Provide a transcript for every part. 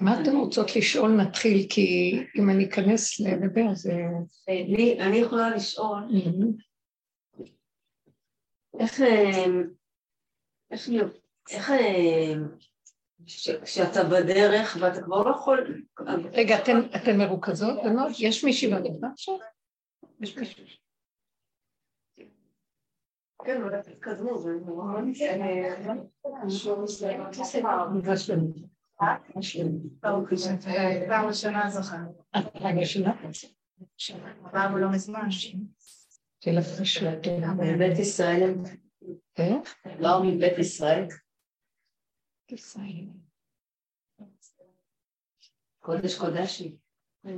מה אתן רוצות לשאול? נתחיל, כי אם אני אכנס לדבר זה... אני יכולה לשאול, איך, איך, איך, כשאתה בדרך ואתה כבר לא יכול... רגע, אתן מרוכזות? יש מישהי במדבר עכשיו? יש מישהו. כן, אבל תתקדמו, זה נורא... פעם ראשונה זכרנו. פעם ראשונה? פעם לא מזמן. תהיה לך. מבית ישראל איך? לא מבית ישראל. קודש קודשי. לא,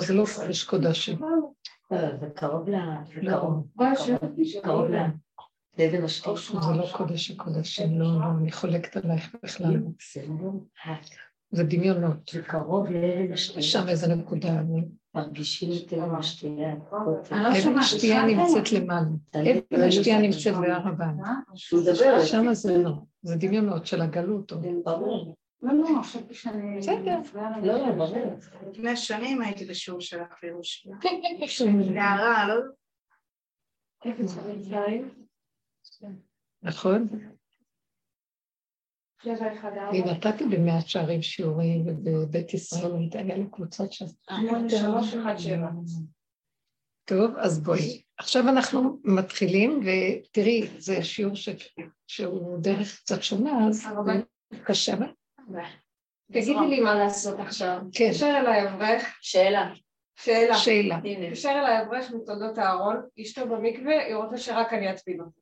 זה לא קודש קודשי. זה קרוב ל... לא. קרוב. לאבן השטוש. זה לא קודש הקודשים, לא, לא, אני חולקת עלייך בכלל. זה דמיונות. זה קרוב לאבן השטוש. שם איזה נקודה. מרגישים את אבן השתייה. אבן השתייה נמצאת למעלה. אבן השתייה נמצאת בהר הבן. שם זה לא. זה דמיונות של הגלות. ברור. לא, לא, חשבתי שאני... בסדר. לא, לא, ברור. לפני שנים הייתי בשיעור שלך בירושלים. כן, כן, כן. נערה, לא? נכון? אני נתתי במאה שערים שיעורים, ובבית ישראל היה לי קבוצות שם. טוב, אז בואי. עכשיו אנחנו מתחילים, ותראי, זה שיעור שהוא דרך קצת שונה, אז קשה. תגידי לי מה לעשות עכשיו. כן. התקשר אליי אברך. שאלה. שאלה. שאלה. התקשר אליי אברך מתולדות אהרון, אשתו במקווה, היא רוצה שרק אני אצפין אותו.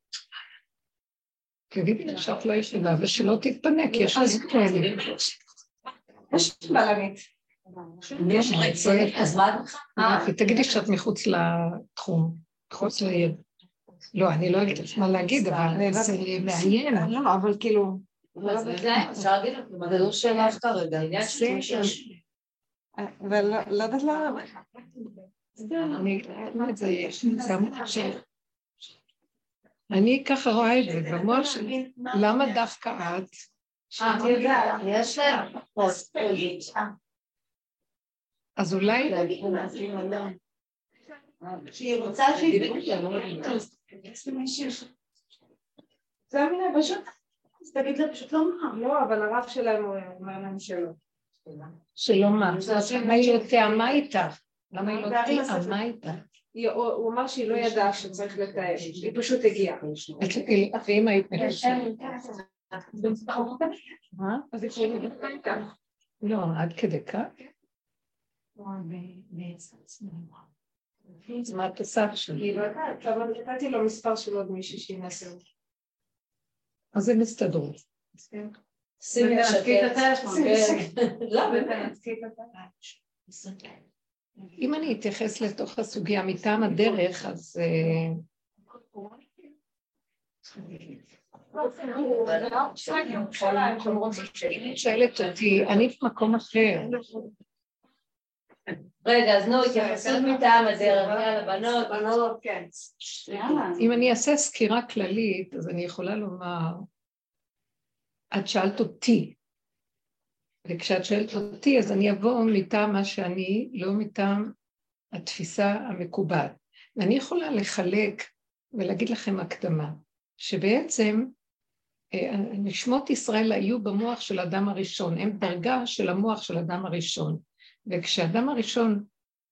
תגידי לה שאת לא ישנה ושלא תתפנה, כי יש לי כאלה. יש בלנית. אז מה את תגידי שאת מחוץ לתחום, מחוץ לידע. לא, אני לא יודעת מה להגיד, אבל זה מעניין. לא, אבל כאילו... לך, זה לא שאלה כרגע. ולא יודעת למה. אני ככה רואה את זה במוח שלי, למה דווקא את? יש להם אז אולי... שהיא רוצה שידעו זה המילה פשוט. אז תגיד לה פשוט לא מה. לא, אבל הרב שלהם אומר להם שלא. שלא מה? למה היא לא תיאמה איתך? למה היא לא תיאמה איתך? הוא אמר שהיא לא ידעה שצריך לתאם, היא פשוט הגיעה. ואם היית היא פשוט איתה. לא, עד כדי כך? אז מה את עושה עכשיו? היא לא יודעת, אבל נתתי לו מספר של עוד מישהי שהיא נעשה. אז זה מסתדר. שימי. אם אני אתייחס לתוך הסוגיה מטעם הדרך, אז... שואלת אותי, אני במקום אחר. רגע, אז נו, התייחסות מטעם הדרך, יאללה, בנות, בנות, כן. אם אני אעשה סקירה כללית, אז אני יכולה לומר, את שאלת אותי, וכשאת שואלת אותי, אז אני אבוא מטעם מה שאני, לא מטעם התפיסה המקובעת. ואני יכולה לחלק ולהגיד לכם הקדמה, שבעצם נשמות ישראל היו במוח של אדם הראשון, הם דרגה של המוח של אדם הראשון. וכשאדם הראשון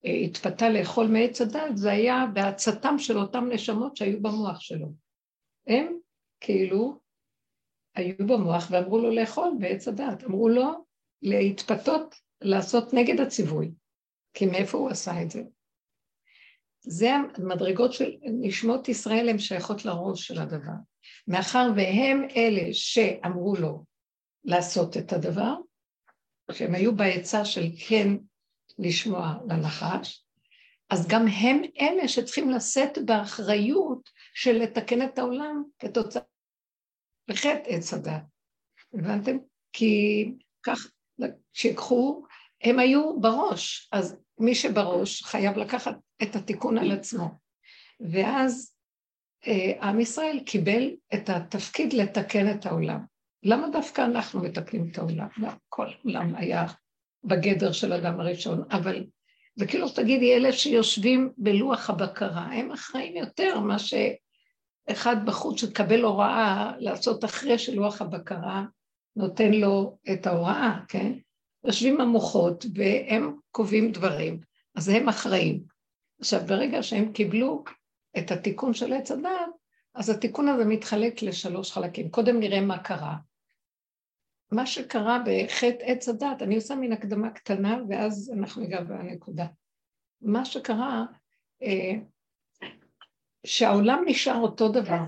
התפתה לאכול מעץ הדת, זה היה בעצתם של אותם נשמות שהיו במוח שלו. הם כאילו היו במוח ואמרו לו לאכול בעץ הדת, אמרו לו להתפתות, לעשות נגד הציווי, כי מאיפה הוא עשה את זה? זה המדרגות של נשמות ישראל, הן שייכות לראש של הדבר. מאחר והם אלה שאמרו לו לעשות את הדבר, שהם היו בעצה של כן לשמוע לנחש, אז גם הם אלה שצריכים לשאת באחריות של לתקן את העולם כתוצאה בחטא עץ הדת. הבנתם? כי כך, שיקחו, הם היו בראש, אז מי שבראש חייב לקחת את התיקון על עצמו. ואז עם ישראל קיבל את התפקיד לתקן את העולם. למה דווקא אנחנו מתקנים את העולם? לא, כל העולם היה בגדר של אדם הראשון, אבל זה כאילו תגידי, אלה שיושבים בלוח הבקרה, הם אחראים יותר מה שאחד בחוץ שקבל הוראה לעשות אחרי שלוח הבקרה נותן לו את ההוראה, כן? יושבים המוחות והם קובעים דברים, אז הם אחראים. עכשיו, ברגע שהם קיבלו את התיקון של עץ הדעת, אז התיקון הזה מתחלק לשלוש חלקים. קודם נראה מה קרה. מה שקרה בחטא עץ הדת, אני עושה מין הקדמה קטנה ואז אנחנו ניגע בנקודה. מה שקרה, אה, שהעולם נשאר אותו דבר,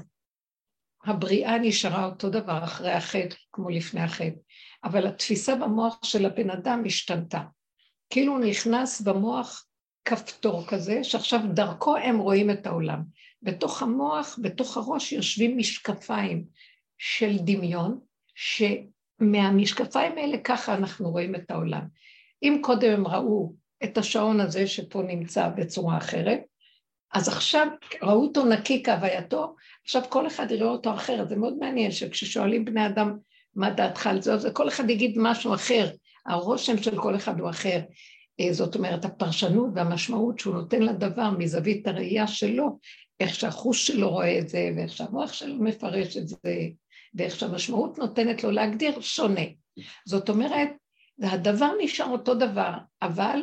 הבריאה נשארה אותו דבר אחרי החטא כמו לפני החטא, אבל התפיסה במוח של הבן אדם השתנתה. כאילו נכנס במוח כפתור כזה, שעכשיו דרכו הם רואים את העולם. בתוך המוח, בתוך הראש, יושבים משקפיים של דמיון, ש... מהמשקפיים האלה ככה אנחנו רואים את העולם. אם קודם הם ראו את השעון הזה שפה נמצא בצורה אחרת, אז עכשיו ראו אותו נקי כהווייתו, עכשיו כל אחד יראה אותו אחרת. זה מאוד מעניין שכששואלים בני אדם מה דעתך על זה, אז כל אחד יגיד משהו אחר, הרושם של כל אחד הוא אחר. אה, זאת אומרת, הפרשנות והמשמעות שהוא נותן לדבר מזווית הראייה שלו, איך שהחוש שלו רואה את זה, ואיך שהמוח שלו מפרש את זה, ואיך שהמשמעות נותנת לו להגדיר שונה. זאת אומרת, הדבר נשאר אותו דבר, אבל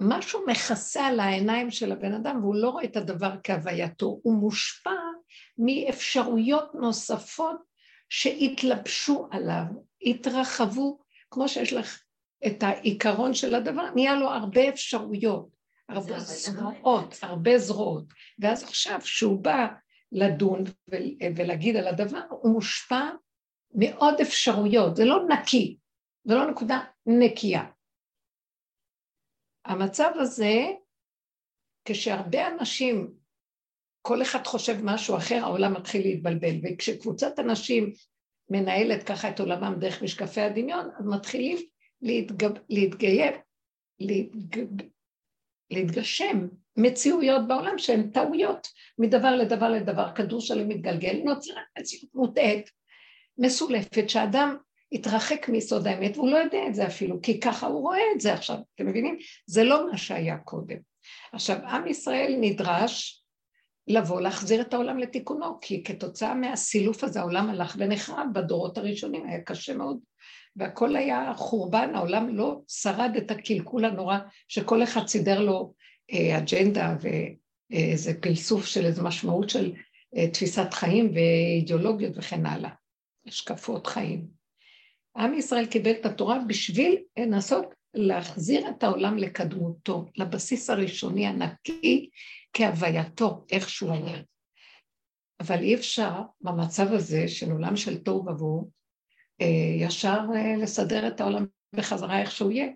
משהו מכסה על העיניים של הבן אדם והוא לא רואה את הדבר כהווייתו, הוא מושפע מאפשרויות נוספות שהתלבשו עליו, התרחבו, כמו שיש לך את העיקרון של הדבר, נהיה לו הרבה אפשרויות, הרבה זרועות, הרבה זרועות, ואז עכשיו כשהוא בא לדון ולהגיד על הדבר, הוא מושפע מעוד אפשרויות, זה לא נקי, זה לא נקודה נקייה. המצב הזה, כשהרבה אנשים, כל אחד חושב משהו אחר, העולם מתחיל להתבלבל, וכשקבוצת אנשים מנהלת ככה את עולמם דרך משקפי הדמיון, אז מתחילים להתגב, להתגייב, להתגב, להתגשם מציאויות בעולם שהן טעויות מדבר לדבר לדבר, כדור שלם מתגלגל, נוצרת מציאות מוטעית, מסולפת, שאדם התרחק מיסוד האמת והוא לא יודע את זה אפילו, כי ככה הוא רואה את זה עכשיו, אתם מבינים? זה לא מה שהיה קודם. עכשיו, עם ישראל נדרש לבוא להחזיר את העולם לתיקונו, כי כתוצאה מהסילוף הזה העולם הלך ונחרב בדורות הראשונים, היה קשה מאוד, והכל היה חורבן, העולם לא שרד את הקלקול הנורא שכל אחד סידר לו אה, אג'נדה ואיזה פלסוף של איזו משמעות של אה, תפיסת חיים ואידיאולוגיות וכן הלאה, השקפות חיים. עם ישראל קיבל את התורה בשביל לנסות להחזיר את העולם לקדמותו, לבסיס הראשוני הנקי כהווייתו, איך שהוא היה. אבל אי אפשר במצב הזה של עולם של תוהו ובוהו, ישר לסדר את העולם בחזרה איך שהוא יהיה.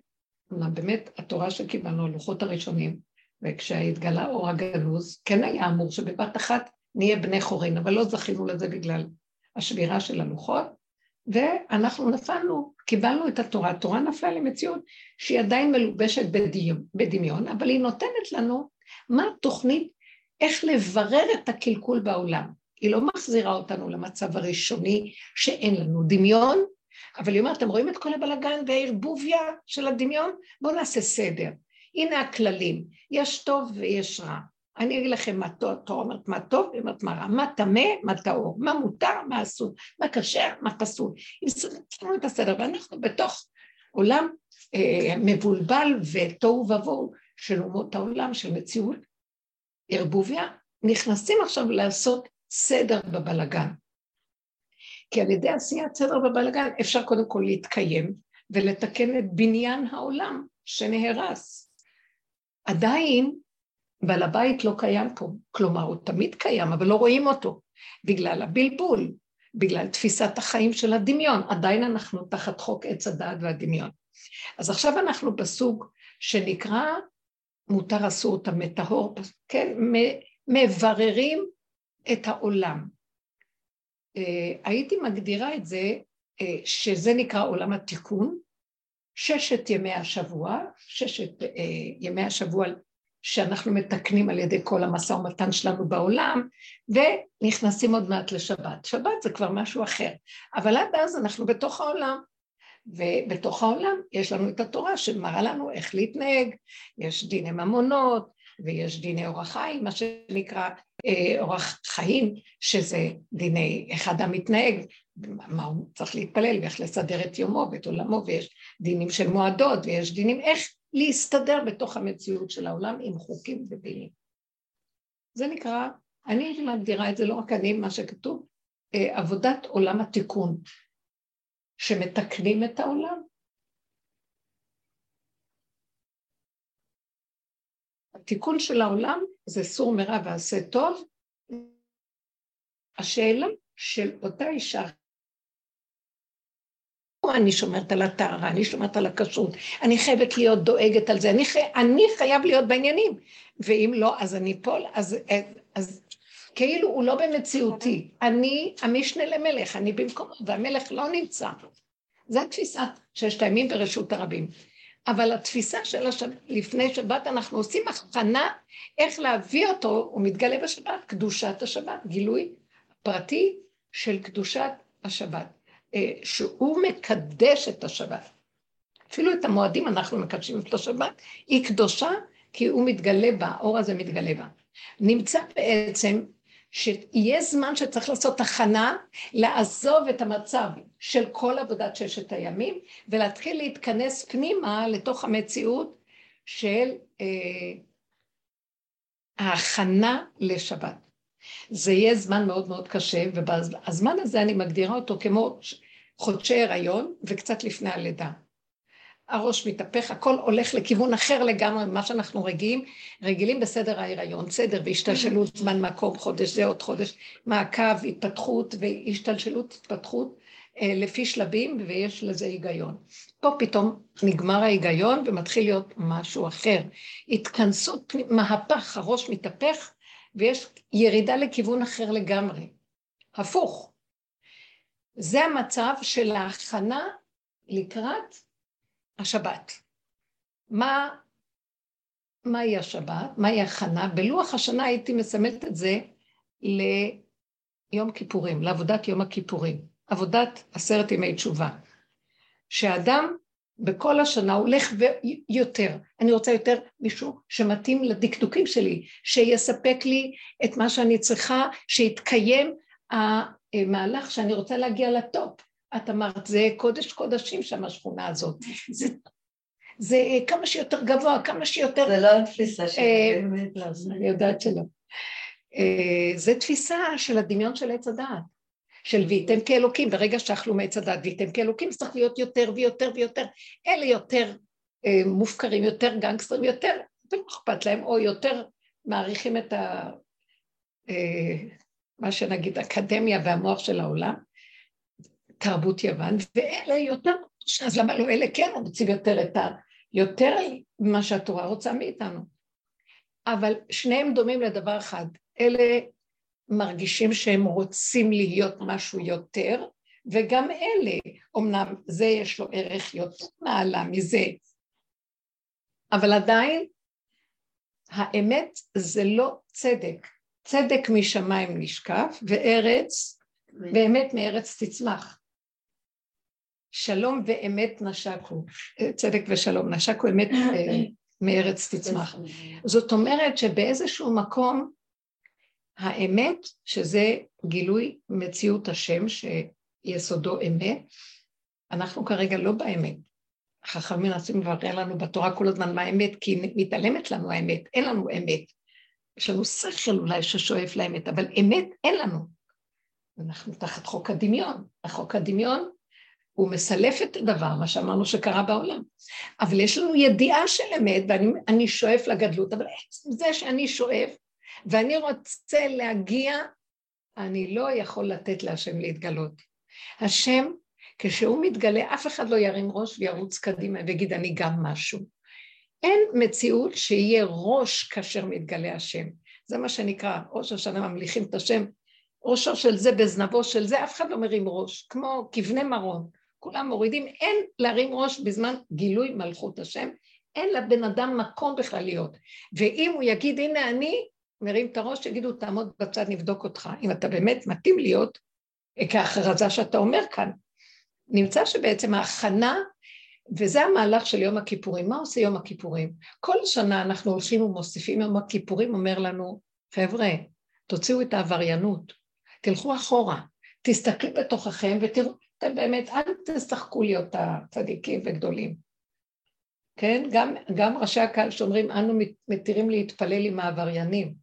אומנם באמת התורה שקיבלנו, הלוחות הראשונים, וכשהתגלה אור הגנוז, כן היה אמור שבבת אחת נהיה בני חורין, אבל לא זכינו לזה בגלל השבירה של הלוחות, ואנחנו נפלנו, קיבלנו את התורה, התורה נפלה למציאות שהיא עדיין מלובשת בדמיון, אבל היא נותנת לנו מה התוכנית, איך לברר את הקלקול בעולם. היא לא מחזירה אותנו למצב הראשוני שאין לנו דמיון, אבל היא אומרת, אתם רואים את כל הבלגן והערבוביה של הדמיון? בואו נעשה סדר. הנה הכללים, יש טוב ויש רע. אני אגיד לכם מה טוב, תורה אומרת מה טוב, היא אומרת מה רע, מה טמא, מה טהור, מה מותר, מה אסור, מה כשר, מה פסול. היא שמה את הסדר, ואנחנו בתוך עולם אה, מבולבל ותוהו ובוהו של אומות העולם, של מציאות ערבוביה, נכנסים עכשיו לעשות סדר בבלגן. כי על ידי עשיית סדר בבלגן אפשר קודם כל להתקיים ולתקן את בניין העולם שנהרס. עדיין בעל הבית לא קיים פה, כלומר הוא תמיד קיים, אבל לא רואים אותו, בגלל הבלבול, בגלל תפיסת החיים של הדמיון, עדיין אנחנו תחת חוק עץ הדעת והדמיון. אז עכשיו אנחנו בסוג שנקרא מותר אסור טמא טהור, כן, מבררים את העולם. אה, הייתי מגדירה את זה, אה, שזה נקרא עולם התיקון, ששת ימי השבוע, ששת אה, ימי השבוע שאנחנו מתקנים על ידי כל המשא ומתן שלנו בעולם, ונכנסים עוד מעט לשבת. שבת זה כבר משהו אחר, אבל עד אז אנחנו בתוך העולם. ובתוך העולם יש לנו את התורה שמראה לנו איך להתנהג, יש דיני ממונות, ויש דיני אורח חיים, מה שנקרא אורח חיים, שזה דיני איך אדם מתנהג, מה הוא צריך להתפלל ואיך לסדר את יומו ואת עולמו, ויש דינים של מועדות, ויש דינים איך להסתדר בתוך המציאות של העולם עם חוקים ודינים. זה נקרא, אני הייתי מגדירה את זה לא רק אני, מה שכתוב, אה, עבודת עולם התיקון, שמתקנים את העולם. התיקון של העולם זה סור מרע ועשה טוב. השאלה של אותה אישה אני שומרת על הטהרה, אני שומרת על הכשרות, אני חייבת להיות דואגת על זה, אני, חי... אני חייב להיות בעניינים, ואם לא, אז אני אפול, אז, אז כאילו הוא לא במציאותי, אני המשנה למלך, אני במקומו, והמלך לא נמצא. זו התפיסה ששת הימים ברשות הרבים. אבל התפיסה של השבת, לפני שבת אנחנו עושים הכנה איך להביא אותו, הוא מתגלה בשבת, קדושת השבת, גילוי פרטי של קדושת השבת. אה, שהוא מקדש את השבת. אפילו את המועדים אנחנו מקדשים את השבת, היא קדושה כי הוא מתגלה בה, האור הזה מתגלה בה. נמצא בעצם שיהיה זמן שצריך לעשות הכנה, לעזוב את המצב של כל עבודת ששת הימים, ולהתחיל להתכנס פנימה לתוך המציאות של אה, ההכנה לשבת. זה יהיה זמן מאוד מאוד קשה, ובזמן הזה אני מגדירה אותו כמו חודשי הריון וקצת לפני הלידה. הראש מתהפך, הכל הולך לכיוון אחר לגמרי ממה שאנחנו רגילים, רגילים בסדר ההיריון, סדר והשתלשלות זמן מקום, חודש זה עוד חודש, מעקב, התפתחות והשתלשלות התפתחות לפי שלבים ויש לזה היגיון. פה פתאום נגמר ההיגיון ומתחיל להיות משהו אחר. התכנסות, מהפך, הראש מתהפך ויש ירידה לכיוון אחר לגמרי. הפוך. זה המצב של ההכנה לקראת השבת. מה, מהי השבת? מהי הכנה? בלוח השנה הייתי מסמלת את זה ליום כיפורים, לעבודת יום הכיפורים, עבודת עשרת ימי תשובה. שאדם בכל השנה הולך ויותר. אני רוצה יותר מישהו שמתאים לדקדוקים שלי, שיספק לי את מה שאני צריכה, שיתקיים המהלך שאני רוצה להגיע לטופ. את אמרת, זה קודש קודשים שם, השכונה הזאת. זה, זה כמה שיותר גבוה, כמה שיותר... זה לא התפיסה שלי, אה, לא, אני יודעת שלא. אה, זה תפיסה של הדמיון של עץ הדעת. של וייתם כאלוקים, ברגע שאכלו מעץ הדת וייתם כאלוקים, צריך להיות יותר ויותר ויותר. אלה יותר אה, מופקרים, יותר גנגסטרים, יותר, לא אכפת להם, או יותר מעריכים את ה... אה, מה שנגיד, אקדמיה והמוח של העולם, תרבות יוון, ואלה יותר, אז למה לא אלה כן רוצים יותר את ה... יותר ממה שהתורה רוצה מאיתנו. אבל שניהם דומים לדבר אחד, אלה מרגישים שהם רוצים להיות משהו יותר, וגם אלה, אמנם זה יש לו ערך יותר מעלה מזה, אבל עדיין האמת זה לא צדק. צדק משמיים נשקף, וארץ, ואמת מארץ תצמח. שלום ואמת נשקו, צדק ושלום, נשקו אמת אה, מארץ תצמח. זאת אומרת שבאיזשהו מקום האמת, שזה גילוי מציאות השם, שיסודו אמת, אנחנו כרגע לא באמת. חכמים מנסים לברר לנו בתורה כל הזמן מה האמת, כי מתעלמת לנו האמת, אין לנו אמת. יש לנו שכל אולי ששואף לאמת, אבל אמת אין לנו. אנחנו תחת חוק הדמיון. החוק הדמיון הוא מסלף את הדבר, מה שאמרנו שקרה בעולם. אבל יש לנו ידיעה של אמת, ואני שואף לגדלות, אבל עצם זה שאני שואף, ואני רוצה להגיע, אני לא יכול לתת להשם להתגלות. השם, כשהוא מתגלה, אף אחד לא ירים ראש וירוץ קדימה ויגיד אני גם משהו. אין מציאות שיהיה ראש כאשר מתגלה השם. זה מה שנקרא, ראש השנה ממליכים את השם, ראשו של זה בזנבו של זה, אף אחד לא מרים ראש, כמו כבני מרון, כולם מורידים, אין להרים ראש בזמן גילוי מלכות השם, אין לבן אדם מקום בכלל להיות. ואם הוא יגיד, הנה אני, מרים את הראש, יגידו, תעמוד בצד, נבדוק אותך. אם אתה באמת מתאים להיות כהכרזה שאתה אומר כאן. נמצא שבעצם ההכנה, וזה המהלך של יום הכיפורים. מה עושה יום הכיפורים? כל שנה אנחנו הולכים ומוסיפים, יום הכיפורים אומר לנו, חבר'ה, תוציאו את העבריינות, תלכו אחורה, תסתכלו בתוככם ותראו, אתם באמת, אל תשחקו להיות הצדיקים וגדולים. כן? גם, גם ראשי הקהל שאומרים, אנו מתירים להתפלל עם העבריינים.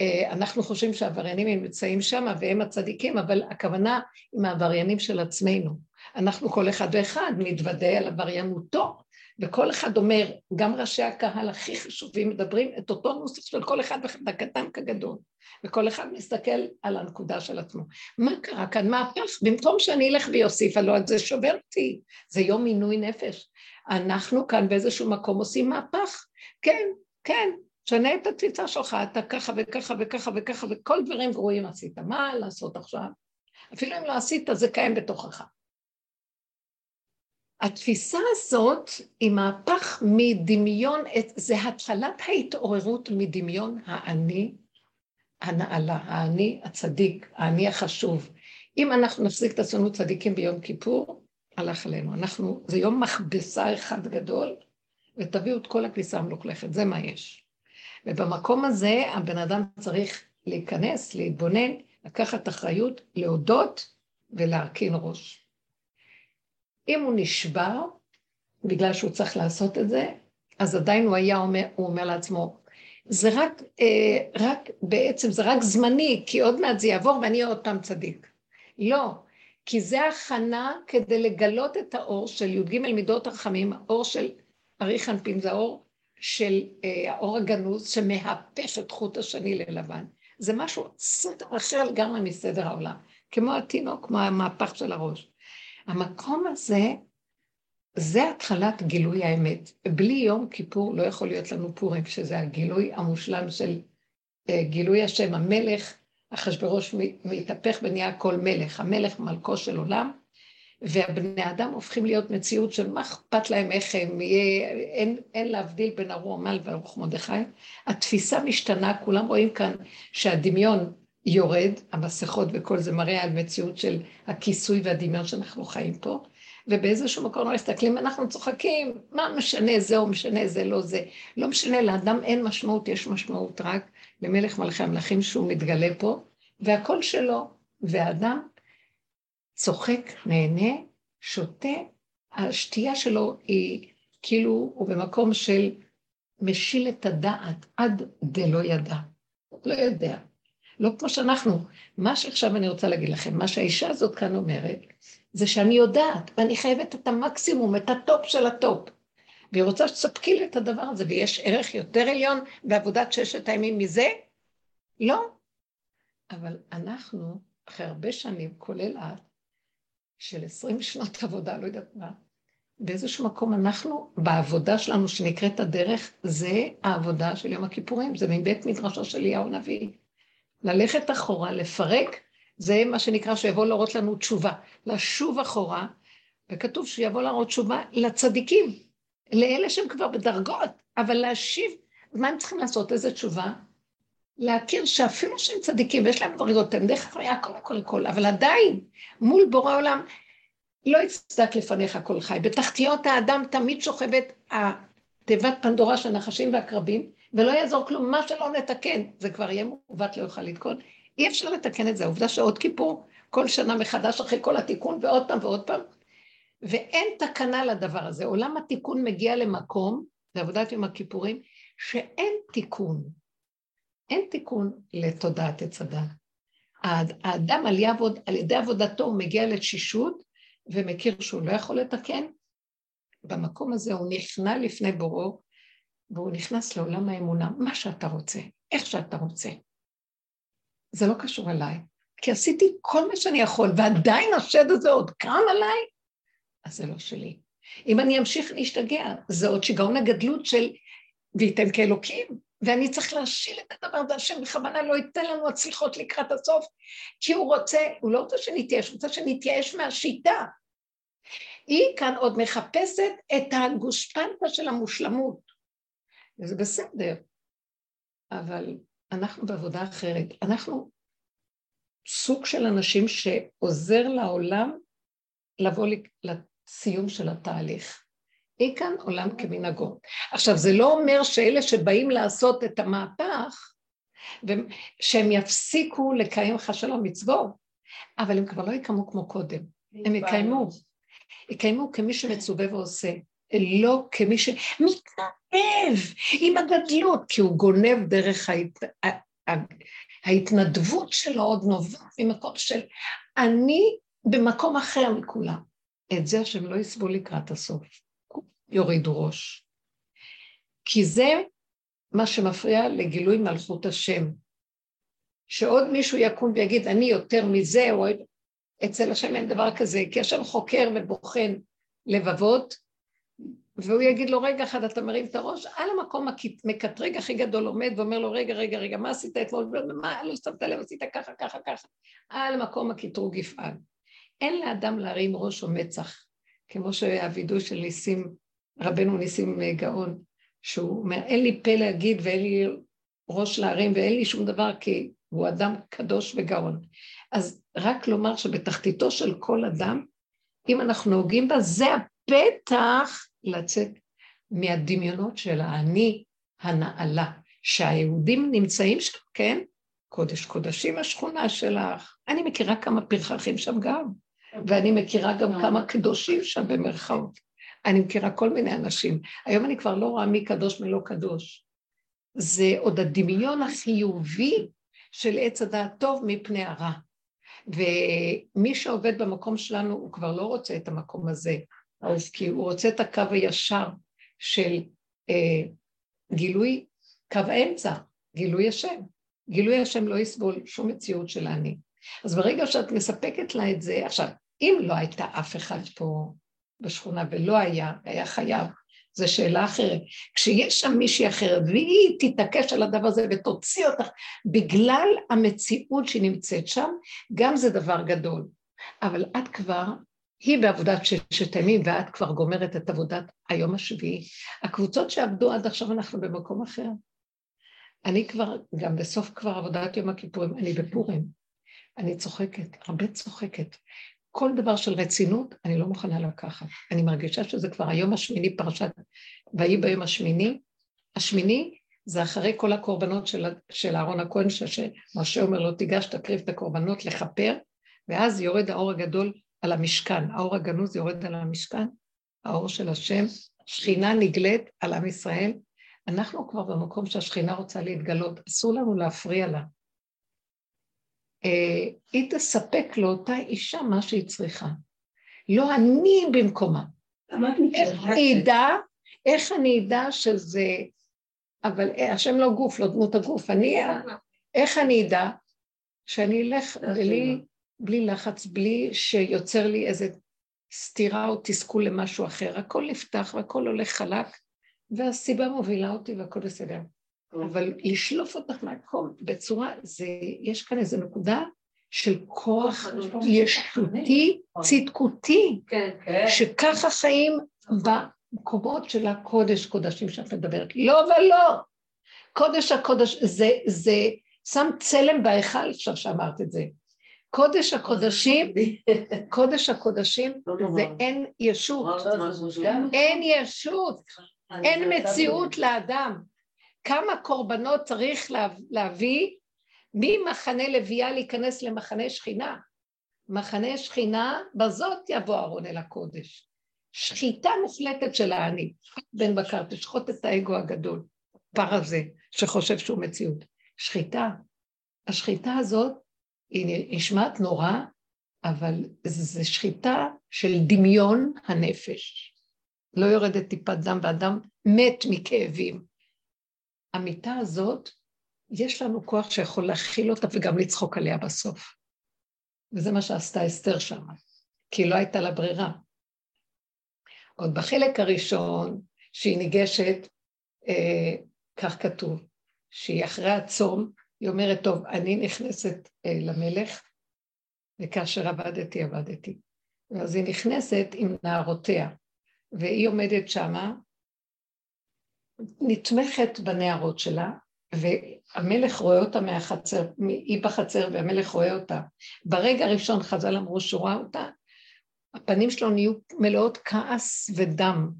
אה, אנחנו חושבים שהעבריינים נמצאים שם והם הצדיקים, אבל הכוונה עם העבריינים של עצמנו. אנחנו כל אחד ואחד מתוודה על עבריינותו, וכל אחד אומר, גם ראשי הקהל הכי חשובים מדברים את אותו נוסח של כל אחד ואחד, הקטן כגדול, וכל אחד מסתכל על הנקודה של עצמו. מה קרה כאן? מה הפך? במקום שאני אלך ויוסיף, הלוא זה שובר אותי, זה יום עינוי נפש. אנחנו כאן באיזשהו מקום עושים מהפך. כן, כן, שנה את התפיסה שלך, אתה ככה וככה וככה וככה, וכל דברים גרועים עשית. מה לעשות עכשיו? אפילו אם לא עשית, זה קיים בתוכך. התפיסה הזאת היא מהפך מדמיון, זה התחלת ההתעוררות מדמיון האני הנעלה, האני הצדיק, האני החשוב. אם אנחנו נפסיק את עצמנו צדיקים ביום כיפור, הלך עלינו. אנחנו, זה יום מכבסה אחד גדול, ותביאו את כל הכביסה המלוכלכת, זה מה יש. ובמקום הזה הבן אדם צריך להיכנס, להתבונן, לקחת אחריות, להודות ולהרכין ראש. אם הוא נשבר, בגלל שהוא צריך לעשות את זה, אז עדיין הוא היה אומר, הוא אומר לעצמו, זה רק, אה, רק, בעצם זה רק זמני, כי עוד מעט זה יעבור ואני אהיה עוד פעם צדיק. לא, כי זה הכנה כדי לגלות את האור של י"ג מידות הרחמים, האור של אריך אנפין, זה האור של אה, האור הגנוז שמהפך את חוט השני ללבן. זה משהו סדר אחר לגמרי מסדר העולם, כמו התינוק, כמו המהפך של הראש. המקום הזה, זה התחלת גילוי האמת. בלי יום כיפור לא יכול להיות לנו פורים, שזה הגילוי המושלם של אה, גילוי השם, המלך, אחשוורוש מתהפך ונהיה הכל מלך, המלך מלכו של עולם, והבני אדם הופכים להיות מציאות של מה אכפת להם איך הם, יהיה, אין, אין להבדיל בין ארור עמל וארוך מרדכי. התפיסה משתנה, כולם רואים כאן שהדמיון יורד, המסכות וכל זה מראה על מציאות של הכיסוי והדמיון שאנחנו חיים פה, ובאיזשהו מקום לא מסתכלים, אנחנו צוחקים, מה משנה זה או משנה זה לא זה. לא משנה, לאדם אין משמעות, יש משמעות רק למלך מלכי המלכים שהוא מתגלה פה, והכל שלו, והאדם צוחק, נהנה, שותה, השתייה שלו היא כאילו, הוא במקום של משיל את הדעת עד דלא ידע. לא יודע. לא כמו שאנחנו. מה שעכשיו אני רוצה להגיד לכם, מה שהאישה הזאת כאן אומרת, זה שאני יודעת, ואני חייבת את המקסימום, את ה top של ה top. והיא רוצה שתספקי לי את הדבר הזה, ויש ערך יותר עליון בעבודת ששת הימים מזה? לא. אבל אנחנו, אחרי הרבה שנים, כולל את, של עשרים שנות עבודה, לא יודעת מה, באיזשהו מקום אנחנו, בעבודה שלנו שנקראת הדרך, זה העבודה של יום הכיפורים, זה מבית מדרשו של אליהו הנביא. ללכת אחורה, לפרק, זה מה שנקרא שיבוא להראות לנו תשובה. לשוב אחורה, וכתוב שיבוא להראות תשובה לצדיקים, לאלה שהם כבר בדרגות, אבל להשיב, מה הם צריכים לעשות? איזה תשובה? להכיר שאפילו שהם צדיקים ויש להם דרגות, הם דרך אחריה הכל הכל הכל, אבל עדיין, מול בורא עולם, לא יצדק לפניך כל חי. בתחתיות האדם תמיד שוכבת התיבת פנדורה של הנחשים והקרבים, ולא יעזור כלום, מה שלא נתקן, זה כבר יהיה מעוות לא יוכל לתקון. אי אפשר לתקן את זה, העובדה שעוד כיפור, כל שנה מחדש אחרי כל התיקון, ועוד פעם ועוד פעם, ואין תקנה לדבר הזה. עולם התיקון מגיע למקום, בעבודת יום הכיפורים, שאין תיקון. אין תיקון לתודעת עץ הדת. האדם על, יעבוד, על ידי עבודתו הוא מגיע לתשישות ומכיר שהוא לא יכול לתקן. במקום הזה הוא נכנע לפני בוראו והוא נכנס לעולם האמונה, מה שאתה רוצה, איך שאתה רוצה. זה לא קשור אליי, כי עשיתי כל מה שאני יכול, ועדיין השד הזה עוד קם עליי, אז זה לא שלי. אם אני אמשיך להשתגע, זה עוד שיגעון הגדלות של וייתן כאלוקים, ואני צריך להשיל את הדבר הזה, השם בכוונה לא ייתן לנו הצליחות לקראת הסוף, כי הוא רוצה, הוא לא רוצה שנתייאש, הוא רוצה שנתייאש מהשיטה. היא כאן עוד מחפשת את הגושפנקה של המושלמות. וזה בסדר, אבל אנחנו בעבודה אחרת. אנחנו סוג של אנשים שעוזר לעולם לבוא לסיום של התהליך. היא כאן עולם כמנהגו. עכשיו, זה לא אומר שאלה שבאים לעשות את המהפך, שהם יפסיקו לקיים חשל המצוות, אבל הם כבר לא יקיימו כמו קודם. הם יקיימו. יקיימו כמי שמצווה ועושה, לא כמי שמתנדב עם הגדלות, כי הוא גונב דרך ההת... ההתנדבות שלו עוד נובעת ממקום של אני במקום אחר מכולם. את זה השם לא יסבול לקראת הסוף. יורידו ראש. כי זה מה שמפריע לגילוי מלכות השם. שעוד מישהו יקום ויגיד, אני יותר מזה, או אצל השם אין דבר כזה, כי השם חוקר ובוחן לבבות, והוא יגיד לו, רגע אחד אתה מרים את הראש, על המקום המקטרג הכי גדול עומד ואומר לו, רגע, רגע, רגע, מה עשית אתמול? מה, לא שמת לב, עשית ככה, ככה, ככה. על המקום הקטרוג יפעל. אין לאדם להרים ראש או מצח, כמו שהווידוי של ניסים, רבנו ניסים גאון, שהוא אומר, אין לי פה להגיד ואין לי ראש להרים ואין לי שום דבר כי הוא אדם קדוש וגאון. אז רק לומר שבתחתיתו של כל אדם, אם אנחנו נוגעים בה, זה הפתח לצאת מהדמיונות של האני הנעלה, שהיהודים נמצאים שם, כן? קודש קודשים השכונה שלך. אני מכירה כמה פרחחים שם גם, ואני מכירה גם כמה קדושים שם במרכאות. אני מכירה כל מיני אנשים. היום אני כבר לא רואה מי קדוש מי לא קדוש. זה עוד הדמיון החיובי של עץ הדעת טוב מפני הרע. ומי שעובד במקום שלנו, הוא כבר לא רוצה את המקום הזה, אז כי הוא רוצה את הקו הישר של אה, גילוי, קו האמצע, גילוי השם. גילוי השם לא יסבול שום מציאות של אני. אז ברגע שאת מספקת לה את זה, עכשיו, אם לא הייתה אף אחד פה בשכונה ולא היה, היה חייב, זו שאלה אחרת. כשיש שם מישהי אחרת והיא תתעקש על הדבר הזה ותוציא אותך בגלל המציאות שהיא נמצאת שם, גם זה דבר גדול. אבל את כבר, היא בעבודת ששת הימים ואת כבר גומרת את עבודת היום השביעי. הקבוצות שעבדו עד עכשיו אנחנו במקום אחר. אני כבר, גם בסוף כבר עבודת יום הכיפורים, אני בפורים. אני צוחקת, הרבה צוחקת. כל דבר של רצינות, אני לא מוכנה לקחת. אני מרגישה שזה כבר היום השמיני, פרשת ויהי ביום השמיני. השמיני זה אחרי כל הקורבנות של, של אהרון הכהן, שמשה אומר לו, תיגש, תקריב את הקורבנות לכפר, ואז יורד האור הגדול על המשכן. האור הגנוז יורד על המשכן, האור של השם, שכינה נגלית על עם ישראל. אנחנו כבר במקום שהשכינה רוצה להתגלות, אסור לנו להפריע לה. אה, היא תספק לאותה אישה מה שהיא צריכה. לא אני במקומה. איך אני אדע, איך אני אדע שזה... אבל אה, השם לא גוף, לא דמות הגוף, אני... איך אני אדע שאני אלך בלי, בלי לחץ, בלי שיוצר לי איזה סתירה או תסכול למשהו אחר. הכל נפתח והכל הולך חלק, והסיבה מובילה אותי והכל בסדר. אבל לשלוף אותך מהכל בצורה, זה, יש כאן איזו נקודה של כוח ישותי, צדקותי, כן, כן. שככה חיים במקומות של הקודש קודשים שאת מדברת. לא ולא. קודש הקודש, זה, זה שם צלם בהיכל עכשיו שאמרת את זה. קודש הקודשים, קודש הקודשים זה אין ישות, אין ישות, אין מציאות לאדם. כמה קורבנות צריך להביא ממחנה לוויה להיכנס למחנה שכינה. מחנה שכינה, בזאת יבוא אהרון אל הקודש. שחיטה מוחלטת של האני. בן בקר, תשחוט את האגו הגדול, הפר הזה, שחושב שהוא מציאות. שחיטה. השחיטה הזאת היא נשמעת נורא, אבל זו שחיטה של דמיון הנפש. לא יורדת טיפת דם ואדם מת מכאבים. המיטה הזאת, יש לנו כוח שיכול להכיל אותה וגם לצחוק עליה בסוף. וזה מה שעשתה אסתר שם, כי לא הייתה לה ברירה. עוד בחלק הראשון, שהיא ניגשת, אה, כך כתוב, שהיא אחרי הצום, היא אומרת, טוב, אני נכנסת אה, למלך, וכאשר עבדתי, עבדתי. ואז היא נכנסת עם נערותיה, והיא עומדת שמה, נתמכת בנערות שלה, והמלך רואה אותה מהחצר, היא בחצר והמלך רואה אותה. ברגע הראשון חז"ל אמרו שהוא ראה אותה, הפנים שלו נהיו מלאות כעס ודם.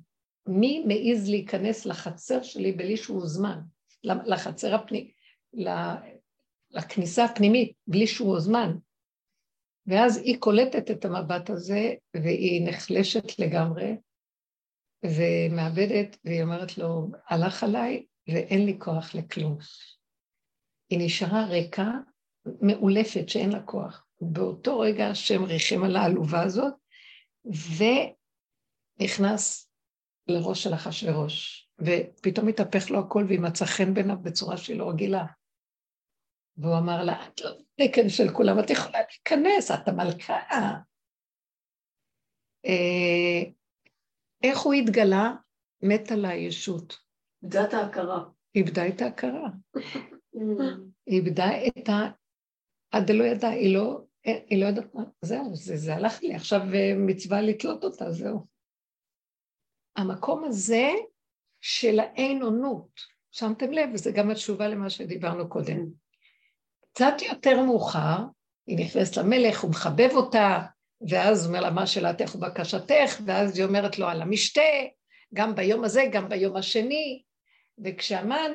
מי מעז להיכנס לחצר שלי בלי שהוא הוזמן? לחצר הפנימית, לכניסה הפנימית, בלי שהוא הוזמן. ואז היא קולטת את המבט הזה, והיא נחלשת לגמרי, ומאבדת, והיא אומרת לו, הלך עליי ואין לי כוח לכלום. היא נשארה ריקה, מאולפת, שאין לה כוח. באותו רגע השם ריחם על העלובה הזאת, ונכנס לראש של אחשוורוש, ופתאום התהפך לו הכל והיא מצאה חן בעיניו בצורה שהיא לא רגילה. והוא אמר לה, את לא תקן של כולם, את יכולה להיכנס, את המלכה. אה, איך הוא התגלה? מת על הישות. איבדה את ההכרה. איבדה את ההכרה. איבדה את ה... עד לא ידעה, היא לא, היא לא יודעת מה, זהו, זה, זה הלך לי, עכשיו אה, מצווה לתלות אותה, זהו. המקום הזה של האין אונות, שמתם לב, וזה גם התשובה למה שדיברנו קודם. קצת יותר מאוחר, היא נכנסת למלך, הוא מחבב אותה, ואז אומר לה, מה שאלתך ובקשתך, ואז היא אומרת לו על המשתה, גם ביום הזה, גם ביום השני, וכשהמן,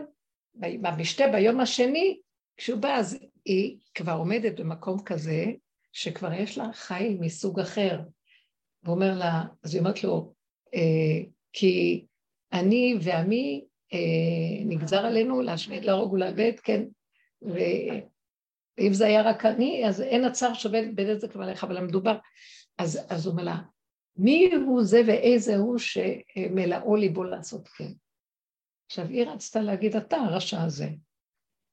במשתה ביום השני, כשהוא בא, אז היא כבר עומדת במקום כזה, שכבר יש לה חי מסוג אחר. והוא אומר לה, אז היא אומרת לו, אה, כי אני ועמי אה, נגזר עלינו להשמיד, להרוג ולאבד, כן, ואם זה היה רק אני, אז אין הצער שווה בנזק מלך, אבל המדובר, אז, אז הוא אומר לה, מי הוא זה ואיזה הוא שמלאו ליבו לעשות כן? עכשיו, היא רצתה להגיד, אתה הרשע הזה.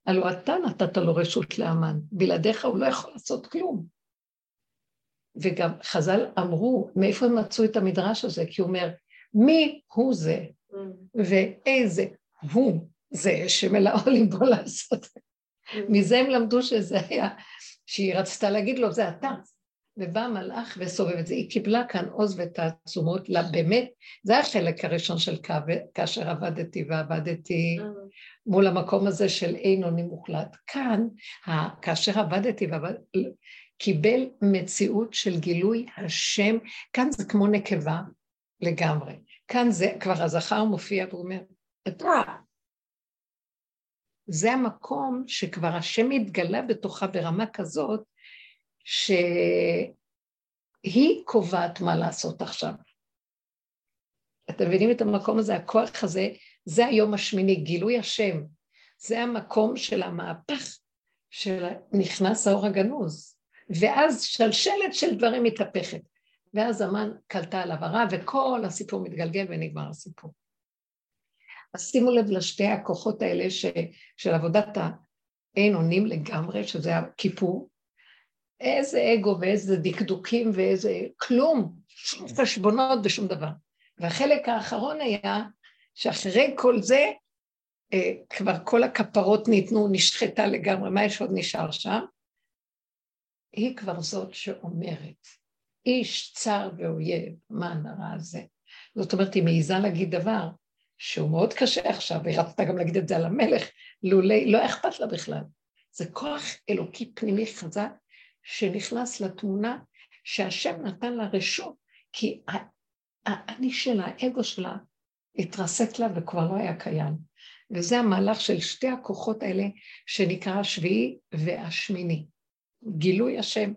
הלוא אתה נתת לו רשות לאמן, בלעדיך הוא לא יכול לעשות כלום. וגם חז"ל אמרו, מאיפה הם מצאו את המדרש הזה? כי הוא אומר, מי הוא זה mm. ואיזה הוא זה שמלאו ליבו לעשות. מזה הם למדו שזה היה, שהיא רצתה להגיד לו, זה אתה. ובא המלאך וסובב את זה. היא קיבלה כאן עוז ותעצומות, לה באמת, זה החלק הראשון של כאשר עבדתי ועבדתי mm. מול המקום הזה של אין אונים מוחלט. כאן, כאשר עבדתי ועבדתי, קיבל מציאות של גילוי השם, כאן זה כמו נקבה, לגמרי. כאן זה, כבר הזכר מופיע ואומר, אתה. זה המקום שכבר השם מתגלה בתוכה ברמה כזאת, שהיא קובעת מה לעשות עכשיו. אתם מבינים את המקום הזה, הכוח הזה, זה היום השמיני, גילוי השם. זה המקום של המהפך של נכנס האור הגנוז. ואז שלשלת של דברים מתהפכת. ואז המן קלטה עליו הרע, וכל הסיפור מתגלגל ונגמר הסיפור. אז שימו לב לשתי הכוחות האלה ש, של עבודת האין אונים לגמרי, שזה הכיפור. איזה אגו ואיזה דקדוקים ואיזה כלום, שום חשבונות ושום דבר. והחלק האחרון היה שאחרי כל זה, אה, כבר כל הכפרות ניתנו, נשחטה לגמרי, מה יש עוד נשאר שם? היא כבר זאת שאומרת, איש צר ואויב, מה הנרע הזה? זאת אומרת, היא מעיזה להגיד דבר שהוא מאוד קשה עכשיו, והיא רצתה גם להגיד את זה על המלך, לולי, לא אכפת לה בכלל. זה כוח אלוקי פנימי חזק שנכנס לתמונה שהשם נתן לה רשות, כי האני שלה, האגו שלה, התרסק לה וכבר לא היה קיים. וזה המהלך של שתי הכוחות האלה שנקרא השביעי והשמיני. גילוי השם.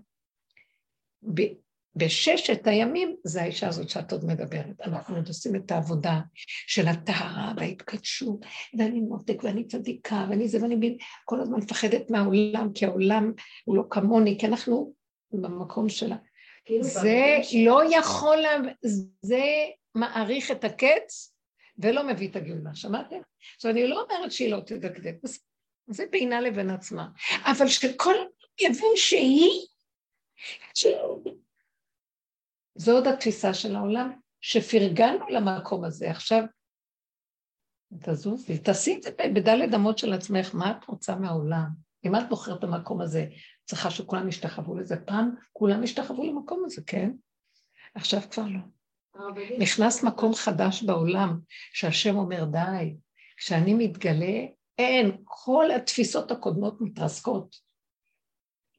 בששת הימים זה האישה הזאת שאת עוד מדברת. אנחנו עוד עושים את העבודה של הטהרה וההתקדשות, ואני מותק ואני צדיקה ואני זה ואני כל הזמן מפחדת מהעולם, כי העולם הוא לא כמוני, כי אנחנו במקום שלה. כאילו זה לא יכול, זה מעריך את הקץ ולא מביא את הגאולה, שמעתם? עכשיו אני לא אומרת שהיא לא תדקדק, זה בינה לבין עצמה, אבל שכל יבין שהיא, זו עוד התפיסה של העולם, שפרגנו למקום הזה. עכשיו, תזוזי, תעשי את זה בדלת אמות של עצמך, מה את רוצה מהעולם? אם את בוחרת את המקום הזה, צריכה שכולם ישתחוו לזה. פעם כולם ישתחוו למקום הזה, כן? עכשיו כבר לא. נכנס מקום חדש בעולם, שהשם אומר די, כשאני מתגלה, אין, כל התפיסות הקודמות מתרסקות.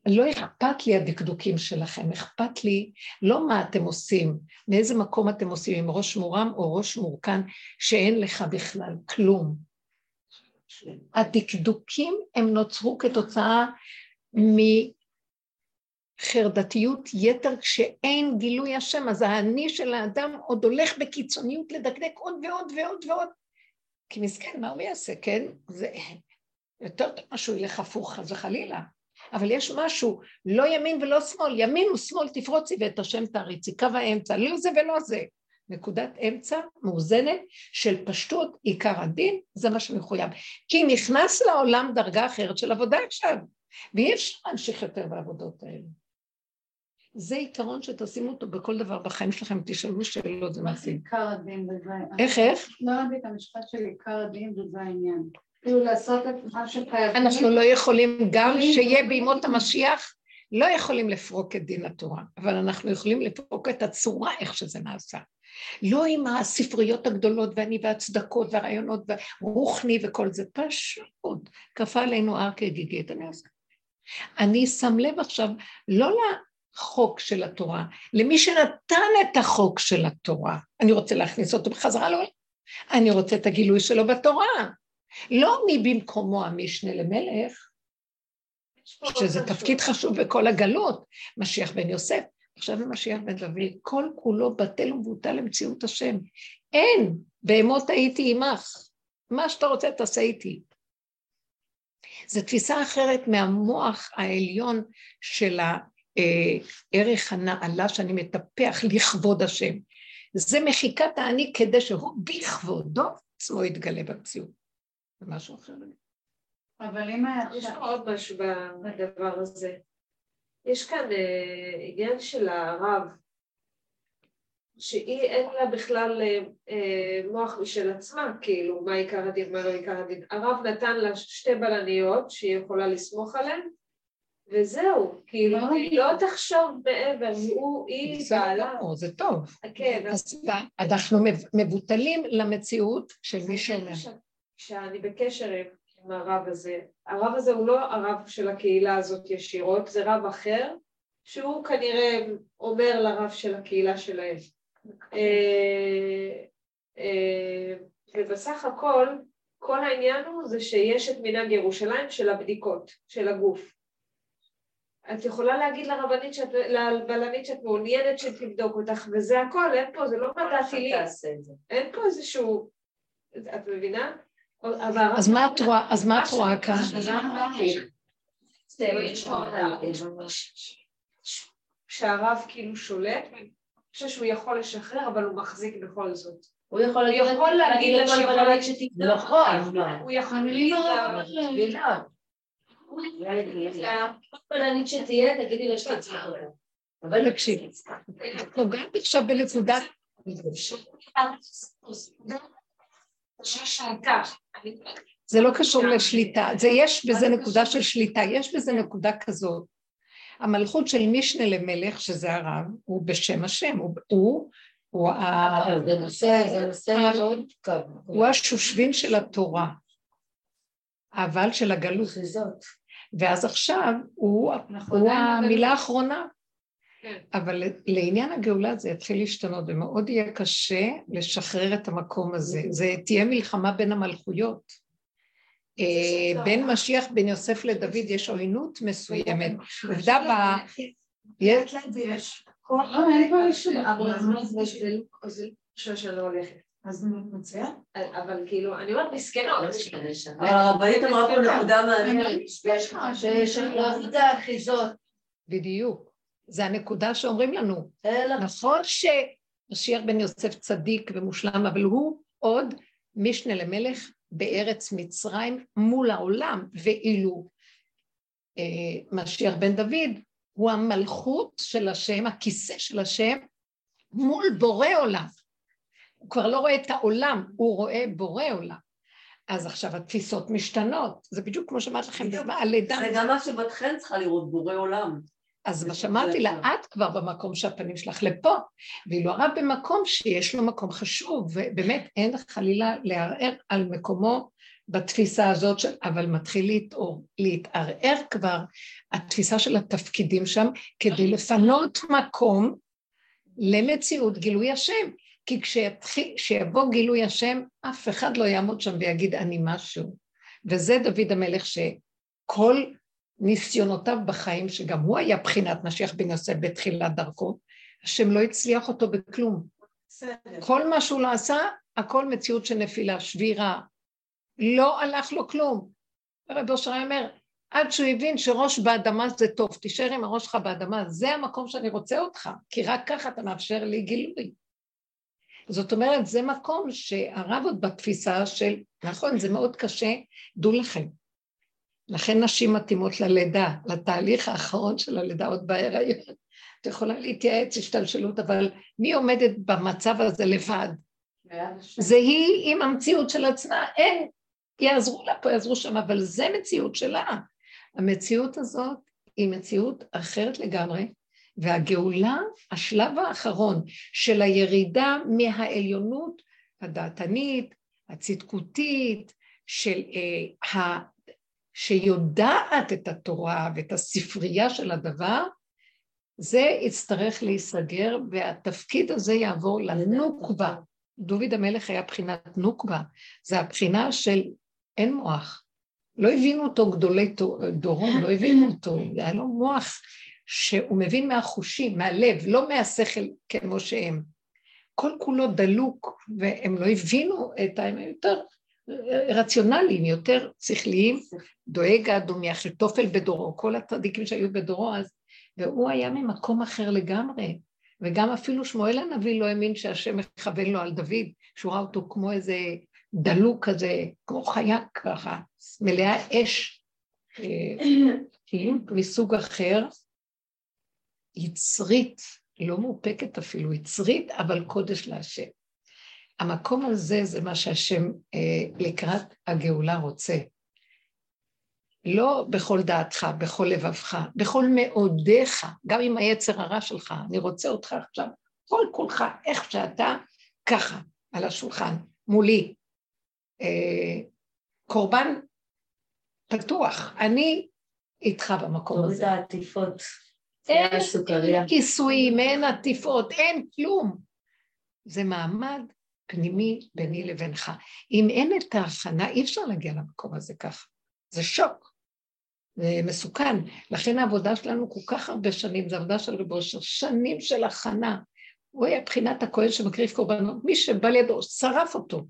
לא אכפת לי הדקדוקים שלכם, אכפת לי לא מה אתם עושים, מאיזה מקום אתם עושים, עם ראש מורם או ראש מורכן, שאין לך בכלל כלום. הדקדוקים הם נוצרו כתוצאה מחרדתיות יתר כשאין גילוי השם, אז האני של האדם עוד הולך בקיצוניות לדקדק עוד ועוד ועוד ועוד. כי מסכן, מה הוא יעשה, כן? זה יותר טוב מה שהוא ילך הפוך, חס וחלילה. אבל יש משהו, לא ימין ולא שמאל, ימין ושמאל תפרוצי ואת השם תעריצי, קו האמצע, לא זה ולא זה. נקודת אמצע מאוזנת של פשטות עיקר הדין, זה מה שמחויב. כי נכנס לעולם דרגה אחרת של עבודה עכשיו, ואי אפשר להמשיך יותר בעבודות האלה. זה עיקרון שתשימו אותו בכל דבר בחיים שלכם, תשאלו שאלות, וזה... איך, איך? לא הבנתי את המשפט של עיקר הדין וזה העניין. כאילו לעשות את מה שחייבים. אנחנו לא יכולים, גם שיהיה בימות המשיח, לא יכולים לפרוק את דין התורה, אבל אנחנו יכולים לפרוק את הצורה איך שזה נעשה. לא עם הספריות הגדולות ואני והצדקות והרעיונות והרוחני וכל זה, פשוט כפה עלינו הר כגיגית, אני. אני שם לב עכשיו לא לחוק של התורה, למי שנתן את החוק של התורה, אני רוצה להכניס אותו בחזרה לעולם, אני רוצה את הגילוי שלו בתורה, לא מי במקומו המשנה למלך, שזה תפקיד חשוב בכל הגלות, משיח בן יוסף, עכשיו במשיח בן דוד, כל כולו בטל ומבוטל למציאות השם. אין, בהמות הייתי עמך, מה שאתה רוצה תעשה איתי. זו תפיסה אחרת מהמוח העליון של הערך הנעלה שאני מטפח לכבוד השם. זה מחיקת האני כדי שהוא בכבודו עצמו יתגלה במציאות. זה משהו אחר. אבל אם היה... יש עוד משהו בדבר הזה. יש כאן אה, עניין של הרב, שהיא אין לה בכלל אה, אה, מוח משל עצמה, כאילו, מה עיקר הדין, מה לא עיקר הדין. הרב נתן לה שתי בלניות שהיא יכולה לסמוך עליהן, וזהו, כאילו, היא לא תחשוב מעבר, הוא, היא, בעלה. זה טוב. כן, אז אז אנחנו מבוטלים למציאות של מי שאומר. כשאני בקשר עם עם הרב הזה, הרב הזה הוא לא הרב של הקהילה הזאת ישירות, זה רב אחר, שהוא כנראה אומר לרב של הקהילה שלהם. אה, אה, ובסך הכל, כל העניין הוא זה שיש את מנהג ירושלים של הבדיקות, של הגוף. את יכולה להגיד לרבנית, שאת, לבלנית שאת מעוניינת שתבדוק אותך, וזה הכל, אין פה, זה לא מדע טילים. אין פה איזשהו, את מבינה? אז מה את רואה, אז מה את רואה כאן? שהרב כאילו שולט, אני חושב שהוא יכול לשחרר, אבל הוא מחזיק בכל זאת. הוא יכול הוא להגיד יכול להגיד לכל לכל בלנית בלנית שתבדוק. נכון. הוא יכול אני לא- להגיד לה- בלנית שתהיה, תגידי לה שתצליח. אבל תקשיב, את נוגעת עכשיו בנקודת... זה לא קשור לשליטה, זה יש בזה נקודה של שליטה, יש בזה נקודה כזאת. המלכות של משנה למלך, שזה הרב, הוא בשם השם, הוא, הוא, ה- זה נושא, זה נושא מאוד מורכב. הוא השושבין של התורה, אבל של הגלות. ואז עכשיו הוא, נכון, המילה האחרונה. כן. אבל לעניין הגאולה זה יתחיל להשתנות, ומאוד יהיה קשה לשחרר את המקום הזה. זה תהיה מלחמה בין המלכויות. אה, בין משיח בן יוסף לדוד יש עוינות מסוימת. עובדה ב... יש-. לא, אין פה לא- לא שלא הולכת. אז מצוין. אבל כאילו, אני אומרת מסכנות. אבל הרבנית אמרה פה נקודה מעניינת. בדיוק. זה הנקודה שאומרים לנו. נכון שמשיח בן יוסף צדיק ומושלם, אבל הוא עוד משנה למלך בארץ מצרים מול העולם, ואילו אה, משיח בן דוד הוא המלכות של השם, הכיסא של השם, מול בורא עולם. הוא כבר לא רואה את העולם, הוא רואה בורא עולם. אז עכשיו התפיסות משתנות, זה בדיוק כמו שאמרתי לכם, בדיוק. בזמן הלידה. זה גם מה שבת חן צריכה לראות, בורא עולם. אז מה שאמרתי לה, את כבר במקום שהפנים שלך לפה, ואילו הרב במקום שיש לו מקום חשוב, ובאמת אין חלילה לערער על מקומו בתפיסה הזאת, של, אבל מתחיל להתעור, להתערער כבר התפיסה של התפקידים שם, כדי לפנות מקום למציאות גילוי השם. כי כשיבוא גילוי השם, אף אחד לא יעמוד שם ויגיד אני משהו. וזה דוד המלך שכל ניסיונותיו בחיים, שגם הוא היה בחינת משיח בן יוסף בתחילת דרכו, השם לא הצליח אותו בכלום. בסדר. כל מה שהוא לא עשה, הכל מציאות של נפילה, שבירה. לא הלך לו כלום. רבי אושר אומר, עד שהוא הבין שראש באדמה זה טוב, תישאר עם הראש שלך באדמה, זה המקום שאני רוצה אותך, כי רק ככה אתה מאפשר לי גילוי. זאת אומרת, זה מקום שהרב עוד בתפיסה של, נכון, זה מאוד קשה, דעו לכם. לכן נשים מתאימות ללידה, לתהליך האחרון של הלידה עוד בהיריון. את יכולה להתייעץ, השתלשלות, אבל מי עומדת במצב הזה לבד? זה היא עם המציאות של עצמה, אין, יעזרו לה פה, יעזרו שם, אבל זה מציאות שלה. המציאות הזאת היא מציאות אחרת לגמרי, והגאולה, השלב האחרון של הירידה מהעליונות הדעתנית, הצדקותית, של, uh, ה, שיודעת את התורה ואת הספרייה של הדבר, זה יצטרך להיסגר והתפקיד הזה יעבור לנוקבה. דוד המלך היה בחינת נוקבה, זה הבחינה של אין מוח. לא הבינו אותו גדולי דורון, לא הבינו אותו, היה לו מוח שהוא מבין מהחושים, מהלב, לא מהשכל כמו שהם. כל כולו דלוק, והם לא הבינו את ה... רציונליים, יותר שכליים. דואג האדום מאחיתופל בדורו, כל הצדיקים שהיו בדורו אז, והוא היה ממקום אחר לגמרי. וגם אפילו שמואל הנביא לא האמין שהשם מכוון לו על דוד, שהוא ראה אותו כמו איזה דלוק כזה, כמו חיה ככה, מלאה אש, אה, מסוג אחר, יצרית, לא מאופקת אפילו, יצרית, אבל קודש להשם. המקום הזה זה מה שהשם אה, לקראת הגאולה רוצה. לא בכל דעתך, בכל לבבך, בכל מאודיך, גם עם היצר הרע שלך, אני רוצה אותך עכשיו, כל כולך, איך שאתה, ככה, על השולחן, מולי. אה, קורבן פתוח, אני איתך במקום הזה. תוריד העטיפות. אין כיסויים, אין עטיפות, אין כלום. זה מעמד פנימי ביני לבינך. אם אין את ההכנה, אי אפשר להגיע למקום הזה ככה. זה שוק. זה מסוכן. לכן העבודה שלנו כל כך הרבה שנים, זו עבודה של רב אושר, שנים של הכנה. הוא היה בחינת הכהן שמקריב קורבנות, מי שבא לידו, שרף אותו.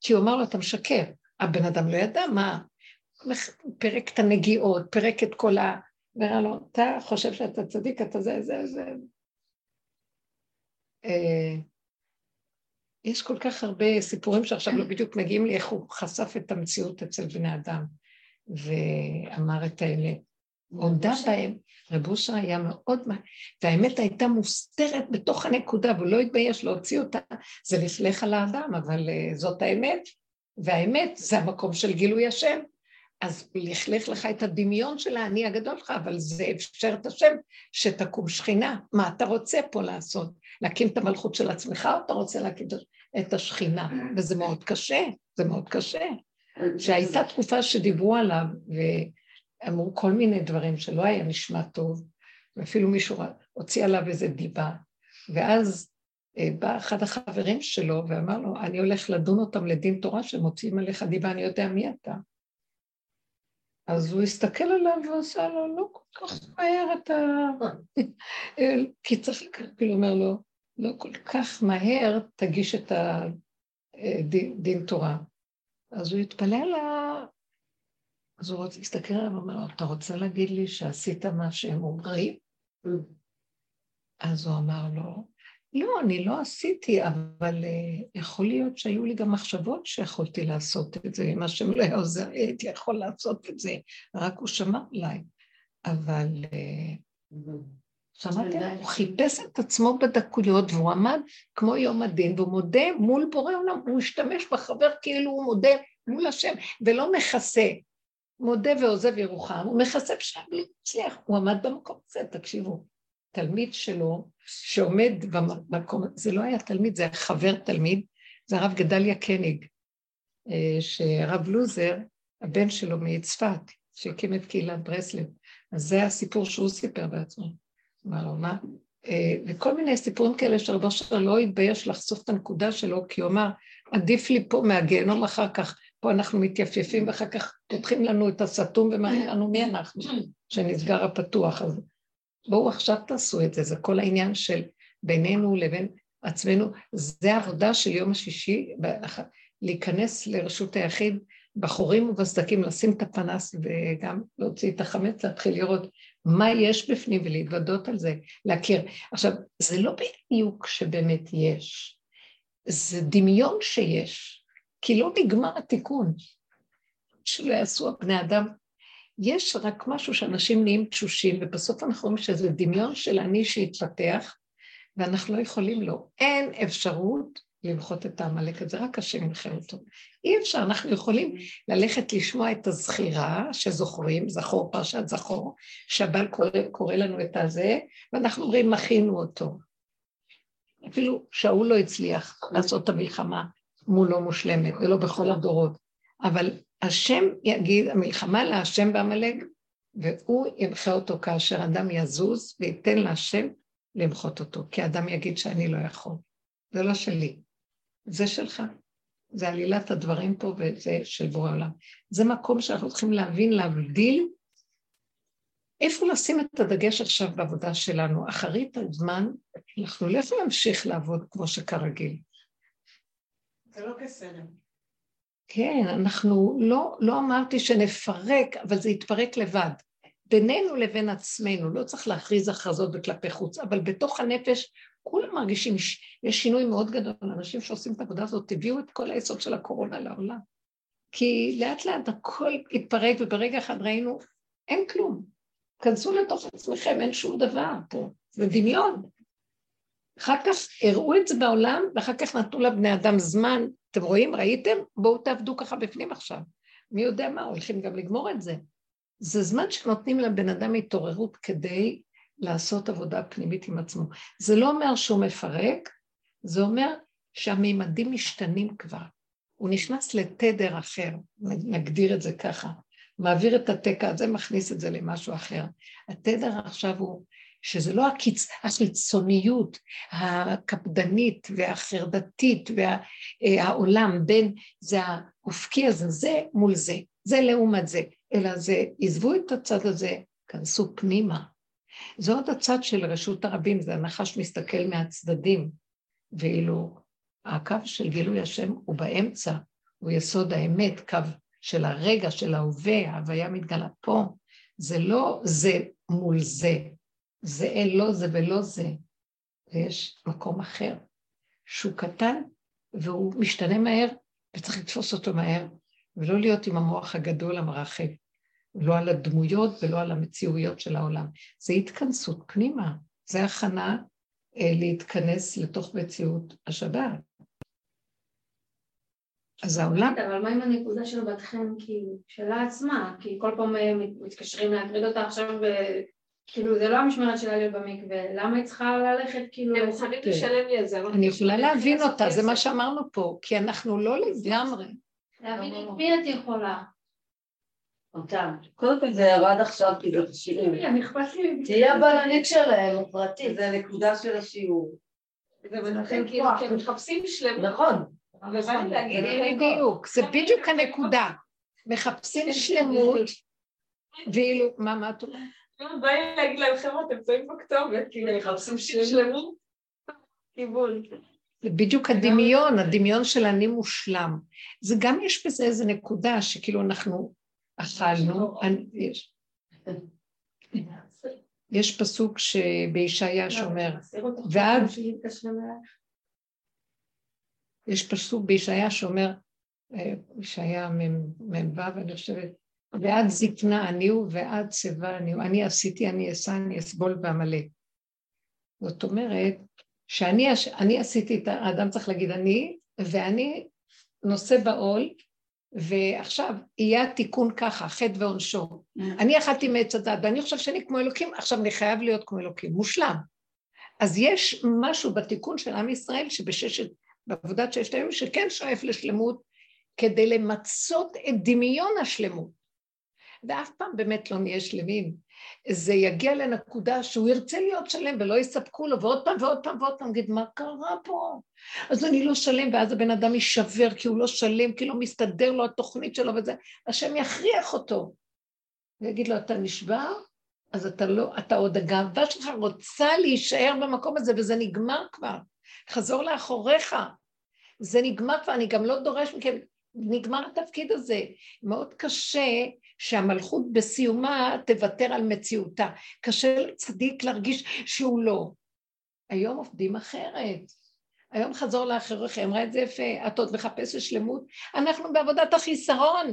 כי הוא אמר לו, אתה משקר. הבן אדם לא ידע מה, פירק את הנגיעות, פירק את כל ה... ואמר לו, אתה חושב שאתה צדיק, אתה זה, זה, זה. אה, יש כל כך הרבה סיפורים שעכשיו לא בדיוק מגיעים לי, איך הוא חשף את המציאות אצל בני אדם, ואמר את האמת. הודה בהם, רב אושר היה מאוד, והאמת הייתה מוסתרת בתוך הנקודה, והוא לא התבייש להוציא אותה, זה לפלך על האדם, אבל uh, זאת האמת, והאמת זה המקום של גילוי השם. אז לכלך לך את הדמיון של האני הגדול שלך, אבל זה אפשר את השם שתקום שכינה. מה אתה רוצה פה לעשות? להקים את המלכות של עצמך, או אתה רוצה להקים את השכינה? וזה מאוד קשה, זה מאוד קשה. שהייתה תקופה שדיברו עליו, ואמרו כל מיני דברים שלא היה נשמע טוב, ואפילו מישהו הוציא עליו איזה דיבה, ואז אה, בא אחד החברים שלו ואמר לו, אני הולך לדון אותם לדין תורה שמוציאים עליך דיבה, אני יודע מי אתה. אז הוא הסתכל עליו ועשה לו, לא כל כך מהר אתה... כי צריך, כאילו אומר לו, לא כל כך מהר תגיש את הדין אה, תורה. אז הוא התפלל לה... אז הוא רוצה להסתכל עליו ואומר לו, אתה רוצה להגיד לי שעשית מה שהם אומרים? אז הוא אמר לו, לא, אני לא עשיתי, אבל uh, יכול להיות שהיו לי גם מחשבות שיכולתי לעשות את זה, אם השם לא היה עוזר, הייתי יכול לעשות את זה, רק הוא שמע עליי. אבל שמעתי, הוא חיפש את עצמו בדקויות, והוא עמד כמו יום הדין, והוא מודה מול בורא עולם, הוא השתמש בחבר כאילו הוא מודה מול השם, ולא מכסה. מודה ועוזב ירוחם, הוא מכסה פשעה בלי להצליח, הוא עמד במקום הזה, תקשיבו. תלמיד שלו שעומד במקום, זה לא היה תלמיד, זה היה חבר תלמיד, זה הרב גדליה קניג, אה, שהרב לוזר, הבן שלו מצפת, שהקים את קהילת ברסלב, אז זה הסיפור שהוא סיפר בעצמו. אמר לו, מה? וכל מיני סיפורים כאלה שרבו שלו לא התבייש לחשוף את הנקודה שלו, כי הוא אמר, עדיף לי פה מהגיהנום אחר כך, פה אנחנו מתייפייפים ואחר כך פותחים לנו את הסתום ומראים לנו מי אנחנו, שנסגר הפתוח. אז בואו עכשיו תעשו את זה, זה כל העניין של בינינו לבין עצמנו, זה העבודה של יום השישי, להיכנס לרשות היחיד, בחורים ובסדקים, לשים את הפנס וגם להוציא את החמץ, להתחיל לראות מה יש בפנים ולהתוודות על זה, להכיר. עכשיו, זה לא בדיוק שבאמת יש, זה דמיון שיש, כי לא נגמר התיקון. שלא יעשו הבני אדם. יש רק משהו שאנשים נהיים תשושים, ובסוף אנחנו רואים שזה דמיון של אני שהתפתח, ואנחנו לא יכולים לו. אין אפשרות למחות את העמלק הזה, רק השם ינחה אותו. אי אפשר, אנחנו יכולים ללכת לשמוע את הזכירה שזוכרים, זכור פרשת זכור, שהבעל קורא, קורא לנו את הזה, ואנחנו אומרים, מכינו אותו. אפילו שאול לא הצליח לעשות את המלחמה מולו מושלמת, ולא בכל הדורות. אבל השם יגיד, המלחמה להשם בעמלק, והוא ימחה אותו כאשר אדם יזוז וייתן להשם למחות אותו, כי אדם יגיד שאני לא יכול. זה לא שלי, זה שלך. זה עלילת הדברים פה וזה של בורא עולם. זה מקום שאנחנו צריכים להבין, להבדיל איפה לשים את הדגש עכשיו בעבודה שלנו. אחרית הזמן, אנחנו לא יכולים להמשיך לעבוד כמו שכרגיל. זה לא כסדר. כן, אנחנו לא, לא אמרתי שנפרק, אבל זה יתפרק לבד. בינינו לבין עצמנו, לא צריך להכריז הכרזות וכלפי חוץ, אבל בתוך הנפש כולם מרגישים, יש שינוי מאוד גדול, אנשים שעושים את העבודה הזאת, הביאו את כל היסוד של הקורונה לעולם. כי לאט לאט הכל התפרק, וברגע אחד ראינו, אין כלום. כנסו לתוך עצמכם, אין שום דבר פה, זה דמיון. אחר כך הראו את זה בעולם, ואחר כך נתנו לבני אדם זמן. אתם רואים, ראיתם? בואו תעבדו ככה בפנים עכשיו. מי יודע מה, הולכים גם לגמור את זה. זה זמן שנותנים לבן אדם התעוררות כדי לעשות עבודה פנימית עם עצמו. זה לא אומר שהוא מפרק, זה אומר שהמימדים משתנים כבר. הוא נכנס לתדר אחר, נגדיר את זה ככה. מעביר את התקע הזה, מכניס את זה למשהו אחר. התדר עכשיו הוא שזה לא הקיצ... החיצוניות הקפדנית והחרדתית והעולם בין זה האופקי הזה, זה מול זה, זה לעומת זה, אלא זה, עזבו את הצד הזה, כנסו פנימה. זה עוד הצד של רשות הרבים, זה הנחש מסתכל מהצדדים, ואילו הקו של גילוי השם הוא באמצע, הוא יסוד האמת, קו של הרגע, של ההווה, ההוויה מתגלה פה. זה לא זה מול זה, זה אין לא זה ולא זה, ויש מקום אחר, שהוא קטן והוא משתנה מהר וצריך לתפוס אותו מהר, ולא להיות עם המוח הגדול המרחב, לא על הדמויות ולא על המציאויות של העולם. זה התכנסות פנימה, זה הכנה אה, להתכנס לתוך מציאות השבת. אז העולם... אבל מה עם הנקודה של בתכם, כאילו, שלה עצמה? כי כל פעם אה, מתקשרים להטריד אותה עכשיו כאילו זה לא המשמרת שלה להיות במקווה, למה היא צריכה ללכת כאילו... הם מוכנים לשלם לי על זה. אני יכולה להבין אותה, זה מה שאמרנו פה, כי אנחנו לא לגמרי. להבין את מי את יכולה. אותם. קודם כל זה ירד עכשיו. אני אכפת לי. תהיה הבלנית שלהם, הפרטית. זה הנקודה של השיעור. זה מנחם כאילו, כי הם מחפשים שלמות. נכון. בדיוק, זה בדיוק הנקודה. מחפשים שלמות, ואילו, מה, מה את אומרת? בא לי להגיד להם, חבר'ה, אתם צועים בכתובת, כאילו, מחפשים שלמות. קיבול. זה בדיוק הדמיון, הדמיון של אני מושלם. זה גם יש בזה איזה נקודה שכאילו אנחנו אכלנו, יש, יש פסוק שבישעיה שאומר, ועד, יש פסוק בישעיה שאומר, בישעיה מ"ו, אני חושבת, ועד זקנה אני הוא ועד שיבה אני הוא, אני עשיתי, אני אשא, אני אסבול בעמלק. זאת אומרת, שאני אני עשיתי את האדם צריך להגיד אני, ואני נושא בעול, ועכשיו יהיה התיקון ככה, חטא ועונשו. Mm. אני אכלתי מעץ הדת, ואני חושב שאני כמו אלוקים, עכשיו אני חייב להיות כמו אלוקים, מושלם. אז יש משהו בתיקון של עם ישראל שבששת, בעבודת ששת הימים, שכן שואף לשלמות, כדי למצות את דמיון השלמות. ואף פעם באמת לא נהיה שלמים. זה יגיע לנקודה שהוא ירצה להיות שלם ולא יספקו לו, ועוד פעם ועוד פעם ועוד פעם, נגיד, מה קרה פה? אז אני לא שלם, ואז הבן אדם יישבר כי הוא לא שלם, כי לא מסתדר לו התוכנית שלו וזה, השם יכריח אותו. ויגיד לו, אתה נשבר? אז אתה לא, אתה עוד, הגאווה שלך רוצה להישאר במקום הזה, וזה נגמר כבר. חזור לאחוריך. זה נגמר כבר, אני גם לא דורש מכם, נגמר התפקיד הזה. מאוד קשה שהמלכות בסיומה תוותר על מציאותה. קשה לצדיק להרגיש שהוא לא. היום עובדים אחרת. היום חזור לאחריך, אמרה את זה יפה, את עוד מחפשת שלמות, אנחנו בעבודת החיסרון.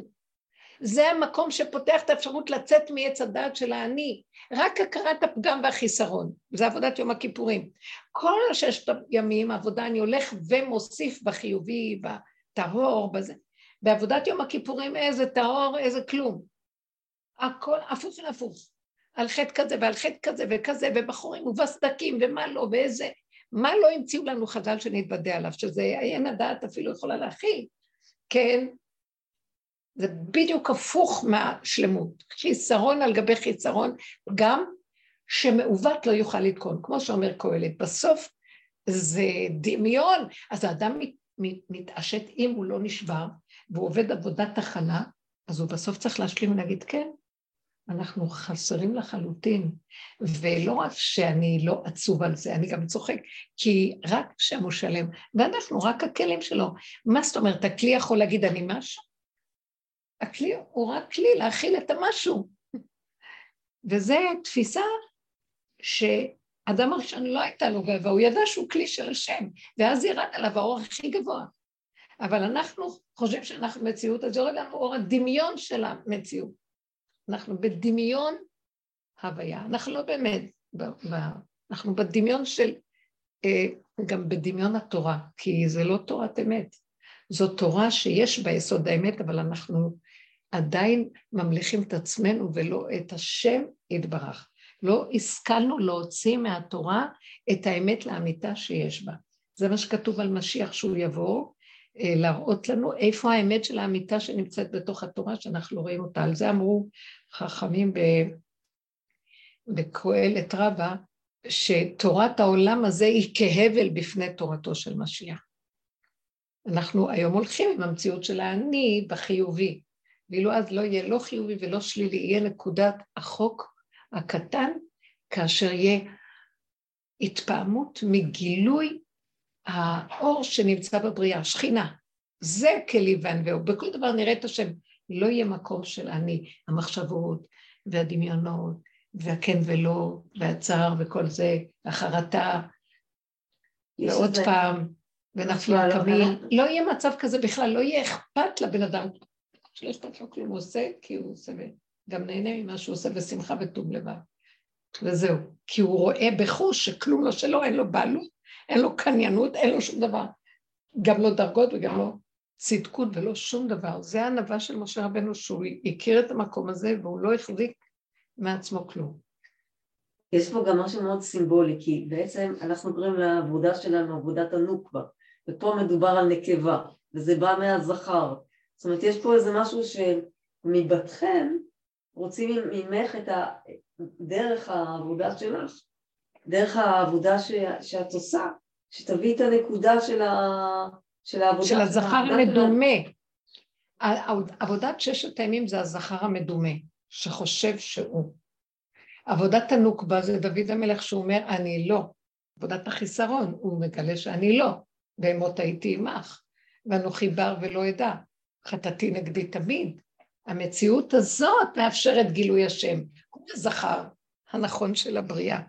זה המקום שפותח את האפשרות לצאת מעץ הדעת של האני. רק הכרת הפגם והחיסרון, זה עבודת יום הכיפורים. כל הששת ימים, עבודה, אני הולך ומוסיף בחיובי, בטהור, בזה. בעבודת יום הכיפורים איזה טהור, איזה כלום. הכל הפוך על הפוך. על חטא כזה ועל חטא כזה וכזה, ובחורים ובסדקים ומה לא, ואיזה... מה לא המציאו לנו חז"ל שנתוודה עליו, שזה אין הדעת אפילו יכולה להכיל, כן? זה בדיוק הפוך מהשלמות. חיסרון על גבי חיסרון, גם שמעוות לא יוכל לתקון, כמו שאומר קהלת. בסוף זה דמיון, אז האדם מת, מת, מתעשת אם הוא לא נשבר, והוא עובד עבודת הכנה, אז הוא בסוף צריך להשלים ולהגיד, כן, אנחנו חסרים לחלוטין, ולא רק שאני לא עצוב על זה, אני גם צוחק, כי רק שם הוא שלם, ואנחנו רק הכלים שלו. מה זאת אומרת, הכלי יכול להגיד אני משהו? הכלי הוא רק כלי להכיל את המשהו. וזו תפיסה שאדם הראשון לא הייתה לו גאווה, הוא ידע שהוא כלי של השם, ואז ירד עליו האור הכי גבוה. אבל אנחנו חושבים שאנחנו מציאות, אז יורד לנו אור הדמיון של המציאות. אנחנו בדמיון הוויה, אנחנו לא באמת, ב, ב, אנחנו בדמיון של, אה, גם בדמיון התורה, כי זה לא תורת אמת. זו תורה שיש בה יסוד האמת, אבל אנחנו עדיין ממליכים את עצמנו ולא את השם יתברך. לא השכלנו להוציא מהתורה את האמת לאמיתה שיש בה. זה מה שכתוב על משיח שהוא יבוא, להראות לנו איפה האמת של האמיתה שנמצאת בתוך התורה שאנחנו רואים אותה. על זה אמרו חכמים בקהלת רבה, שתורת העולם הזה היא כהבל בפני תורתו של משיח. אנחנו היום הולכים עם המציאות של האני בחיובי, ואילו אז לא יהיה לא חיובי ולא שלילי, יהיה נקודת החוק הקטן, כאשר יהיה התפעמות מגילוי האור שנמצא בבריאה, שכינה. זה כלי וענווהו. בכל דבר נראה את השם. לא יהיה מקום של אני, המחשבות והדמיונות והכן ולא והצער וכל זה, החרטה, ועוד זה... פעם, ונפלו קמים. לא יהיה מצב כזה בכלל, לא יהיה אכפת לבן אדם. שלא אכפת לו כלום, הוא עושה כי הוא עושה, וגם נהנה ממה שהוא עושה בשמחה וטוב לבד. וזהו. כי הוא רואה בחוש שכלום לא שלו, אין לו בעלות, אין לו קניינות, אין לו שום דבר. גם לא דרגות וגם לא צדקות ולא שום דבר. זה הענווה של משה רבנו, שהוא הכיר את המקום הזה והוא לא החזיק מעצמו כלום. יש פה גם משהו מאוד סימבולי, כי בעצם אנחנו קוראים לעבודה שלנו עבודת הנוקבה, ופה מדובר על נקבה, וזה בא מהזכר. זאת אומרת, יש פה איזה משהו שמבתכם רוצים ממך את ה... דרך העבודה שלך, דרך העבודה ש... שאת עושה, שתביא את הנקודה של, ה... של העבודה. של הזכר המדומה. עבודת ששת הימים זה הזכר המדומה, שחושב שהוא. עבודת הנוקבה זה דוד המלך שהוא אומר, אני לא. עבודת החיסרון, הוא מגלה שאני לא, ואמות הייתי עמך, ואנוכי בר ולא אדע. חטאתי נגדי תמיד. המציאות הזאת מאפשרת גילוי השם. הוא הזכר הנכון של הבריאה.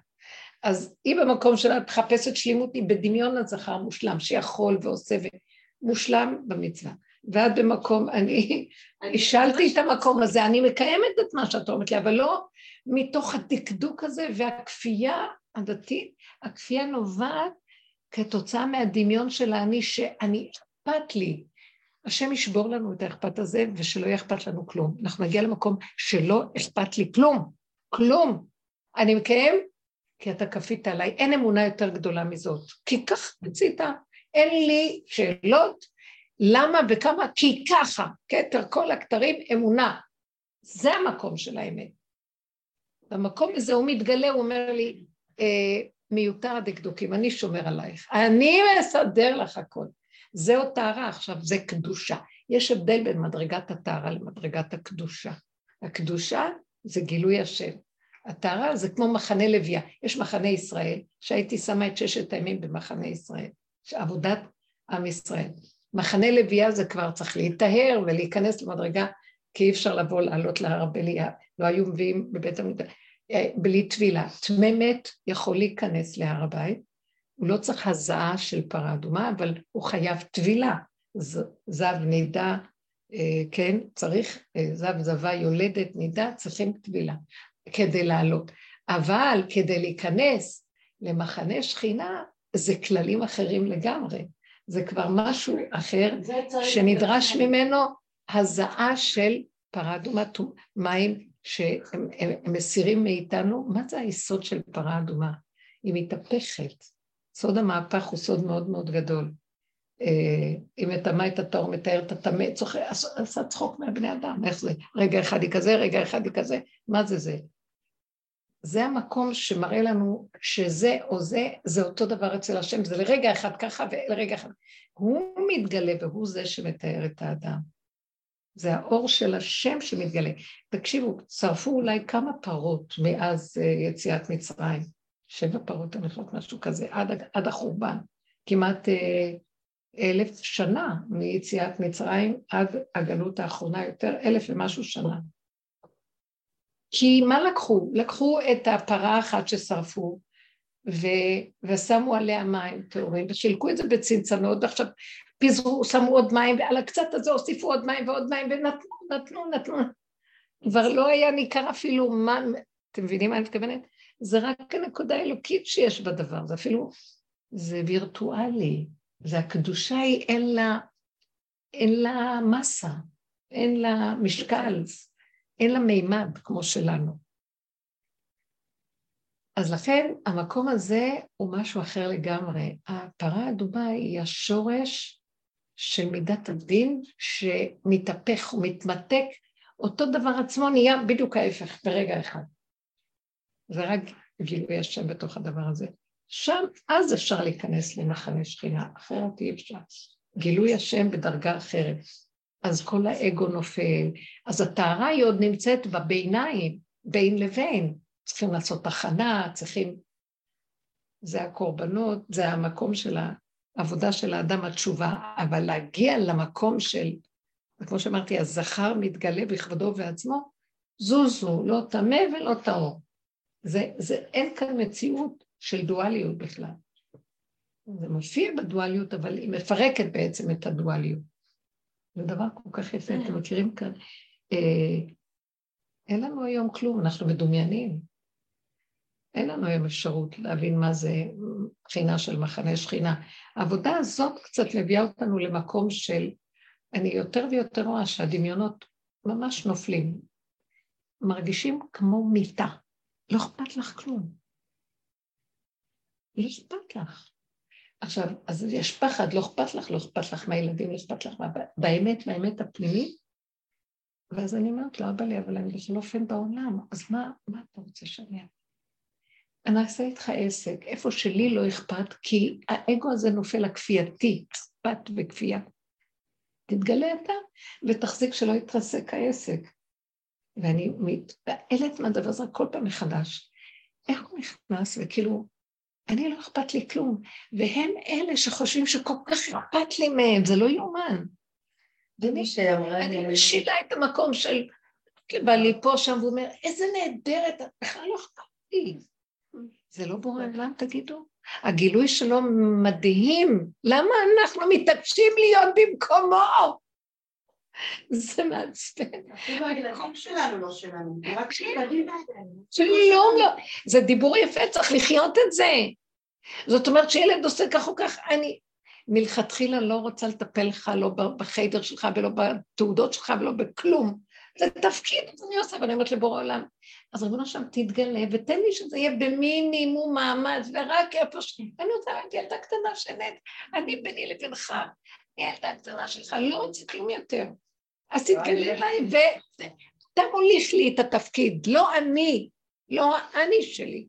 אז היא במקום שלה מחפשת שלימות, היא בדמיון הזכר מושלם, שיכול ועושה ומושלם במצווה. ואת במקום, אני השלתי את המקום הזה, אני מקיימת את מה שאת אומרת לי, אבל לא מתוך הדקדוק הזה והכפייה הדתית, הכפייה נובעת כתוצאה מהדמיון של האני, שאני אכפת לי, השם ישבור לנו את האכפת הזה ושלא יהיה אכפת לנו כלום. אנחנו נגיע למקום שלא אכפת לי כלום, כלום. אני מקיים כי אתה כפית עליי, אין אמונה יותר גדולה מזאת. כי כך רצית, אין לי שאלות, למה וכמה? כי ככה, כתר כל הכתרים, אמונה. זה המקום של האמת. במקום הזה הוא מתגלה, הוא אומר לי, אה, מיותר הדקדוקים, אני שומר עלייך, אני מסדר לך הכל. זהו טהרה עכשיו, זה קדושה. יש הבדל בין מדרגת הטהרה למדרגת הקדושה. הקדושה זה גילוי השם. הטהרה זה כמו מחנה לוויה. יש מחנה ישראל, שהייתי שמה את ששת הימים במחנה ישראל, עבודת עם ישראל. מחנה לוויה זה כבר צריך להיטהר ולהיכנס למדרגה, כי אי אפשר לבוא לעלות להר הבליה, לא היו מביאים בבית המקדש, אה, בלי טבילה. טמא מת יכול להיכנס להר הבית, הוא לא צריך הזעה של פרה אדומה, אבל הוא חייב טבילה. זב נידה, אה, כן, צריך, אה, זב זבה יולדת נידה, צריכים טבילה כדי לעלות. אבל כדי להיכנס למחנה שכינה, זה כללים אחרים לגמרי. זה כבר משהו אחר שנדרש ממנו הזעה של פרה אדומה, מים שהם מסירים מאיתנו. מה זה היסוד של פרה אדומה? היא מתהפכת. סוד המהפך הוא סוד מאוד מאוד גדול. אה, אם מטמא את התור, מתאר את הטמא, עשה צחוק מהבני אדם, איך זה? רגע אחד היא כזה, רגע אחד היא כזה, מה זה זה? זה המקום שמראה לנו שזה או זה, זה אותו דבר אצל השם, זה לרגע אחד ככה ולרגע אחד. הוא מתגלה והוא זה שמתאר את האדם. זה האור של השם שמתגלה. תקשיבו, צרפו אולי כמה פרות מאז אה, יציאת מצרים. שבע פרות ענפות, משהו כזה, עד, עד החורבן. כמעט אה, אלף שנה מיציאת מצרים עד הגלות האחרונה, יותר אלף ומשהו שנה. כי מה לקחו? לקחו את הפרה האחת ששרפו ו... ושמו עליה מים טהורים ושילקו את זה בצנצנות ועכשיו פיזרו, שמו עוד מים ועל הקצת הזה הוסיפו עוד מים ועוד מים ונתנו, נתנו, נתנו. כבר לא היה ניכר אפילו מה, אתם מבינים מה אני מתכוונת? זה רק הנקודה האלוקית שיש בדבר, זה אפילו, זה וירטואלי, זה הקדושה היא אין לה, אין לה מסה, אין לה משקל, אין לה מימד כמו שלנו. אז לכן המקום הזה הוא משהו אחר לגמרי. הפרה האדומה היא השורש של מידת הדין שמתהפך ומתמתק, אותו דבר עצמו נהיה בדיוק ההפך ברגע אחד. זה רק גילוי השם בתוך הדבר הזה. שם, אז אפשר להיכנס למחנה שכינה, אחרת אי אפשר. גילוי השם בדרגה אחרת. אז כל האגו נופל. אז הטהרה היא עוד נמצאת בביניים, בין לבין. צריכים לעשות הכנה, צריכים... זה הקורבנות, זה המקום של העבודה של האדם התשובה, אבל להגיע למקום של, כמו שאמרתי, הזכר מתגלה בכבודו ועצמו, זוזו, לא טמא ולא טהור. זה, זה, אין כאן מציאות של דואליות בכלל. זה מופיע בדואליות, אבל היא מפרקת בעצם את הדואליות. זה דבר כל כך יפה, אתם מכירים כאן. אה, אין לנו היום כלום, אנחנו מדומיינים. אין לנו היום אפשרות להבין מה זה בחינה של מחנה שכינה. העבודה הזאת קצת מביאה אותנו למקום של, אני יותר ויותר רואה שהדמיונות ממש נופלים. מרגישים כמו מיטה. לא אכפת לך כלום. לא אכפת לך. עכשיו, אז יש פחד, לא אכפת לך, לא אכפת לך מהילדים, לא אכפת לך מה... באמת, באמת הפנימית. ואז אני אומרת לו, אבא לי, אבל אני בכל אופן בעולם, אז מה, מה אתה רוצה שאני אעשה? אני אעשה איתך עסק, איפה שלי לא אכפת, כי האגו הזה נופל הכפייתי, אכפת וכפייה. תתגלה אתה ותחזיק שלא יתרסק העסק. ואני מתפעלת מהדבר הזה כל פעם מחדש. איך הוא נכנס, וכאילו, אני לא אכפת לי כלום. והם אלה שחושבים שכל כך אכפת לי מהם, זה לא יאומן. ומי שאמרה אני משילה את המקום של בעלי פה, שם, והוא אומר, איזה נהדרת, בכלל לא אכפת לי. זה לא בורא עולם, תגידו? הגילוי שלו מדהים, למה אנחנו מתעקשים להיות במקומו? זה מעצבן. אפילו הילדים שלנו לא שלנו, רק שילדים שלום לא. זה דיבור יפה, צריך לחיות את זה. זאת אומרת שילד עושה כך או כך, אני... מלכתחילה לא רוצה לטפל לך, לא בחדר שלך ולא בתעודות שלך ולא בכלום. זה תפקיד, אז אני עושה, ואני אומרת לבורא עולם, אז ריבונו שם תתגלה, ותן לי שזה יהיה במינימום מאמץ, ורק איפה ש... אני רוצה להגיד, ילדה קטנה שנית, אני ביני לבינך, ילדה קטנה שלך, לא רוצה כלום יותר. אז תתגלה אליי, ואתה מוליך לי את התפקיד, לא אני, לא האני שלי.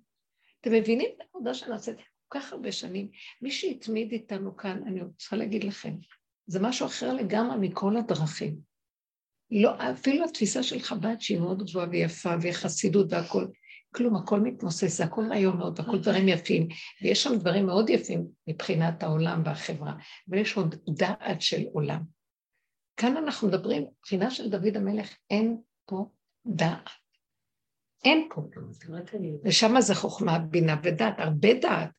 אתם מבינים את העבודה שנעשית כל כך הרבה שנים? מי שהתמיד איתנו כאן, אני רוצה להגיד לכם, זה משהו אחר לגמרי מכל הדרכים. לא, אפילו התפיסה של חב"ד שהיא מאוד גבוהה ויפה וחסידות והכול, כלום, הכל מתמוסס, הכל נעים מאוד, והכל דברים יפים, ויש שם דברים מאוד יפים מבחינת העולם והחברה, ויש עוד דעת של עולם. כאן אנחנו מדברים, מבחינה של דוד המלך, אין פה דעת. אין פה. ושם זה חוכמה, בינה ודעת, הרבה דעת.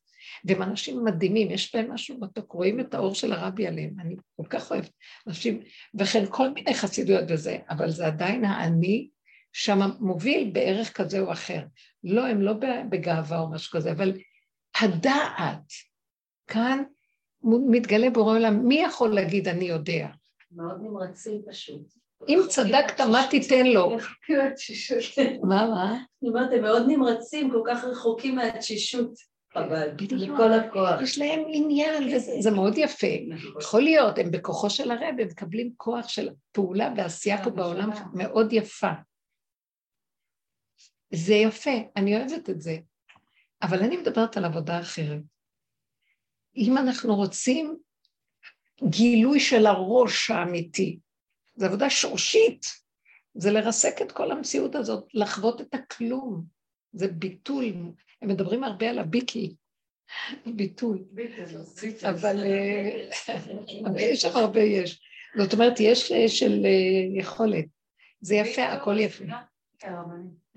והם אנשים מדהימים, יש בהם משהו מתוק, רואים את האור של הרבי עליהם, אני כל כך אוהבת אנשים, וכן כל מיני חסידויות וזה, אבל זה עדיין האני שם מוביל בערך כזה או אחר. לא, הם לא בגאווה או משהו כזה, אבל הדעת, כאן מתגלה בורא עולם, מי יכול להגיד אני יודע? מאוד נמרצים פשוט. אם צדקת, מה תיתן לו? מה, מה? אני אומרת, הם מאוד נמרצים, כל כך רחוקים מהתשישות. חבל, בכל הכוח. יש להם עניין, וזה מאוד יפה. יכול להיות, הם בכוחו של הרב, הם מקבלים כוח של פעולה ועשייה פה בעולם מאוד יפה. זה יפה, אני אוהבת את זה. אבל אני מדברת על עבודה אחרת. אם אנחנו רוצים גילוי של הראש האמיתי, זו עבודה שורשית, זה לרסק את כל המציאות הזאת, לחוות את הכלום, זה ביטול, הם מדברים הרבה על הביטל, ביטול, אבל יש שם הרבה יש. זאת אומרת, יש אה, של אה, יכולת. זה יפה, הכל יפה.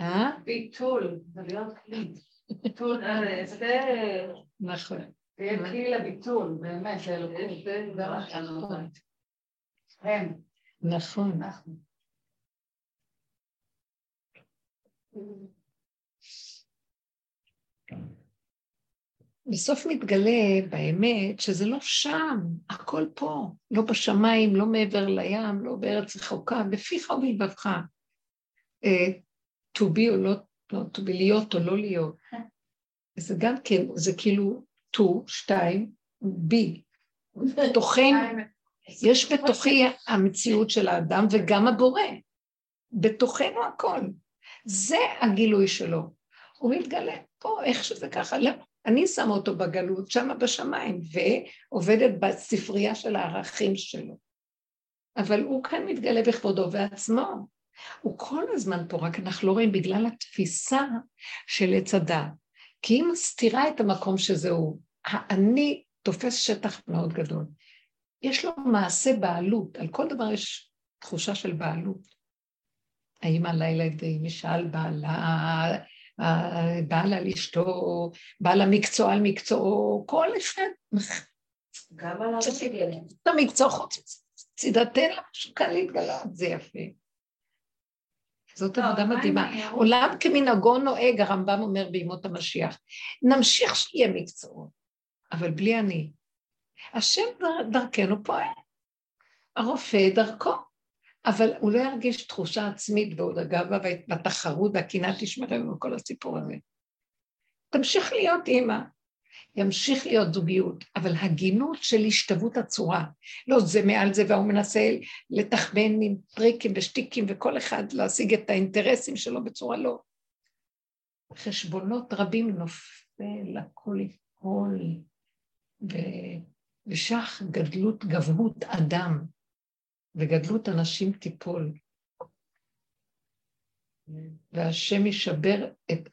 אה? ביטול, זה להיות כלי. ביטול, זה... נכון. זה יהיה כלי לביטול, באמת, לאלוקות. הם. נכון. בסוף מתגלה באמת שזה לא שם, הכל פה, לא בשמיים, לא מעבר לים, לא בארץ רחוקה, בפיך ובלבבך. אה, to be או לא, לא to be להיות או לא להיות. זה גם כן, זה כאילו to, שתיים, be. תוכן, יש בתוכי המציאות של האדם וגם הבורא. בתוכנו הכל. זה הגילוי שלו. הוא מתגלה פה, איך שזה ככה. לא, אני שמה אותו בגלות, שמה בשמיים, ועובדת בספרייה של הערכים שלו. אבל הוא כאן מתגלה בכבודו ועצמו. הוא כל הזמן פה, רק אנחנו לא רואים בגלל התפיסה של עץ הדעת. כי היא מסתירה את המקום שזה הוא. האני תופס שטח מאוד גדול. יש לו מעשה בעלות, על כל דבר יש תחושה של בעלות. האמא לילדים, אישה על בעלה, בעל על אשתו, בעל המקצוע על מקצועו, כל אחד. גם על המקצוע. חוץ צידתן לה משהו כאן להתגלות, זה יפה. זאת לא, עבודה מדהימה. עולם כמנהגו נוהג, הרמב"ם אומר בימות המשיח. נמשיך שיהיה מקצועות, אבל בלי אני. השם דרכנו פועל. הרופא דרכו. אבל הוא לא ירגיש תחושה עצמית ועוד הגאווה והתחרות והקנאה תשמרנו וכל הסיפור הזה. תמשיך להיות אימא, ימשיך להיות זוגיות, אבל הגינות של השתוות הצורה, לא זה מעל זה והוא מנסה לתחמן עם טריקים ושטיקים וכל אחד להשיג את האינטרסים שלו בצורה לא. חשבונות רבים נופל, הכל ייפול, ושך גדלות גבהות אדם. וגדלות אנשים תיפול. והשם ישבר את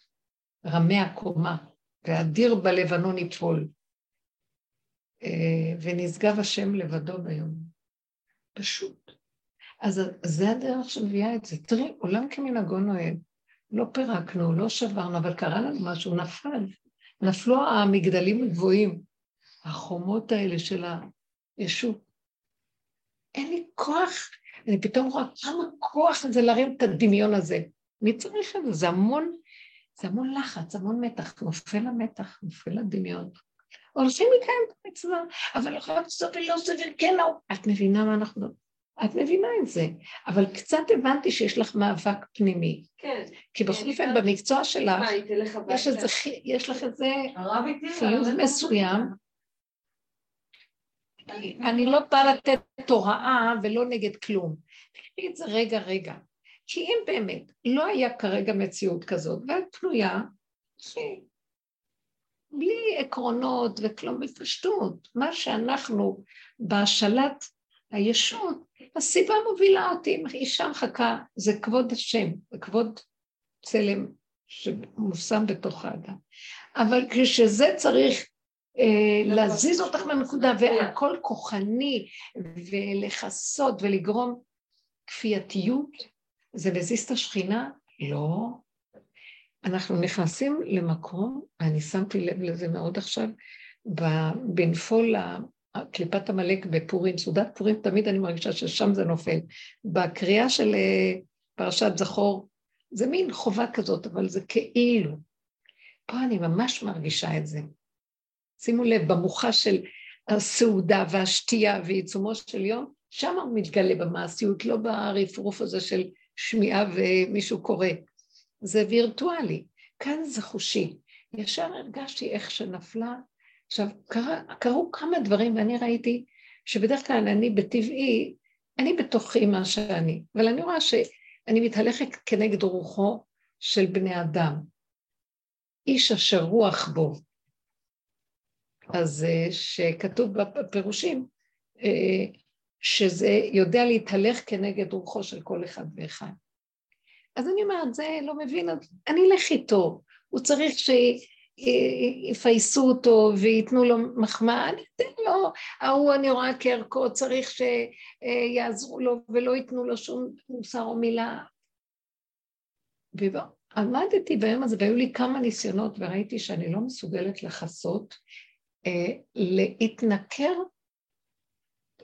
רמי הקומה, והדיר בלבנון ייפול. אה, ונשגב השם לבדו ביום. פשוט. אז זה הדרך שמביאה את זה. תראי, עולם כמנהגו נוהג. לא פירקנו, לא שברנו, אבל קרה לנו משהו, נפל. נפלו המגדלים הגבוהים, החומות האלה של הישות. אין לי כוח, אני פתאום רואה כמה כוח זה להרים את הדמיון הזה. מי צריך את זה? זה המון, זה המון לחץ, המון מתח, נופל המתח, נופל הדמיון. הולכים לקיים את המצווה, אבל אחר כך לא סביר, כן, לא. את מבינה מה אנחנו... את מבינה את זה, אבל קצת הבנתי שיש לך מאבק פנימי. כן. כי בכל אופן במקצוע שלך, יש, איזה, יש לך איזה חיוב מסוים. אני לא באה לתת הוראה ולא נגד כלום. תקראי את זה רגע רגע. כי אם באמת לא היה כרגע מציאות כזאת, ואת פנויה, בלי עקרונות וכלום בפשטות, מה שאנחנו בהשאלת הישות, הסיבה מובילה אותי, אישה מחכה, זה כבוד השם, זה כבוד צלם שמושם בתוך האדם. אבל כשזה צריך אה, להזיז אותך מהנקודה והכל כוחני ולכסות ולגרום כפייתיות, זה מזיז את השכינה? לא. אנחנו נכנסים למקום, ואני שמתי לב לזה מאוד עכשיו, בנפול קליפת עמלק בפורים, סעודת פורים, תמיד אני מרגישה ששם זה נופל. בקריאה של אה, פרשת זכור, זה מין חובה כזאת, אבל זה כאילו. פה אני ממש מרגישה את זה. שימו לב, במוחה של הסעודה והשתייה ועיצומו של יום, שם הוא מתגלה במעשיות, לא ברפרוף הזה של שמיעה ומישהו קורא. זה וירטואלי. כאן זה חושי. ישר הרגשתי איך שנפלה. עכשיו, קרה, קרו כמה דברים ואני ראיתי שבדרך כלל אני בטבעי, אני בתוכי מה שאני, אבל אני רואה שאני מתהלכת כנגד רוחו של בני אדם. איש אשר רוח בו. אז אה, שכתוב בפירושים, אה, שזה יודע להתהלך כנגד רוחו של כל אחד ואחד. אז אני אומרת, זה לא מבין, אני אלך איתו, הוא צריך שיפייסו אותו וייתנו לו מחמאה, אני אתן לו, ההוא אני רואה כערכו, צריך שיעזרו לו ולא ייתנו לו שום מוסר או מילה. ועמדתי ביום הזה והיו לי כמה ניסיונות וראיתי שאני לא מסוגלת לכסות, אה, להתנכר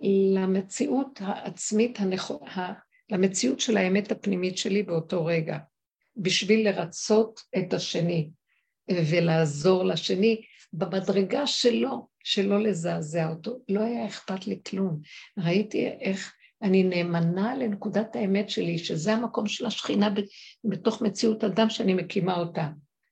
למציאות העצמית הנכונה, למציאות של האמת הפנימית שלי באותו רגע, בשביל לרצות את השני ולעזור לשני במדרגה שלו, שלא לזעזע אותו. לא היה אכפת לי כלום. ראיתי איך אני נאמנה לנקודת האמת שלי, שזה המקום של השכינה בתוך מציאות אדם שאני מקימה אותה.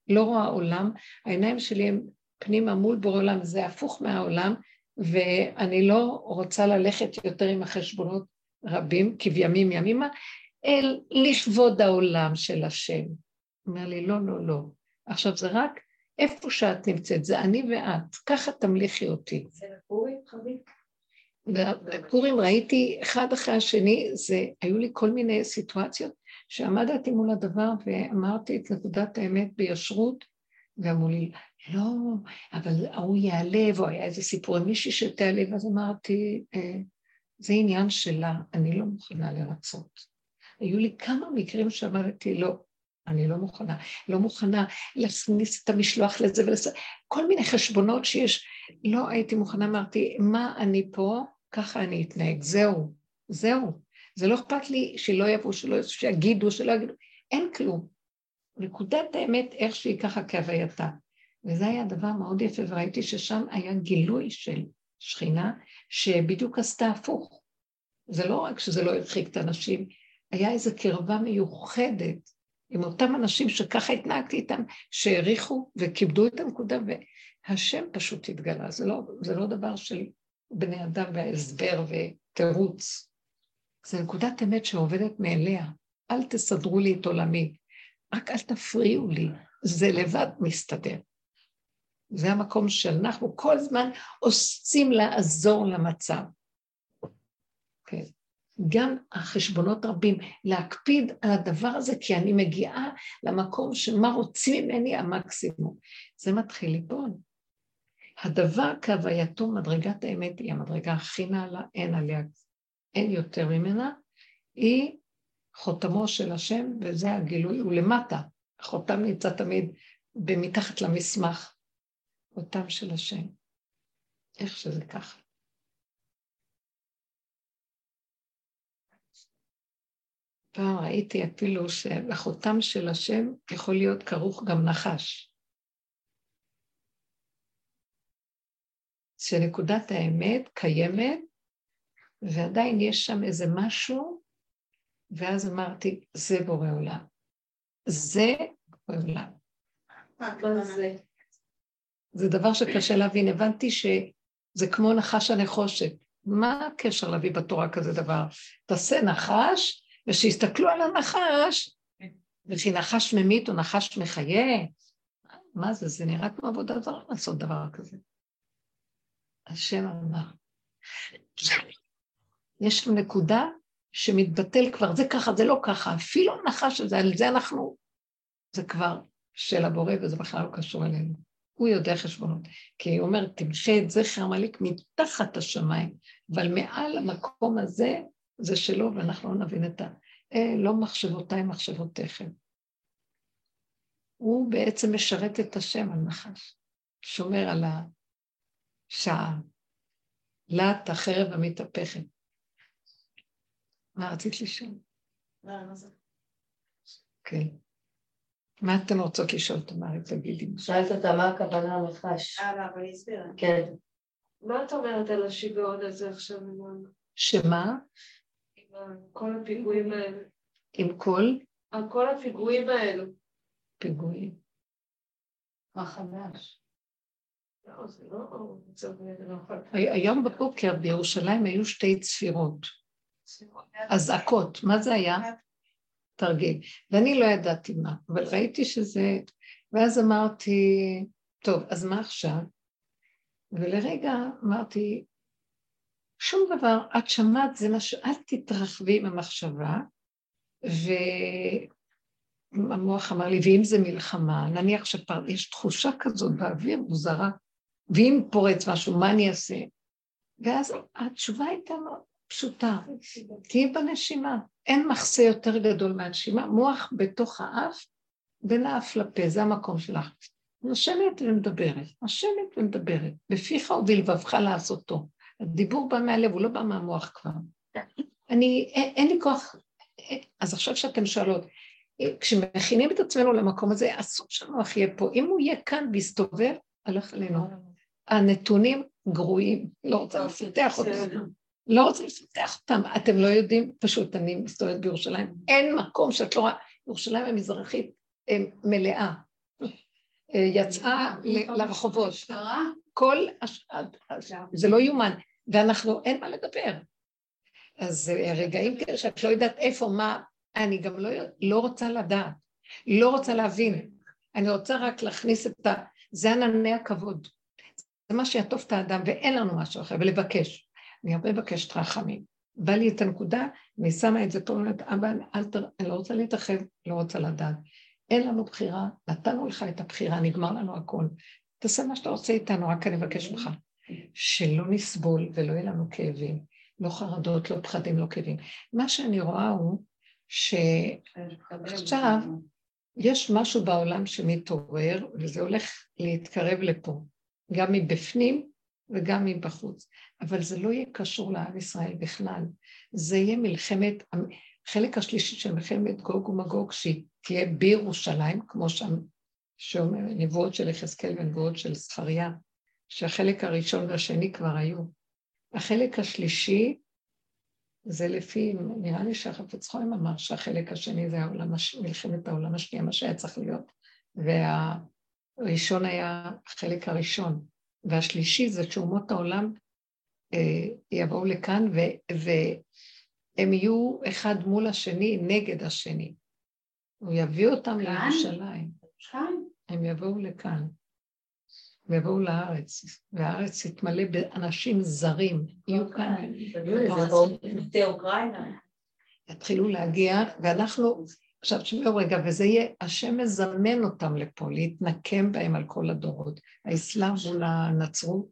לא רואה עולם, העיניים שלי הם פנימה מול בורא עולם, זה הפוך מהעולם, ואני לא רוצה ללכת יותר עם החשבונות רבים, כבימים ימימה, אל לכבוד העולם של השם. אומר לי, לא, לא, לא. עכשיו זה רק איפה שאת נמצאת, זה אני ואת, ככה תמליכי אותי. זה בפורים, חביב? בפורים ראיתי אחד אחרי השני, זה, היו לי כל מיני סיטואציות שעמדתי מול הדבר ואמרתי את נקודת האמת בישרות, ואמרו לי, לא, אבל ההוא ייעלב, או היה איזה סיפור עם מישהי שתיעלב, אז אמרתי, אה, זה עניין שלה, אני לא מוכנה לרצות. היו לי כמה מקרים שאמרתי, לא, אני לא מוכנה. לא מוכנה להכניס את המשלוח לזה ולעשות, כל מיני חשבונות שיש. לא הייתי מוכנה, אמרתי, מה אני פה, ככה אני אתנהג, זהו, זהו. זה לא אכפת לי שלא יבואו, שלא שיגידו, שלא יגידו, אין כלום. נקודת האמת איך שהיא ככה כהווייתה. וזה היה דבר מאוד יפה, וראיתי ששם היה גילוי של שכינה שבדיוק עשתה הפוך. זה לא רק שזה לא הרחיק את האנשים, היה איזו קרבה מיוחדת עם אותם אנשים שככה התנהגתי איתם, שהעריכו וכיבדו את הנקודה, והשם פשוט התגלה. זה לא, זה לא דבר של בני אדם והסבר ותירוץ. זה נקודת אמת שעובדת מאליה. אל תסדרו לי את עולמי, רק אל תפריעו לי, זה לבד מסתדר. זה המקום שאנחנו כל הזמן עושים לעזור למצב. כן. גם החשבונות רבים, להקפיד על הדבר הזה, כי אני מגיעה למקום שמה רוצים ממני המקסימום. זה מתחיל ליפול. הדבר כהווייתו, מדרגת האמת היא המדרגה הכי נעלה, אין עליה, אין יותר ממנה, היא חותמו של השם, וזה הגילוי, הוא למטה. החותם נמצא תמיד במתחת למסמך. אותם של השם, איך שזה ככה. פעם ראיתי אפילו שלחותם של השם יכול להיות כרוך גם נחש. שנקודת האמת קיימת, ועדיין יש שם איזה משהו, ואז אמרתי, זה בורא עולם. זה בורא עולם. מה זה? זה דבר שקשה להבין. הבנתי שזה כמו נחש הנחושת. מה הקשר להביא בתורה כזה דבר? תעשה נחש, ושיסתכלו על הנחש, וכי נחש ממית או נחש מחיה. מה זה? זה נראה כמו עבודה זרה לעשות דבר כזה. השם אמר. יש שם נקודה שמתבטל כבר, זה ככה, זה לא ככה, אפילו הנחש הזה, על זה אנחנו, זה כבר של הבורא וזה בכלל לא קשור אלינו. הוא יודע חשבונות. כי הוא אומר, תמחה את זכר עמלק מתחת השמיים, אבל מעל המקום הזה, זה שלו, ואנחנו לא נבין את ה... אה, לא מחשבותיי, מחשבותיכם. הוא בעצם משרת את השם על נחש, שומר על השעה. להט החרב המתהפכת. מה רצית לשאול? מה זה? כן. מה אתן רוצות לשאול, תמרי? תגידי. שאלת אותה מה הכוונה המחש. אה, לא, אבל היא הסבירה. כן. מה את אומרת על השיגעון הזה עכשיו, עם שמה? כל הפיגועים האלה? עם כל על כל הפיגועים האלו. פיגועים. מה חדש? לא, זה לא לא יכול. היום בבוקר בירושלים היו שתי צפירות, אזעקות. מה זה היה? תרגיל. ואני לא ידעתי מה, אבל ראיתי שזה... ואז אמרתי, טוב, אז מה עכשיו? ולרגע אמרתי, שום דבר, את שמעת, זה מה ש... אל תתרחבי עם המחשבה, והמוח אמר לי, ואם זה מלחמה, נניח שיש תחושה כזאת באוויר מוזרה, ואם פורץ משהו, מה אני אעשה? ואז התשובה הייתה מאוד פשוטה, תהיי בנשימה. אין מחסה יותר גדול מהנשימה, מוח בתוך האף, בין האף לפה, זה המקום שלך. נושמת ומדברת, נושמת ומדברת, בפיך ובלבבך לעשותו. הדיבור בא מהלב, הוא לא בא מהמוח כבר. אני, אין, אין לי כוח, אז עכשיו שאתם שואלות, כשמכינים את עצמנו למקום הזה, אסור שהמוח יהיה פה. אם הוא יהיה כאן ויסתובב, הלך עלינו. הנתונים גרועים, לא רוצה לפתח אותם. לא רוצה לפתח אותם. אתם לא יודעים, פשוט אני מסתובבת בירושלים, אין מקום שאת לא רואה, ירושלים המזרחית מלאה. יצאה לרחובות. כל, זה לא יאומן, ואנחנו, אין מה לדבר. אז רגעים כאלה שאת לא יודעת איפה, מה, אני גם לא, לא רוצה לדעת, לא רוצה להבין. אני רוצה רק להכניס את ה... זה ענני הכבוד. זה מה שיעטוף את האדם, ואין לנו משהו אחר, ולבקש. אני הרבה מבקשת רחמים. בא לי את הנקודה, אני שמה את זה פה, אומרת, אבא, אל ת... אני לא רוצה להתרחב, לא רוצה לדעת. אין לנו בחירה, נתנו לך את הבחירה, נגמר לנו הכל. תעשה מה שאתה רוצה איתנו, רק אני מבקש ממך. שלא נסבול ולא יהיה לנו כאבים, לא חרדות, לא פחדים, לא כאבים. מה שאני רואה הוא שעכשיו יש משהו בעולם שמתעורר, וזה הולך להתקרב לפה, גם מבפנים וגם מבחוץ. אבל זה לא יהיה קשור לעם ישראל בכלל. זה יהיה מלחמת, החלק השלישי של מלחמת גוג ומגוג, שהיא תהיה בירושלים, כמו שם, שאומר, נבואות של יחזקאל ונבואות של זכריה, שהחלק הראשון והשני כבר היו. החלק השלישי, זה לפי, נראה לי שהחפץ חיים אמר שהחלק השני זה העולם, מלחמת העולם השנייה, מה שהיה צריך להיות, והראשון היה החלק הראשון, והשלישי זה שאומות העולם אה, יבואו לכאן ו, והם יהיו אחד מול השני, נגד השני. הוא יביא אותם לירושלים. כאן? הם יבואו לכאן. ויבואו לארץ, והארץ תתמלא באנשים זרים, יהיו כאן. זה אוקראינה. יתחילו להגיע, ואנחנו, עכשיו תשמעו רגע, וזה יהיה, השם מזמן אותם לפה, להתנקם בהם על כל הדורות. האסלאם מול הנצרות,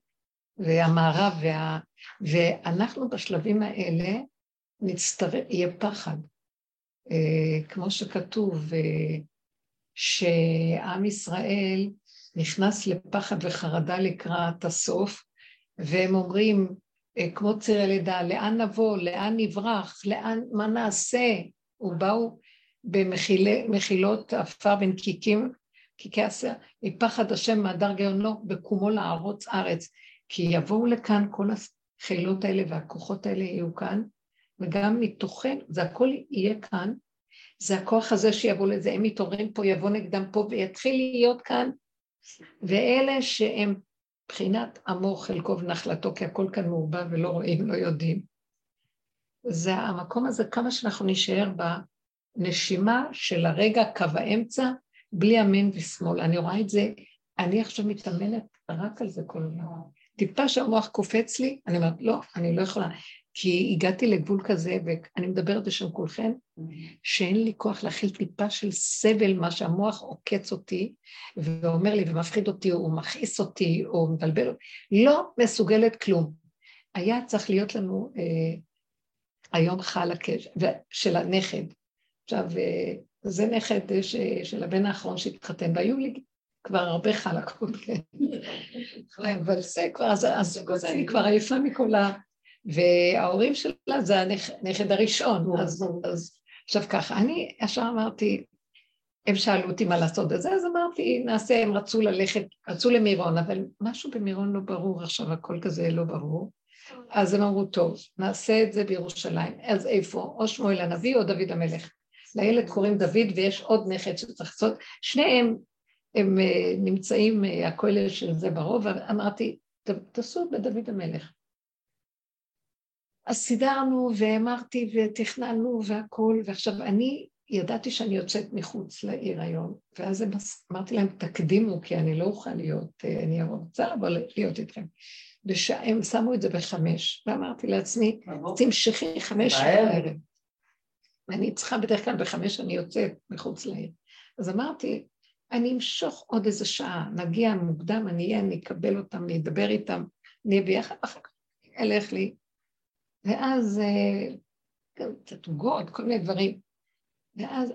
והמערב, וה... ואנחנו בשלבים האלה נצטרך, יהיה פחד. אה, כמו שכתוב, אה, שעם ישראל נכנס לפחד וחרדה לקראת הסוף, והם אומרים, אה, כמו ציר הלידה, לאן נבוא, לאן נברח, לאן, מה נעשה? ובאו במחילות עפר בנקיקים, קיקי השיער, מפחד השם מהדר גאונו, בקומו לערוץ ארץ. כי יבואו לכאן כל החילות האלה והכוחות האלה יהיו כאן, וגם מתוכן, זה הכל יהיה כאן, זה הכוח הזה שיבוא לזה, הם מתעוררים פה, יבוא נגדם פה ויתחיל להיות כאן, ואלה שהם בחינת עמו חלקו ונחלתו, כי הכל כאן מעובד ולא רואים, לא יודעים. זה המקום הזה, כמה שאנחנו נישאר בנשימה של הרגע, קו האמצע, בלי ימין ושמאל. אני רואה את זה, אני עכשיו מתאמנת רק על זה כל הזמן. טיפה שהמוח קופץ לי, אני אומרת, לא, אני לא יכולה. כי הגעתי לגבול כזה, ואני מדברת בשם כולכם, שאין לי כוח להכיל טיפה של סבל, מה שהמוח עוקץ אותי, ואומר לי, ומפחיד אותי, או מכעיס אותי, או מבלבל אותי, לא מסוגלת כלום. היה צריך להיות לנו אה, היום חל הקש, של הנכד. עכשיו, אה, זה נכד אה, ש, של הבן האחרון שהתחתן, והיו לי כבר הרבה חלקות, כן. אבל זה כבר, אז, אז, אז אני כבר עייפה מכל ה... וההורים שלה זה הנכד הראשון, אז, אז עכשיו ככה, אני ישר אמרתי, הם שאלו אותי מה לעשות את זה, אז אמרתי, נעשה, הם רצו ללכת, רצו למירון, אבל משהו במירון לא ברור עכשיו, הכל כזה לא ברור. אז הם אמרו, טוב, נעשה את זה בירושלים. אז איפה? או שמואל הנביא או דוד המלך. לילד קוראים דוד ויש עוד נכד שצריך לעשות. שניהם הם אה, נמצאים, אה, הכולל של זה ברוב, אמרתי, תעשו בדוד המלך. אז סידרנו ואמרתי ותכננו והכול, ועכשיו אני ידעתי שאני יוצאת מחוץ לעיר היום, ואז אמרתי להם, תקדימו, כי אני לא אוכל להיות, אה, אני רוצה לבוא להיות איתכם. ושהם שמו את זה בחמש, ואמרתי לעצמי, תמשכי חמש בערב. ואני צריכה בדרך כלל בחמש, אני יוצאת מחוץ לעיר. אז אמרתי, אני אמשוך עוד איזה שעה, נגיע מוקדם, אני אהיה, אני אקבל אותם, אני אדבר איתם, נהיה ביחד, אחר כך אלך לי. ואז אה, קצת עוגות, כל מיני דברים. ואז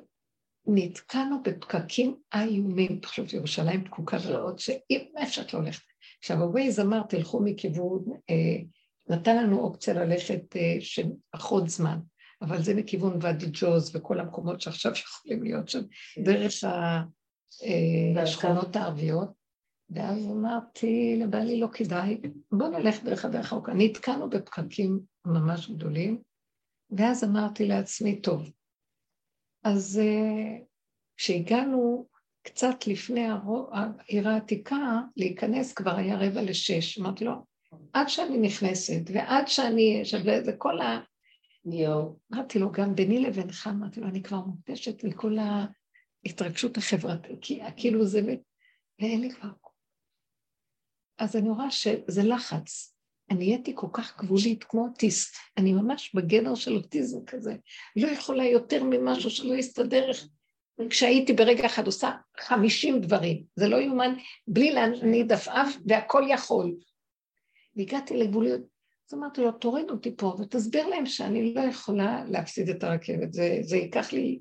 נתקענו בפקקים איומים, פשוט ירושלים פקוקה ברעות, שאם אפשר לא הולכת. עכשיו, הווייז אמר, תלכו מכיוון, אה, נתן לנו אופציה ללכת אה, של פחות זמן, אבל זה מכיוון ואדי ג'וז וכל המקומות שעכשיו יכולים להיות שם, דרך אה, השכונות הערביות. ואז אמרתי לבעלי, לא כדאי, בוא נלך דרך הדרך הארוכה. נתקענו בפקקים ממש גדולים, ואז אמרתי לעצמי, טוב, אז אה, כשהגענו קצת לפני העיר העתיקה, להיכנס כבר היה רבע לשש. אמרתי לו, עד שאני נכנסת, ועד שאני, שווה, זה כל ה... יואו. אמרתי לו, גם ביני לבינך, אמרתי לו, אני כבר מוקדשת מכל ההתרגשות החברתית, כי כאילו זה... ואין לי כבר... אז אני רואה שזה לחץ. אני נהייתי כל כך גבולית, כמו אוטיסט. אני ממש בגדר של אוטיזם כזה. לא יכולה יותר ממשהו שלא יסתדר כשהייתי ברגע אחד עושה חמישים דברים, זה לא יאומן, בלי להניד עפעף והכל יכול. והגעתי לגבוליות, אז אמרתי לו, תוריד אותי פה ותסביר להם שאני לא יכולה להפסיד את הרכבת, זה, זה ייקח לי,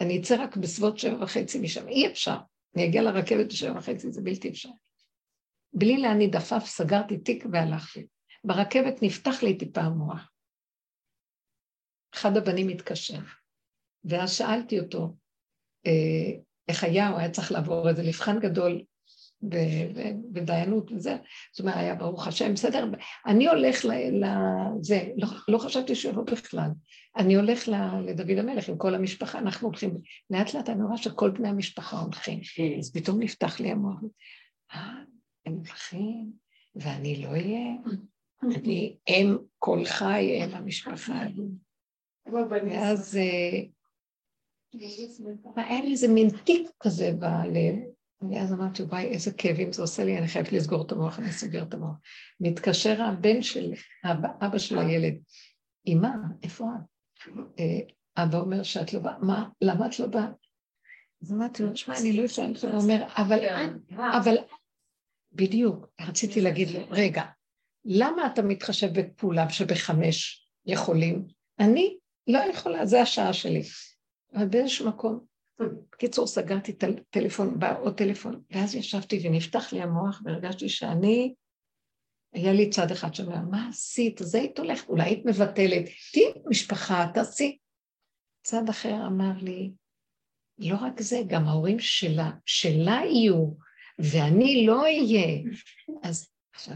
אני אצא רק בסביבות שבע וחצי משם, אי אפשר, אני אגיע לרכבת בשבע וחצי, זה בלתי אפשר. בלי להניד עפעף סגרתי תיק והלכתי. ברכבת נפתח לי טיפה המוח. אחד הבנים התקשר, ואז שאלתי אותו, אה, איך היה, הוא היה צריך לעבור איזה מבחן גדול בדיינות וזה, זאת אומרת, היה ברוך השם, בסדר, אני הולך לזה, לא, לא חשבתי שהוא יבוא בכלל, אני הולך לדוד המלך עם כל המשפחה, אנחנו הולכים, לאט לאט אני רואה שכל בני המשפחה הולכים, אז פתאום נפתח לי המוח, אה, הם הולכים, ואני לא אהיה, אני אם כל חי, אם המשפחה. ואז אה, היה לי איזה מין טיק כזה בלב, ואז אמרתי, וואי, איזה כאבים זה עושה לי, אני חייבת לסגור את המוח, אני סוגר את המוח. מתקשר הבן של, אבא, אבא של הילד, אמא, איפה את? אה, אבא אומר שאת לא באה, מה, למה את לא באה? אז אמרתי לו, תשמע, אני לא יכולה, הוא אומר, אבל, כן. אבל, בדיוק, רציתי להגיד לו, רגע, למה אתה מתחשב בכולם שבחמש יכולים? אני לא יכולה, זה השעה שלי. אבל באיזשהו מקום, בקיצור, סגרתי את הטלפון, בא עוד טלפון, ואז ישבתי ונפתח לי המוח והרגשתי שאני, היה לי צד אחד שאומר, מה עשית? זה היית הולכת, אולי היית מבטלת, תהיי משפחה, תעשי. צד אחר אמר לי, לא רק זה, גם ההורים שלה, שלה יהיו, ואני לא אהיה. אז עכשיו,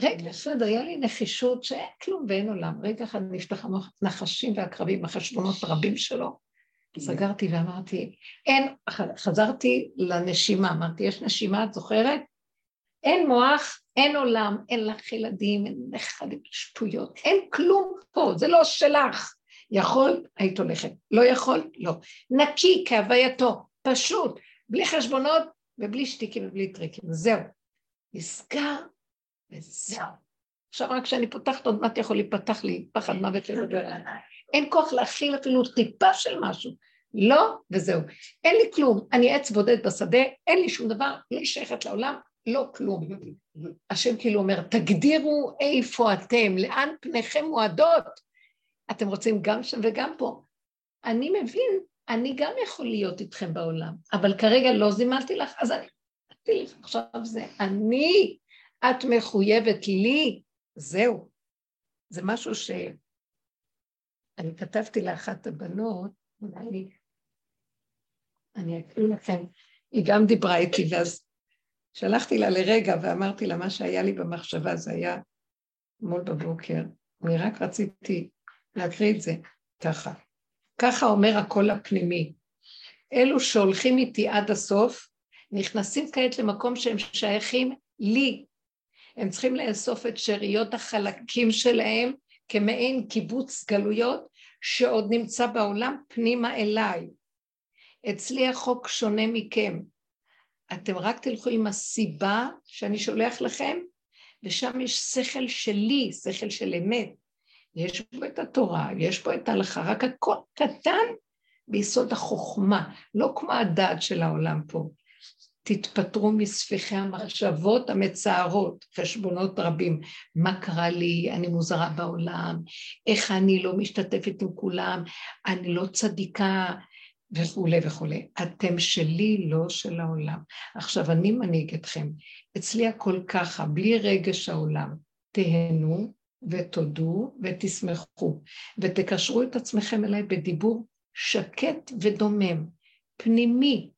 רגע, בסדר, היה לי נחישות שאין כלום ואין עולם. רגע אחד נפתח המוח, נחשים ועקרבים, החשבונות הרבים שלו. סגרתי ואמרתי, אין, חזרתי לנשימה, אמרתי, יש נשימה, את זוכרת? אין מוח, אין עולם, אין לך ילדים, אין לך שטויות, אין כלום פה, זה לא שלך. יכול, היית הולכת. לא יכול, לא. נקי כהווייתו, פשוט, בלי חשבונות ובלי שטיקים ובלי טריקים. זהו. נסגר וזהו. עכשיו רק כשאני פותחת עוד מעט יכול להיפתח לי פחד מוות לדבר עליי. אין כוח להכיל אפילו טיפה של משהו. לא, וזהו. אין לי כלום, אני עץ בודד בשדה, אין לי שום דבר, לא שייכת לעולם, לא כלום. השם כאילו אומר, תגדירו איפה אתם, לאן פניכם מועדות. אתם רוצים גם שם וגם פה. אני מבין, אני גם יכול להיות איתכם בעולם, אבל כרגע לא זימנתי לך, אז אני אמרתי לך עכשיו זה אני, את מחויבת לי, זהו. זה משהו ש... אני כתבתי לאחת הבנות, אולי אני אקריא לכם, היא גם דיברה איתי, ואז שלחתי לה לרגע ואמרתי לה מה שהיה לי במחשבה, זה היה אתמול בבוקר, אני רק רציתי להקריא את זה ככה. ככה אומר הקול הפנימי. אלו שהולכים איתי עד הסוף, נכנסים כעת למקום שהם שייכים לי. הם צריכים לאסוף את שאריות החלקים שלהם כמעין קיבוץ גלויות שעוד נמצא בעולם פנימה אליי. אצלי החוק שונה מכם. אתם רק תלכו עם הסיבה שאני שולח לכם, ושם יש שכל שלי, שכל של אמת. יש פה את התורה, יש פה את ההלכה, רק הכל קטן ביסוד החוכמה, לא כמו הדעת של העולם פה. תתפטרו מספיחי המחשבות המצערות, חשבונות רבים. מה קרה לי? אני מוזרה בעולם, איך אני לא משתתפת עם כולם, אני לא צדיקה, וכולי וכולי. אתם שלי, לא של העולם. עכשיו, אני מנהיג אתכם. אצלי הכל ככה, בלי רגש העולם. תהנו ותודו ותשמחו, ותקשרו את עצמכם אליי בדיבור שקט ודומם, פנימי.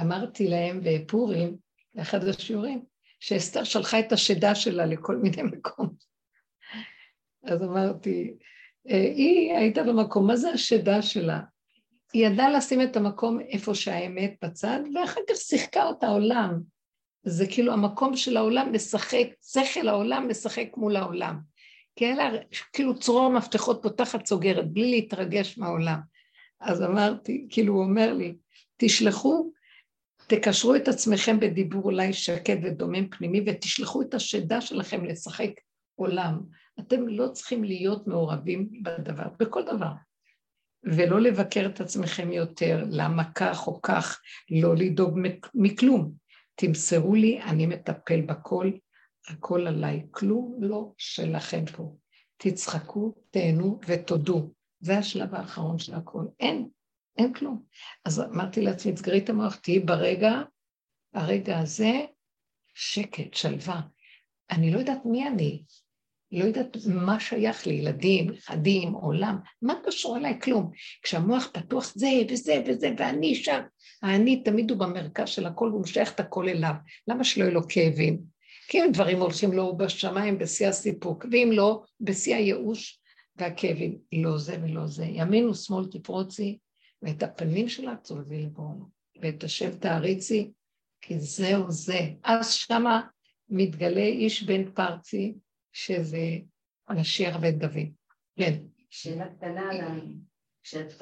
אמרתי להם בפורים, באחד השיעורים, שאסתר שלחה את השדה שלה לכל מיני מקומות. אז אמרתי, אה, היא הייתה במקום, מה זה השדה שלה? היא ידעה לשים את המקום איפה שהאמת בצד, ואחר כך שיחקה אותה עולם. זה כאילו המקום של העולם משחק, שכל העולם משחק מול העולם. כי אלה כאילו צרור מפתחות פותחת סוגרת, בלי להתרגש מהעולם. אז אמרתי, כאילו הוא אומר לי, תשלחו, תקשרו את עצמכם בדיבור אולי שקט ודומם פנימי, ותשלחו את השדה שלכם לשחק עולם. אתם לא צריכים להיות מעורבים בדבר, בכל דבר. ולא לבקר את עצמכם יותר, למה כך או כך, לא לדאוג מכלום. תמסרו לי, אני מטפל בכל, הכל עליי, כלום לא שלכם פה. תצחקו, תהנו ותודו. זה השלב האחרון של הכל. אין, אין כלום. אז אמרתי לעצמי, תסגרי את המוח, תהיי ברגע, הרגע הזה, שקט, שלווה. אני לא יודעת מי אני, לא יודעת מה שייך לילדים, נכדים, עולם, מה קשור אליי? כלום. כשהמוח פתוח זה וזה וזה, ואני שם, האני תמיד הוא במרכז של הכל, והוא משייך את הכל אליו. למה שלא יהיו לו כאבים? כי אם דברים הולכים לו בשמיים בשיא הסיפוק, ואם לא, בשיא הייאוש והכאבים. לא זה ולא זה. ימין ושמאל תפרוצי, ואת הפנים שלה צולבי לבואו, ואת השם תעריצי, כי זהו זה. אז שמה מתגלה איש בן פרצי, שזה המשיח בן דוד. כן. שאלה קטנה, כשאת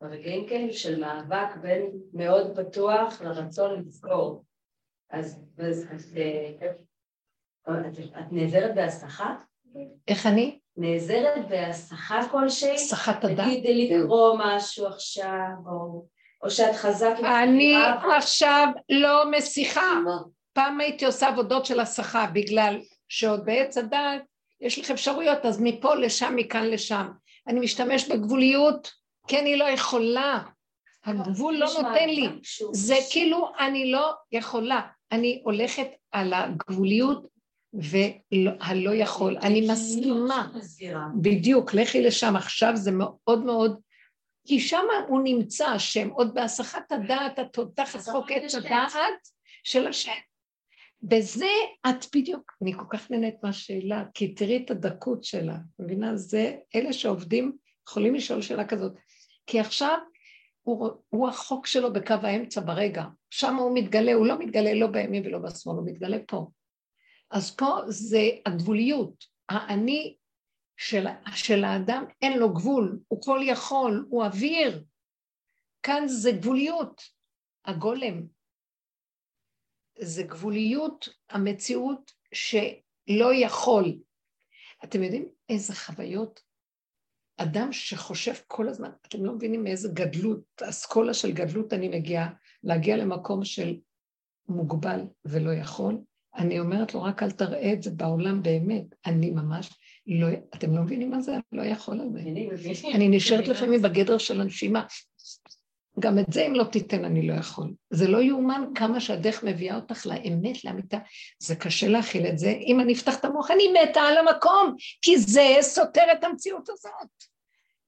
ברגעים כאלה של מאבק בין מאוד פתוח לרצון לזכור, אז את נעזרת בהסחה? איך אני? נעזרת בהסחה כלשהי? הסחת הדעת. נגיד לקרוא משהו עכשיו, או, או שאת חזק עם אני עכשיו לא מסיחה. פעם הייתי עושה עבודות של הסחה, בגלל שעוד בעץ הדעת יש לך אפשרויות, אז מפה לשם, מכאן לשם. אני משתמש בגבוליות, כי אני לא יכולה. הגבול לא נותן לי. זה כאילו אני לא יכולה. אני הולכת על הגבוליות והלא יכול. אני מסכימה. בדיוק, לכי לשם. עכשיו זה מאוד מאוד... כי שם הוא נמצא, השם, עוד בהסחת הדעת התותחת חוק עץ הדעת של השם. בזה את בדיוק, אני כל כך נהנית מהשאלה, כי תראי את הדקות שלה, מבינה? זה, אלה שעובדים יכולים לשאול שאלה כזאת. כי עכשיו הוא, הוא החוק שלו בקו האמצע ברגע, שם הוא מתגלה, הוא לא מתגלה לא בימין ולא בשמאל, הוא מתגלה פה. אז פה זה הגבוליות, האני של, של האדם אין לו גבול, הוא כל יכול, הוא אוויר. כאן זה גבוליות, הגולם. זה גבוליות המציאות שלא יכול. אתם יודעים איזה חוויות? אדם שחושב כל הזמן, אתם לא מבינים מאיזה גדלות, אסכולה של גדלות אני מגיעה, להגיע למקום של מוגבל ולא יכול. אני אומרת לו, רק אל תראה את זה בעולם באמת. אני ממש לא, אתם לא מבינים מה זה? לא יכול על זה. אני נשארת לפעמים בגדר של הנשימה. גם את זה אם לא תיתן אני לא יכול. זה לא יאומן כמה שהדרך מביאה אותך לאמת, לאמיתה. זה קשה להכיל את זה. אם אני אפתח את המוח, אני מתה על המקום, כי זה סותר את המציאות הזאת.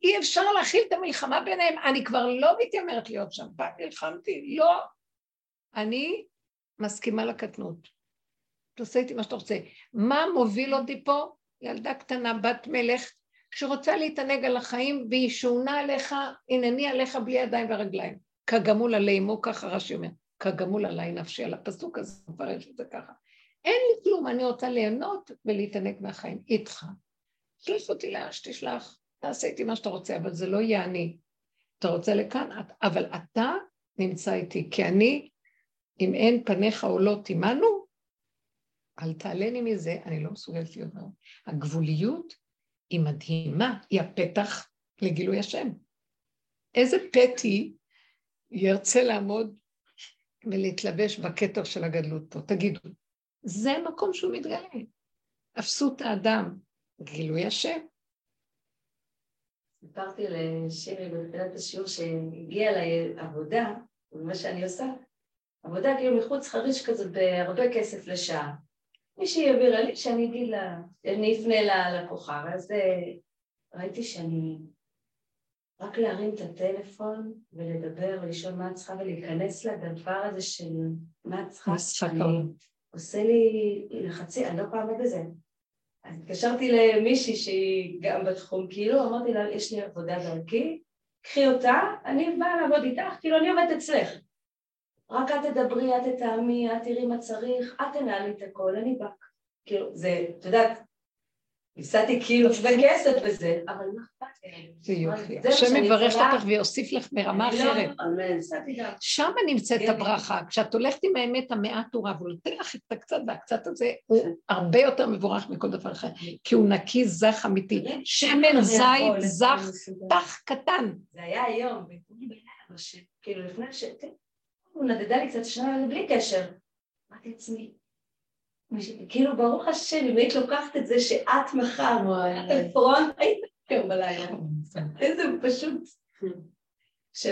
אי אפשר להכיל את המלחמה ביניהם. אני כבר לא מתיימרת להיות שם. פעם נלחמתי, לא. אני מסכימה לקטנות. תעשה איתי מה שאתה רוצה. מה מוביל אותי פה? ילדה קטנה, בת מלך, שרוצה להתענג על החיים, והיא שונה עליך, הנני עליך בלי ידיים ורגליים. כגמול עלי אמו, ככה רש"י אומר, כגמול עלי נפשי, על הפסוק הזה מפרש את זה ככה. אין לי כלום, אני רוצה ליהנות ולהתענג מהחיים, איתך. שלח אותי לאן שתשלח, תעשה איתי מה שאתה רוצה, אבל זה לא יהיה אני. אתה רוצה לכאן, אבל אתה נמצא איתי, כי אני, אם אין פניך עולות עמנו, אל תעלני מזה, אני לא מסוגלת להיות מאוד. הגבוליות היא מדהימה, היא הפתח לגילוי השם. איזה פתי ירצה לעמוד ולהתלבש בכתר של הגדלות פה? תגידו. זה מקום שהוא מתגלה. אפסות האדם, גילוי השם. סיפרתי לשירי בתחילת השיעור שהגיעה אליי עבודה, ומה שאני עושה, עבודה כאילו מחוץ חריש כזה בהרבה כסף לשעה. מישהי העבירה לי שאני אגיד לה, אני אפנה ללקוחה, ואז אה, ראיתי שאני רק להרים את הטלפון ולדבר ולשאול מה את צריכה ולהיכנס לדבר הזה של מה את צריכה, שאני עושה לי לחצי, אני לא יכולה לעמוד בזה. אז התקשרתי למישהי שהיא גם בתחום, כאילו, אמרתי לה, יש לי עבודה דרכי, קחי אותה, אני באה לעבוד איתך, כאילו אני עובדת אצלך. רק את תדברי, את תטעמי, את תראי מה צריך, את תנהלי את הכל, אני באה. כאילו, זה, את יודעת, הפסדתי כאילו שווה כסף בזה, אבל מה אכפת לי? זה יופי. השם יברך אותך ויוסיף לך ברמה לא- אחרת. אמן. שם נמצאת כן. הברכה. כשאת הולכת עם האמת המעט הוא רב, הוא נותן לך את הקצת, והקצת הזה הוא הרבה יותר מבורך מכל דבר אחר, כי הוא נקי, זך, אמיתי. שמן זית, זך, פח קטן. זה היה היום, כאילו לפני ש... הוא נדדה לי קצת שנה בלי קשר. אמרתי לעצמי, כאילו ברוך השם, אם היית לוקחת את זה שאת מחר, את פרונט, היית היום בלילה. איזה פשוט.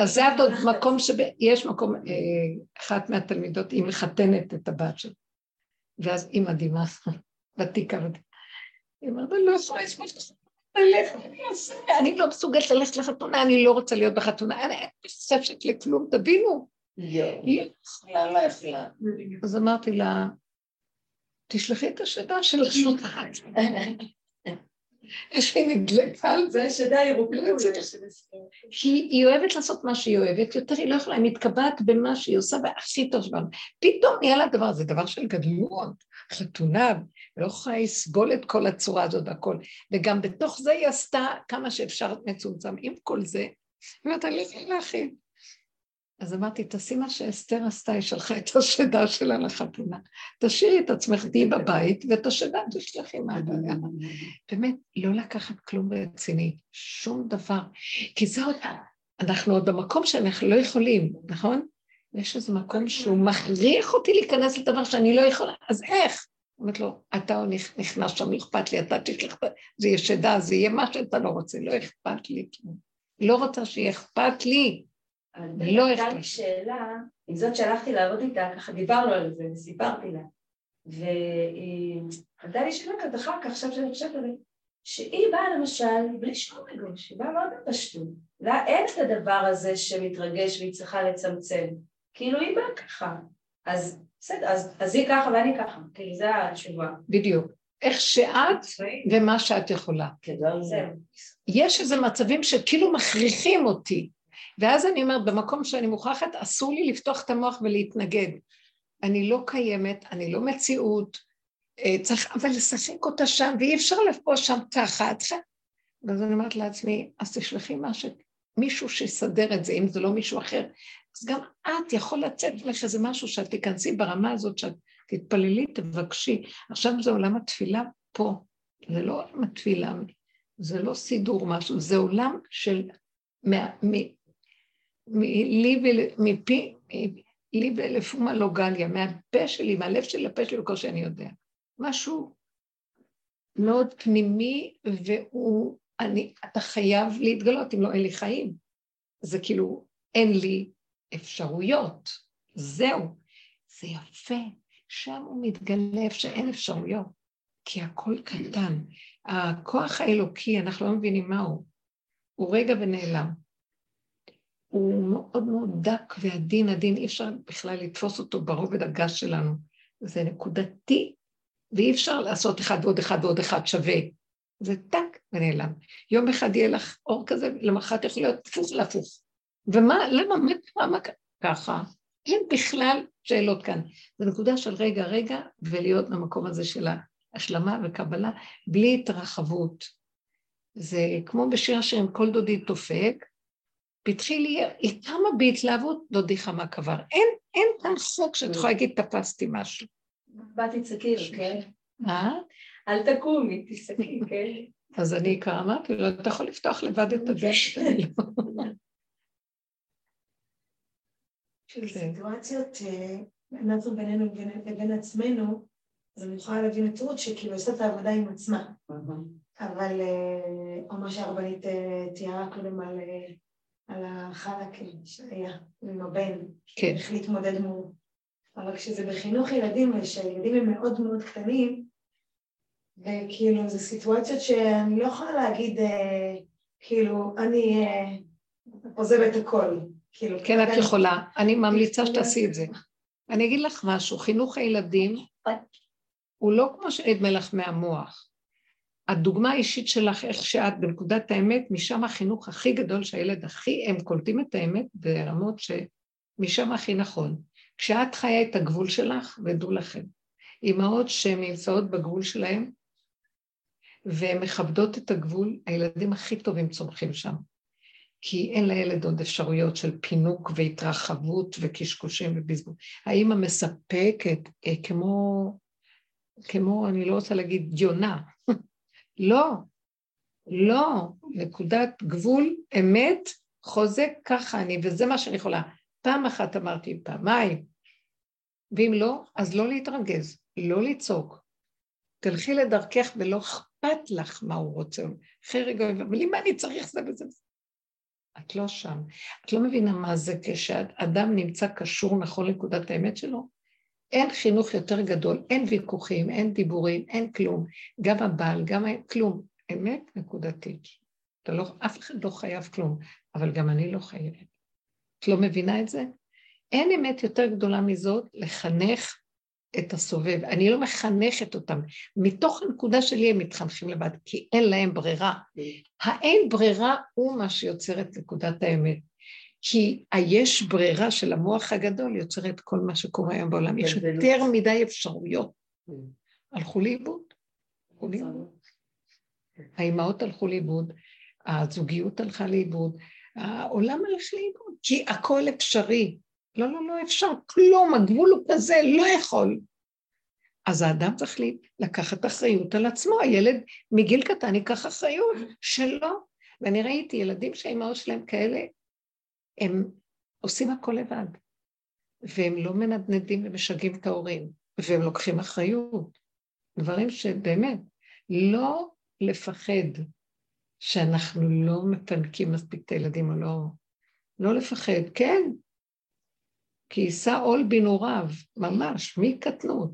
אז זה עוד מקום שיש מקום, אה, אחת מהתלמידות, היא מחתנת את הבת שלה. ואז היא מדהימה, ותיקה ותיקה. היא אומרת, אני לא יכולה את ללכת, אני אני לא מסוגלת ללכת לחתונה, אני לא רוצה להיות בחתונה, לי חשבת לכלום, תבינו. יכולה. אז אמרתי לה, תשלחי את השדה של השולחן. יש לי נדלקה על זה. זה השדה ירוקה. היא, אוהבת לעשות מה שהיא אוהבת, יותר היא לא יכולה, היא מתקבעת במה שהיא עושה והכי טוב שבנו. פתאום נהיה לה דבר, זה דבר של גדלות, חתונה, לא יכולה לסבול את כל הצורה הזאת והכל. וגם בתוך זה היא עשתה כמה שאפשר מצומצם. עם כל זה, היא אומרת, אני לא יכולה להכין. אז אמרתי, תעשי מה שאסתר עשתה, היא שלחה את השדה שלה לחתונה. תשאירי את עצמך, תהיי בבית, ואת השדה תשלחי מהבעיה. באמת, לא לקחת כלום רציני, שום דבר. כי זה עוד, אנחנו עוד במקום שאנחנו לא יכולים, נכון? יש איזה מקום שהוא מכריח אותי להיכנס לדבר שאני לא יכולה, אז איך? אומרת לו, אתה נכנס שם, לא אכפת לי, אתה תשלח, זה יהיה שדה, זה יהיה מה שאתה לא רוצה, לא אכפת לי. לא רוצה שיהיה אכפת לי. לא הייתה לי שאלה, עם זאת שהלכתי לעבוד איתה, ככה דיברנו על זה וסיפרתי לה. והיא עלתה לי שאלה כזאת אחר כך, עכשיו שאני חושבת על זה, שהיא באה למשל בלי שום רגש, היא באה מאוד בפשטות. לה אין את הדבר הזה שמתרגש והיא צריכה לצמצם. כאילו היא באה ככה. אז בסדר, אז, אז היא ככה ואני ככה, כאילו זה התשובה. בדיוק. איך שאת ומה שאת יכולה. זהו. יש איזה מצבים שכאילו מכריחים אותי, ואז אני אומרת, במקום שאני מוכרחת, אסור לי לפתוח את המוח ולהתנגד. אני לא קיימת, אני לא מציאות, אה, צריך אבל לשחק אותה שם, ואי אפשר לפה שם ככה. צריכה... ואז אני אומרת לעצמי, אז תשלחי משהו, מישהו שיסדר את זה, אם זה לא מישהו אחר. אז גם את יכול לצאת לך איזה משהו שאת תיכנסי ברמה הזאת, שאת תתפללי, תבקשי. עכשיו זה עולם התפילה פה, זה לא עולם התפילה, זה לא סידור משהו, זה עולם של... מפי, לי ולפומה לא גליה, מהפה שלי, מהלב שלי לפה שלי, בקושי אני יודע. משהו מאוד פנימי, והוא, אני, אתה חייב להתגלות, אם לא אין לי חיים. זה כאילו, אין לי אפשרויות, זהו. זה יפה, שם הוא מתגלה איפה שאין אפשרויות, כי הכל קטן. הכוח האלוקי, אנחנו לא מבינים מהו, הוא רגע ונעלם. הוא מאוד מאוד דק ועדין, עדין, אי אפשר בכלל לתפוס אותו ברובד הגס שלנו. זה נקודתי, ואי אפשר לעשות אחד ועוד אחד ועוד אחד שווה. זה טק ונעלם. יום אחד יהיה לך אור כזה, למחרת יכול להיות הפוך להפוך. ומה, למה, מה מה? ככה. אין בכלל שאלות כאן. זו נקודה של רגע, רגע, ולהיות במקום הזה של ההשלמה וקבלה, בלי התרחבות. זה כמו בשיר השירים, כל דודי תופק, פתחי לי, קמה בהתלהבות, דודי חמה קבר. אין, אין כאן חוק שאת יכולה להגיד, תפסתי משהו. באתי תצעקי, כן? אה? אל תקומי, תצעקי, כן? אז אני כבר אמרתי לו, אתה יכול לפתוח לבד את הדרך שלי. של סיטואציות נעצו בינינו לבין עצמנו, אז אני יכולה להבין את רות שכאילו עושה את העבודה עם עצמה. אבל, או מה שהרבנית תיארה קודם על, על החלק שהיה עם הבן, כן. איך להתמודד מול. אבל כשזה בחינוך ילדים, ושהילדים הם מאוד מאוד קטנים, וכאילו זה סיטואציות שאני לא יכולה להגיד, כאילו, אני עוזבת הכל. כאילו, כן, את יכולה. אני ממליצה שתעשי את זה. אני אגיד לך משהו, חינוך הילדים הוא לא כמו שנדמה לך מהמוח. הדוגמה האישית שלך, איך שאת בנקודת האמת, משם החינוך הכי גדול שהילד הכי, הם קולטים את האמת ברמות שמשם הכי נכון. כשאת חיה את הגבול שלך, ודעו לכם, אימהות שהן נמצאות בגבול שלהן, והן מכבדות את הגבול, הילדים הכי טובים צומחים שם. כי אין לילד עוד אפשרויות של פינוק והתרחבות וקשקושים ובזבוז. האימא מספקת אה, כמו, כמו, אני לא רוצה להגיד יונה, לא, לא, נקודת גבול, אמת, חוזק, ככה אני, וזה מה שאני יכולה. פעם אחת אמרתי, פעמיים, ואם לא, אז לא להתרגז, לא לצעוק. תלכי לדרכך ולא אכפת לך מה הוא רוצה. אחרי רגע, אבל אם אני צריך זה וזה וזה. את לא שם. את לא מבינה מה זה כשאדם נמצא קשור נכון לנקודת האמת שלו? אין חינוך יותר גדול, אין ויכוחים, אין דיבורים, אין כלום. גם הבעל, גם אין כלום. אמת נקודתית. לא, אף אחד לא חייב כלום, אבל גם אני לא חייבת. את לא מבינה את זה? אין אמת יותר גדולה מזאת לחנך את הסובב. אני לא מחנכת אותם. מתוך הנקודה שלי הם מתחנכים לבד, כי אין להם ברירה. האין ברירה הוא מה שיוצר את נקודת האמת. כי היש ברירה של המוח הגדול יוצר את כל מה שקורה היום בעולם. יש יותר מדי אפשרויות. הלכו לאיבוד. הלכו לאיבוד. האימהות הלכו לאיבוד, הזוגיות הלכה לאיבוד, העולם הלך לאיבוד, כי הכל אפשרי. לא, לא, לא אפשר, כלום, הגבול הוא כזה, לא יכול. אז האדם צריך לקחת אחריות על עצמו, הילד מגיל קטן ייקח אחריות שלו. ואני ראיתי ילדים שהאימהות שלהם כאלה, הם עושים הכל לבד, והם לא מנדנדים ומשגעים את ההורים, והם לוקחים אחריות. דברים שבאמת, לא לפחד שאנחנו לא מפנקים מספיק את הילדים או לא... לא לפחד, כן, כי יישא עול בנעוריו, ממש, מקטנות.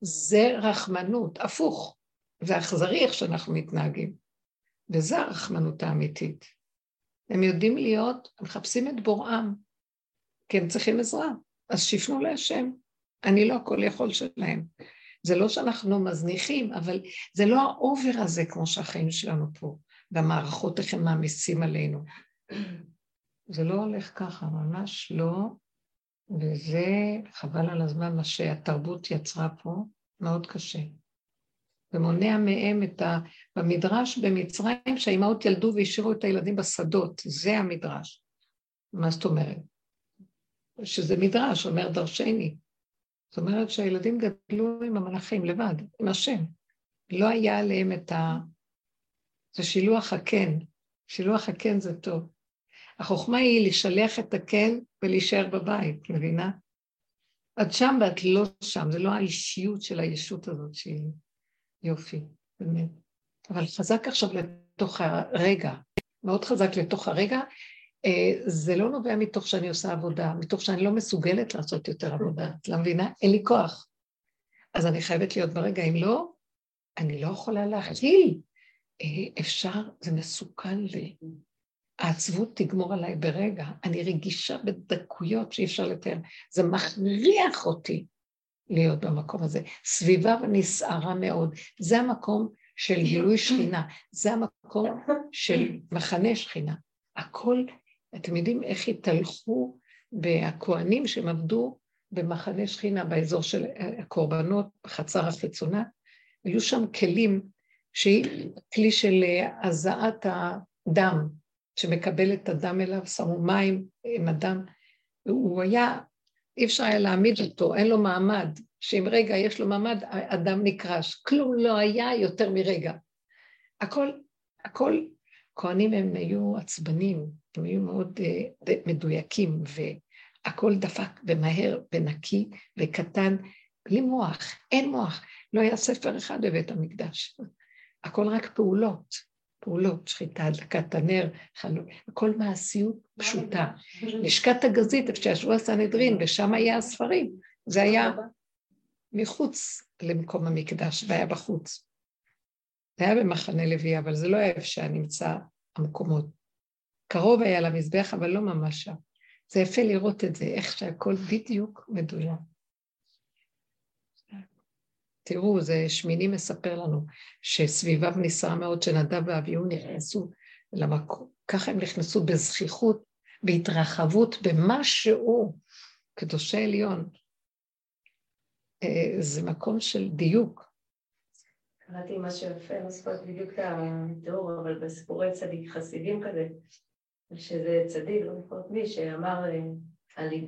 זה רחמנות, הפוך. זה אכזרי איך שאנחנו מתנהגים. וזה הרחמנות האמיתית. הם יודעים להיות, הם מחפשים את בוראם, כי הם צריכים עזרה. אז שיפנו להשם. אני לא הכל יכול שלהם. זה לא שאנחנו מזניחים, אבל זה לא האובר הזה כמו שהחיים שלנו פה, והמערכות איך הם מעמיסים עלינו. זה לא הולך ככה, ממש לא, וזה חבל על הזמן מה שהתרבות יצרה פה, מאוד קשה. ומונע מהם את ה... במדרש במצרים שהאימהות ילדו והשאירו את הילדים בשדות, זה המדרש. מה זאת אומרת? שזה מדרש, אומר דרשני. זאת אומרת שהילדים גדלו עם המלאכים לבד, עם השם. לא היה עליהם את ה... זה שילוח הקן. שילוח הקן זה טוב. החוכמה היא לשלח את הקן ולהישאר בבית, מבינה? את שם ואת לא שם, זה לא האישיות של הישות הזאת שהיא יופי, באמת. אבל חזק עכשיו לתוך הרגע, מאוד חזק לתוך הרגע, אה, זה לא נובע מתוך שאני עושה עבודה, מתוך שאני לא מסוגלת לעשות יותר עבודה, את לא מבינה? אין לי כוח. אז אני חייבת להיות ברגע, אם לא, אני לא יכולה להכיל. אה, אפשר, זה מסוכן לי. העצבות תגמור עליי ברגע, אני רגישה בדקויות שאי אפשר לתאר. זה מכריח אותי להיות במקום הזה. סביבה נסערה מאוד. זה המקום של גילוי שכינה, זה המקום של מחנה שכינה. הכל אתם יודעים איך התהלכו בכוהנים שהם עבדו במחנה שכינה באזור של הקורבנות, בחצר החיצונה, היו שם כלים שהיא כלי של הזעת הדם, שמקבל את הדם אליו, שמו מים עם הדם, הוא היה, אי אפשר היה להעמיד אותו, אין לו מעמד, שאם רגע יש לו מעמד, הדם נקרש, כלום לא היה יותר מרגע. הכל, הכל, כהנים הם היו עצבנים, הם היו מאוד uh, מדויקים, והכל דפק ומהר ונקי וקטן, בלי מוח, אין מוח. לא היה ספר אחד בבית המקדש. הכל רק פעולות, פעולות, שחיטה, הדלקת הנר, חלום, הכל מעשיות פשוטה. לשכת הגזית, איפה שישבו הסנהדרין, ושם היה הספרים, זה היה מחוץ למקום המקדש, והיה בחוץ. זה היה במחנה לוי, אבל זה לא היה איפה שהיה נמצא המקומות. קרוב היה למזבח, אבל לא ממש שם. זה יפה לראות את זה, איך שהכל בדיוק מדויק. תראו, זה שמיני מספר לנו שסביביו נישאה מאוד, שנדב ואביהו נכנסו למקום, ככה הם נכנסו בזכיחות, בהתרחבות, במשהו, קדושי עליון. אה, זה מקום של דיוק. קראתי משהו יפה, לא זוכרת בדיוק את התיאור, אבל בסיפורי צדיק חסידים כזה, שזה צדיק, לא זוכרת מי, שאמר אה,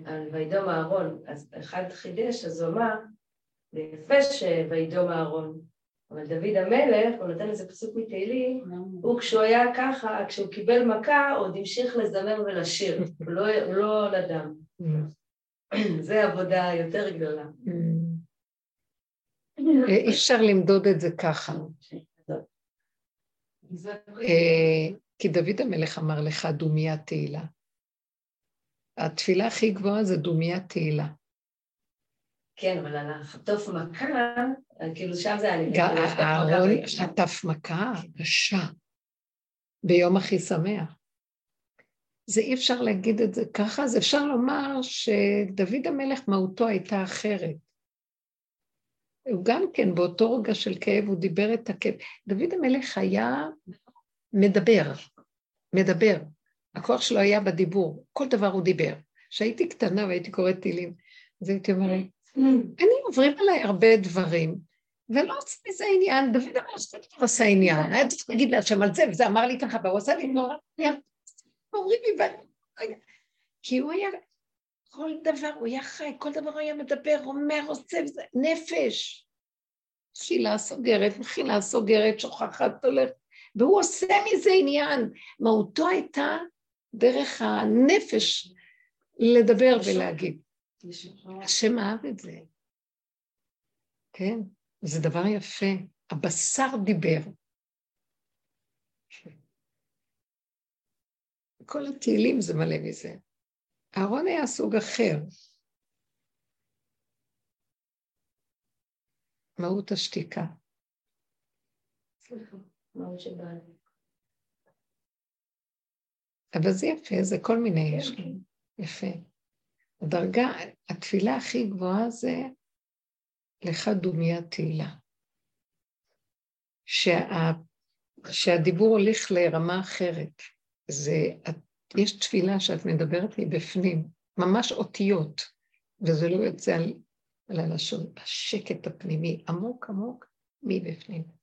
על וידום אהרון, אז אחד חידש, אז הוא אמר, זה יפה שוידום אהרון, אבל דוד המלך, הוא נותן איזה פסוק מתהילים, הוא כשהוא היה ככה, כשהוא קיבל מכה, עוד המשיך לזמר ולשיר, הוא לא, הוא לא נדם. זה עבודה יותר גדולה. אי אפשר למדוד את זה ככה. אה, כי דוד המלך אמר לך דומיית תהילה. התפילה הכי גבוהה זה דומיית תהילה. כן, אבל על החטוף מכה, כאילו שם זה היה... גם אהרון חטף מכה קשה, ביום הכי שמח. זה אי אפשר להגיד את זה ככה, אז אפשר לומר שדוד המלך מהותו הייתה אחרת. הוא גם כן, באותו רגע של כאב, הוא דיבר את הכאב. דוד המלך היה מדבר, מדבר. הכוח שלו היה בדיבור, כל דבר הוא דיבר. כשהייתי קטנה והייתי קוראת טילים, אז הייתי אומרת, אני עוברים עליי הרבה דברים, ולא עושה מזה עניין, דוד המלך זה לא עשה עניין, היה צריך להגיד להשם על זה, וזה אמר לי ככה, והוא עשה לי נורא, אומרים לי, כי הוא היה, כל דבר, הוא היה חי, כל דבר הוא היה מדבר, אומר, עושה, וזה נפש. תפילה סוגרת, מחילה סוגרת, שוכחת, הולכת, והוא עושה מזה עניין. מהותו הייתה דרך הנפש לדבר ולהגיד. השם אהב את זה. כן, זה דבר יפה. הבשר דיבר. כל התהילים זה מלא מזה. אהרון היה סוג אחר. מהות השתיקה. אבל זה יפה, זה כל מיני יש לי. יפה. הדרגה, התפילה הכי גבוהה זה לך דומיית תהילה. שה, שהדיבור הוליך לרמה אחרת. זה, את, יש תפילה שאת מדברת מבפנים, ממש אותיות, וזה לא יוצא על, על הלשון, השקט הפנימי, עמוק עמוק מבפנים.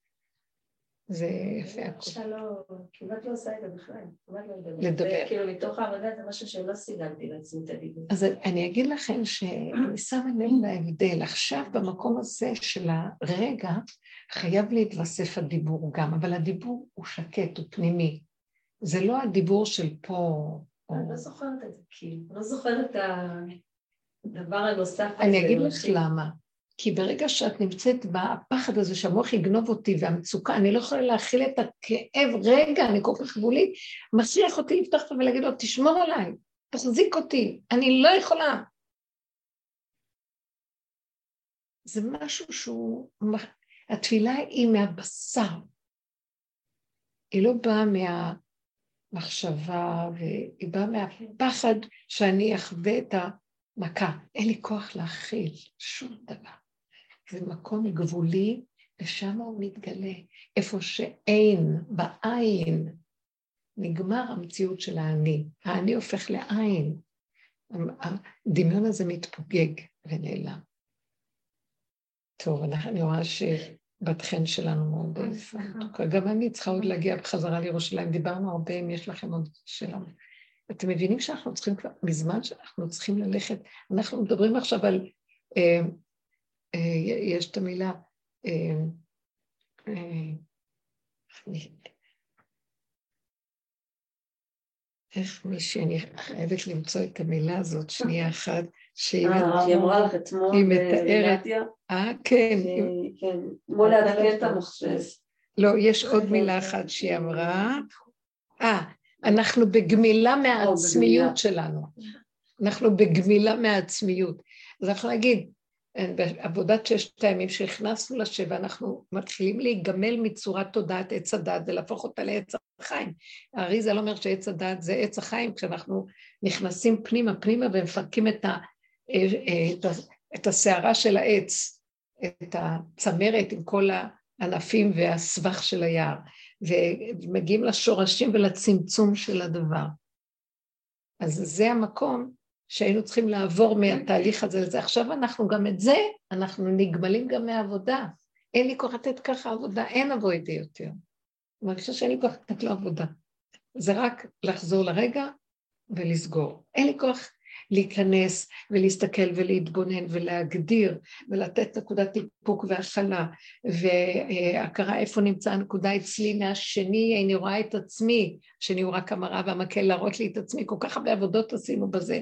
זה יפה הכול. לא, כמעט לא עושה את זה בכלל, לא. לדבר. כאילו מתוך העבודה זה משהו שלא סיגלתי לעצמי את הדיבור. אז אני אגיד לכם שאני שמה לב להבדל. עכשיו במקום הזה של הרגע חייב להתווסף הדיבור גם, אבל הדיבור הוא שקט, הוא פנימי. זה לא הדיבור של פה. אני לא זוכרת את זה, כאילו, לא זוכרת את הדבר הנוסף הזה. אני אגיד לך למה. כי ברגע שאת נמצאת בפחד הזה שהמוח יגנוב אותי והמצוקה, אני לא יכולה להכיל את הכאב, רגע, אני כל כך גבולית, מכריח אותי לפתוח אותו ולהגיד לו, תשמור עליי, תחזיק אותי, אני לא יכולה. זה משהו שהוא, התפילה היא מהבשר, היא לא באה מהמחשבה, והיא באה מהפחד שאני אחווה את המכה. אין לי כוח להכיל שום דבר. זה מקום גבולי, ושם הוא מתגלה. איפה שאין, בעין, נגמר המציאות של האני. האני הופך לעין. הדמיון הזה מתפוגג ונעלם. טוב, אני רואה שבת חן שלנו מאוד יפה. גם אני צריכה עוד להגיע בחזרה לירושלים. דיברנו הרבה, אם יש לכם עוד שאלה. אתם מבינים שאנחנו צריכים כבר, בזמן שאנחנו צריכים ללכת, אנחנו מדברים עכשיו על אה, אה, יש את המילה, אה, אה, איך מישהי, אני חייבת למצוא את המילה הזאת, שנייה אחת, שהיא אמרה לך אתמול, היא מתארת, אה, כן, כן, כמו לעדכן את המחשב. לא, יש עוד מילה אחת שהיא אמרה, אה, אנחנו בגמילה מהעצמיות שלנו, אנחנו בגמילה מהעצמיות. אז אנחנו נגיד, בעבודת ששת הימים שהכנסנו לשבע, אנחנו מתחילים להיגמל מצורת תודעת עץ הדת ולהפוך אותה לעץ החיים. האריזה לא אומר שעץ הדת זה עץ החיים, כשאנחנו נכנסים פנימה פנימה ומפרקים את, ה, את, ה, את הסערה של העץ, את הצמרת עם כל הענפים והסבך של היער, ומגיעים לשורשים ולצמצום של הדבר. אז זה המקום שהיינו צריכים לעבור מהתהליך הזה לזה. עכשיו אנחנו גם את זה, אנחנו נגמלים גם מהעבודה. אין לי כוח לתת ככה עבודה, אין ידי יותר. אני מרגישה שאין לי כוח לתת לו עבודה. זה רק לחזור לרגע ולסגור. אין לי כוח להיכנס ולהסתכל ולהתבונן ולהגדיר ולתת נקודת איפוק והכלה והכרה איפה נמצא הנקודה אצלי מהשני, אני רואה את עצמי, השני הוא רק המראה והמקל להראות לי את עצמי, כל כך הרבה עבודות עשינו בזה.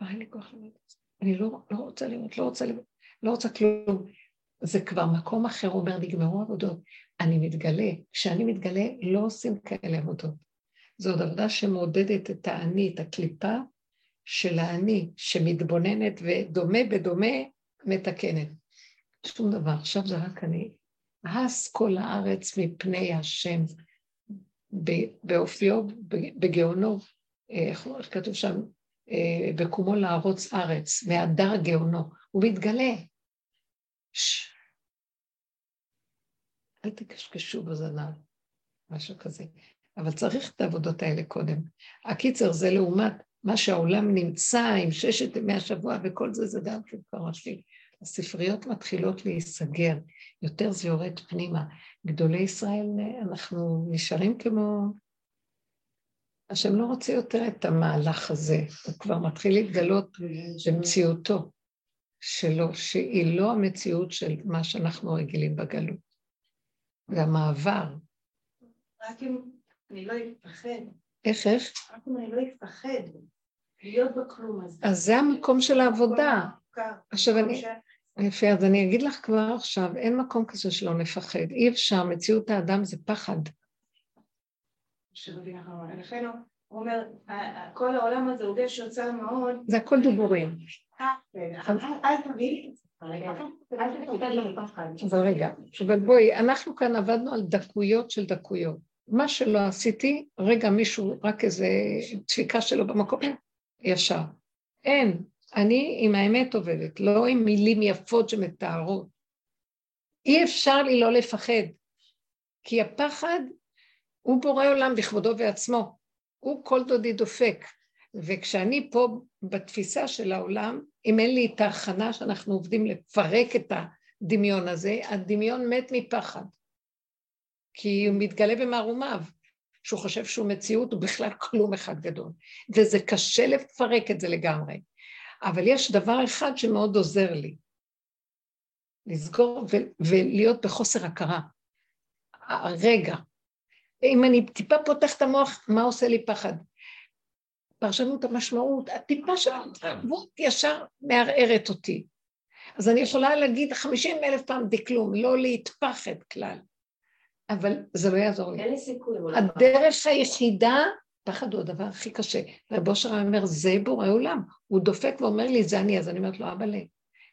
כבר אין לי כוח לראות את זה. אני לא, לא רוצה לראות, לא רוצה לראות, לא רוצה כלום. זה כבר מקום אחר, אומר, נגמרו עבודות. אני מתגלה. כשאני מתגלה, לא עושים כאלה עבודות. זו עוד עבודה שמעודדת את האני, את הקליפה של האני, שמתבוננת ודומה בדומה מתקנת. שום דבר, עכשיו זה רק אני. הס כל הארץ מפני השם, באופיו, בגאונו, איך כתוב שם? אה, בקומו לערוץ ארץ, מהדר גאונו, הוא מתגלה. ש... אל תקשקשו בזנב, משהו כזה. אבל צריך את העבודות האלה קודם. הקיצר זה לעומת מה שהעולם נמצא עם ששת ימי השבוע וכל זה, זה גם כן כבר משפיע. הספריות מתחילות להיסגר, יותר זה יורד פנימה. גדולי ישראל, אנחנו נשארים כמו השם לא רוצה יותר את המהלך הזה, הוא כבר מתחיל להתגלות במציאותו שלו, שהיא לא המציאות של מה שאנחנו רגילים בגלות. והמעבר. רק אם אני לא אפחד. איך, איך? רק אם אני לא אפחד להיות בכלום הזה. אז זה המקום של העבודה. עכשיו אני... יפה, אז אני אגיד לך כבר עכשיו, אין מקום כזה שלא נפחד. אי אפשר, מציאות האדם זה פחד. לכן הוא אומר, כל העולם הזה הוא גשר צר מאוד. זה הכל דיבורים. אל תביא אבל רגע, אבל בואי, אנחנו כאן עבדנו על דקויות של דקויות. מה שלא עשיתי, רגע מישהו, רק איזה דפיקה שלו במקום, ישר. אין, אני עם האמת עובדת, לא עם מילים יפות שמתארות. אי אפשר לי לא לפחד, כי הפחד הוא בורא עולם בכבודו ועצמו, הוא כל דודי דופק. וכשאני פה בתפיסה של העולם, אם אין לי את ההכנה שאנחנו עובדים לפרק את הדמיון הזה, הדמיון מת מפחד. כי הוא מתגלה במערומיו, שהוא חושב שהוא מציאות, הוא בכלל כלום אחד גדול. וזה קשה לפרק את זה לגמרי. אבל יש דבר אחד שמאוד עוזר לי, לסגור ולהיות בחוסר הכרה. הרגע. אם אני טיפה פותח את המוח, מה עושה לי פחד? פרשנות המשמעות, הטיפה של התרבות ישר מערערת אותי. אז אני יכולה להגיד חמישים אלף פעם דקלום, לא להתפחד כלל. אבל זה לא יעזור לי. אין לי סיכוי. הדרך היחידה, פחד הוא הדבר הכי קשה. רב אושר אומר, זה בורא עולם. הוא דופק ואומר לי, זה אני, אז אני אומרת לו, אבא לי,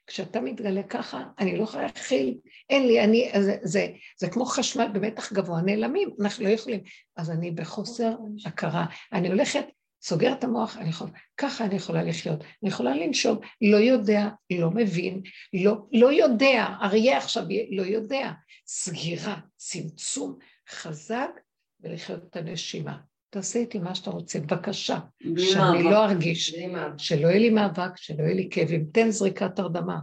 כשאתה מתגלה ככה, אני לא יכולה להכיל, אין לי, אני, זה, זה, זה כמו חשמל במתח גבוה, נעלמים, אנחנו לא יכולים. אז אני בחוסר הכרה. אני הולכת, סוגרת את המוח, אני יכולה, ככה אני יכולה לחיות. אני יכולה לנשום, לא יודע, לא מבין, לא, לא יודע, אריה עכשיו לא יודע. סגירה, צמצום חזק ולחיות את הנשימה. תעשה איתי מה שאתה רוצה, בבקשה, שאני לא ארגיש, שלא יהיה לי מאבק, שלא יהיה לי כאבים, תן זריקת הרדמה.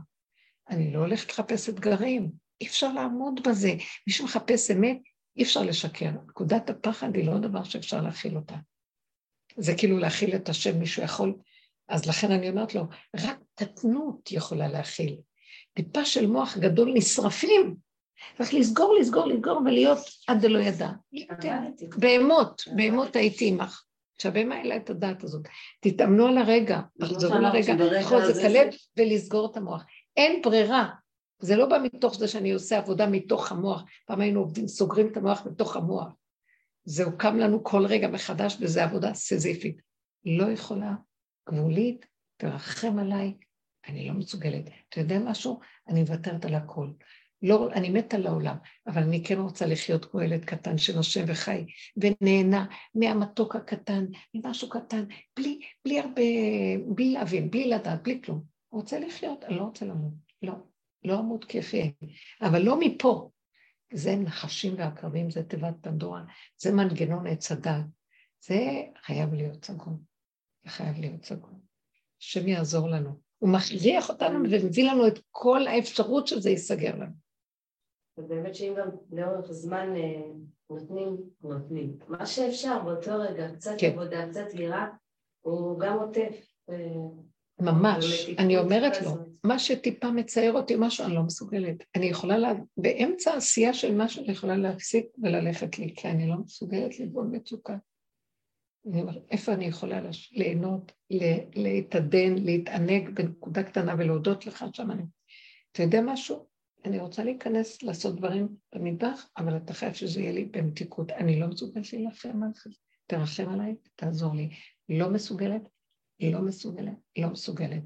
אני לא הולכת לחפש אתגרים, אי אפשר לעמוד בזה. מי שמחפש אמת, אי אפשר לשקר. נקודת הפחד היא לא דבר שאפשר להכיל אותה. זה כאילו להכיל את השם, מישהו יכול... אז לכן אני אומרת לו, רק קטנות יכולה להכיל. טיפה של מוח גדול נשרפים, צריך לסגור, לסגור, לסגור ולהיות עד דלא ידע. בהמות, בהמות הייתי עמך. אין לה את הדעת הזאת. תתאמנו על הרגע, תחזרו לרגע, חוזק הלב ולסגור את המוח. אין ברירה. זה לא בא מתוך זה שאני עושה עבודה מתוך המוח. פעם היינו עובדים, סוגרים את המוח בתוך המוח. זה הוקם לנו כל רגע מחדש, וזו עבודה סזיפית. לא יכולה, גבולית, תרחם עליי, אני לא מסוגלת. אתה יודע משהו? אני מוותרת על הכל. לא, אני מתה לעולם, אבל אני כן רוצה לחיות כמו ילד קטן שנושם וחי ונהנה מהמתוק הקטן, ממשהו קטן, בלי, בלי הרבה, בלי להבין, בלי לדעת, בלי כלום. רוצה לחיות, אני לא רוצה למות. לא, לא אמות כי יחיה, אבל לא מפה. זה נחשים ועקרבים, זה תיבת פנדורה, זה מנגנון עץ הדת. זה חייב להיות סגור. זה חייב להיות סגור. השם יעזור לנו. הוא מכריח אותנו ומביא לנו את כל האפשרות שזה ייסגר לנו. ובאמת שאם גם לאורך זמן אה, נותנים, נותנים. מה שאפשר באותו רגע, קצת כן. עבודה, קצת יראה, הוא גם עוטף. אה, ממש, אני אומרת לו, מה שטיפה מצייר אותי, משהו אני לא מסוגלת. אני יכולה, לה... באמצע העשייה של משהו, אני יכולה להפסיק וללכת לי, כי אני לא מסוגלת לבוא מצוקה. אני אומרת, איפה אני יכולה לש... ליהנות, להתעדן, להתענג בנקודה קטנה ולהודות לך שם אני... אתה יודע משהו? אני רוצה להיכנס לעשות דברים במטבח, אבל אתה חייב שזה יהיה לי במתיקות. אני לא מסוגלת להילחם על זה. תרחם עליי, תעזור לי. לא מסוגלת, לא מסוגלת, לא מסוגלת.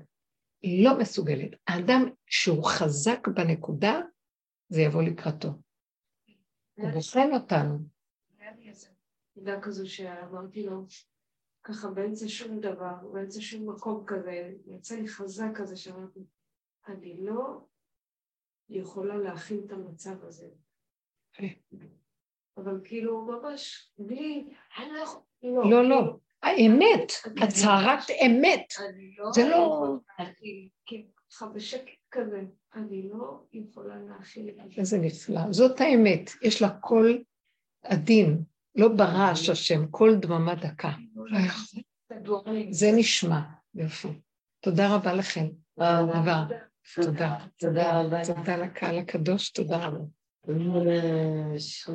לא מסוגלת. האדם שהוא חזק בנקודה, זה יבוא לקראתו. הוא בוחן אותנו. היה לי איזה נקודה כזו שאמרתי לו, ככה באמצע שום דבר, באמצע שום מקום כזה, יצא לי חזק כזה שאמרתי, אני לא יכולה להכין את המצב הזה. אבל כאילו ממש בלי, אני לא. לא, לא, לא. האמת, הצהרת אמת. לא זה לא... ככה בשקט כזה, אני לא יכולה להכיל את זה. איזה נפלא. זאת האמת, יש לה קול עדין, לא ברעש השם, קול דממה דקה. זה נשמע, יופי. תודה רבה לכם. תודה. תודה. תודה רבה. תודה לקהל הקדוש, תודה רבה.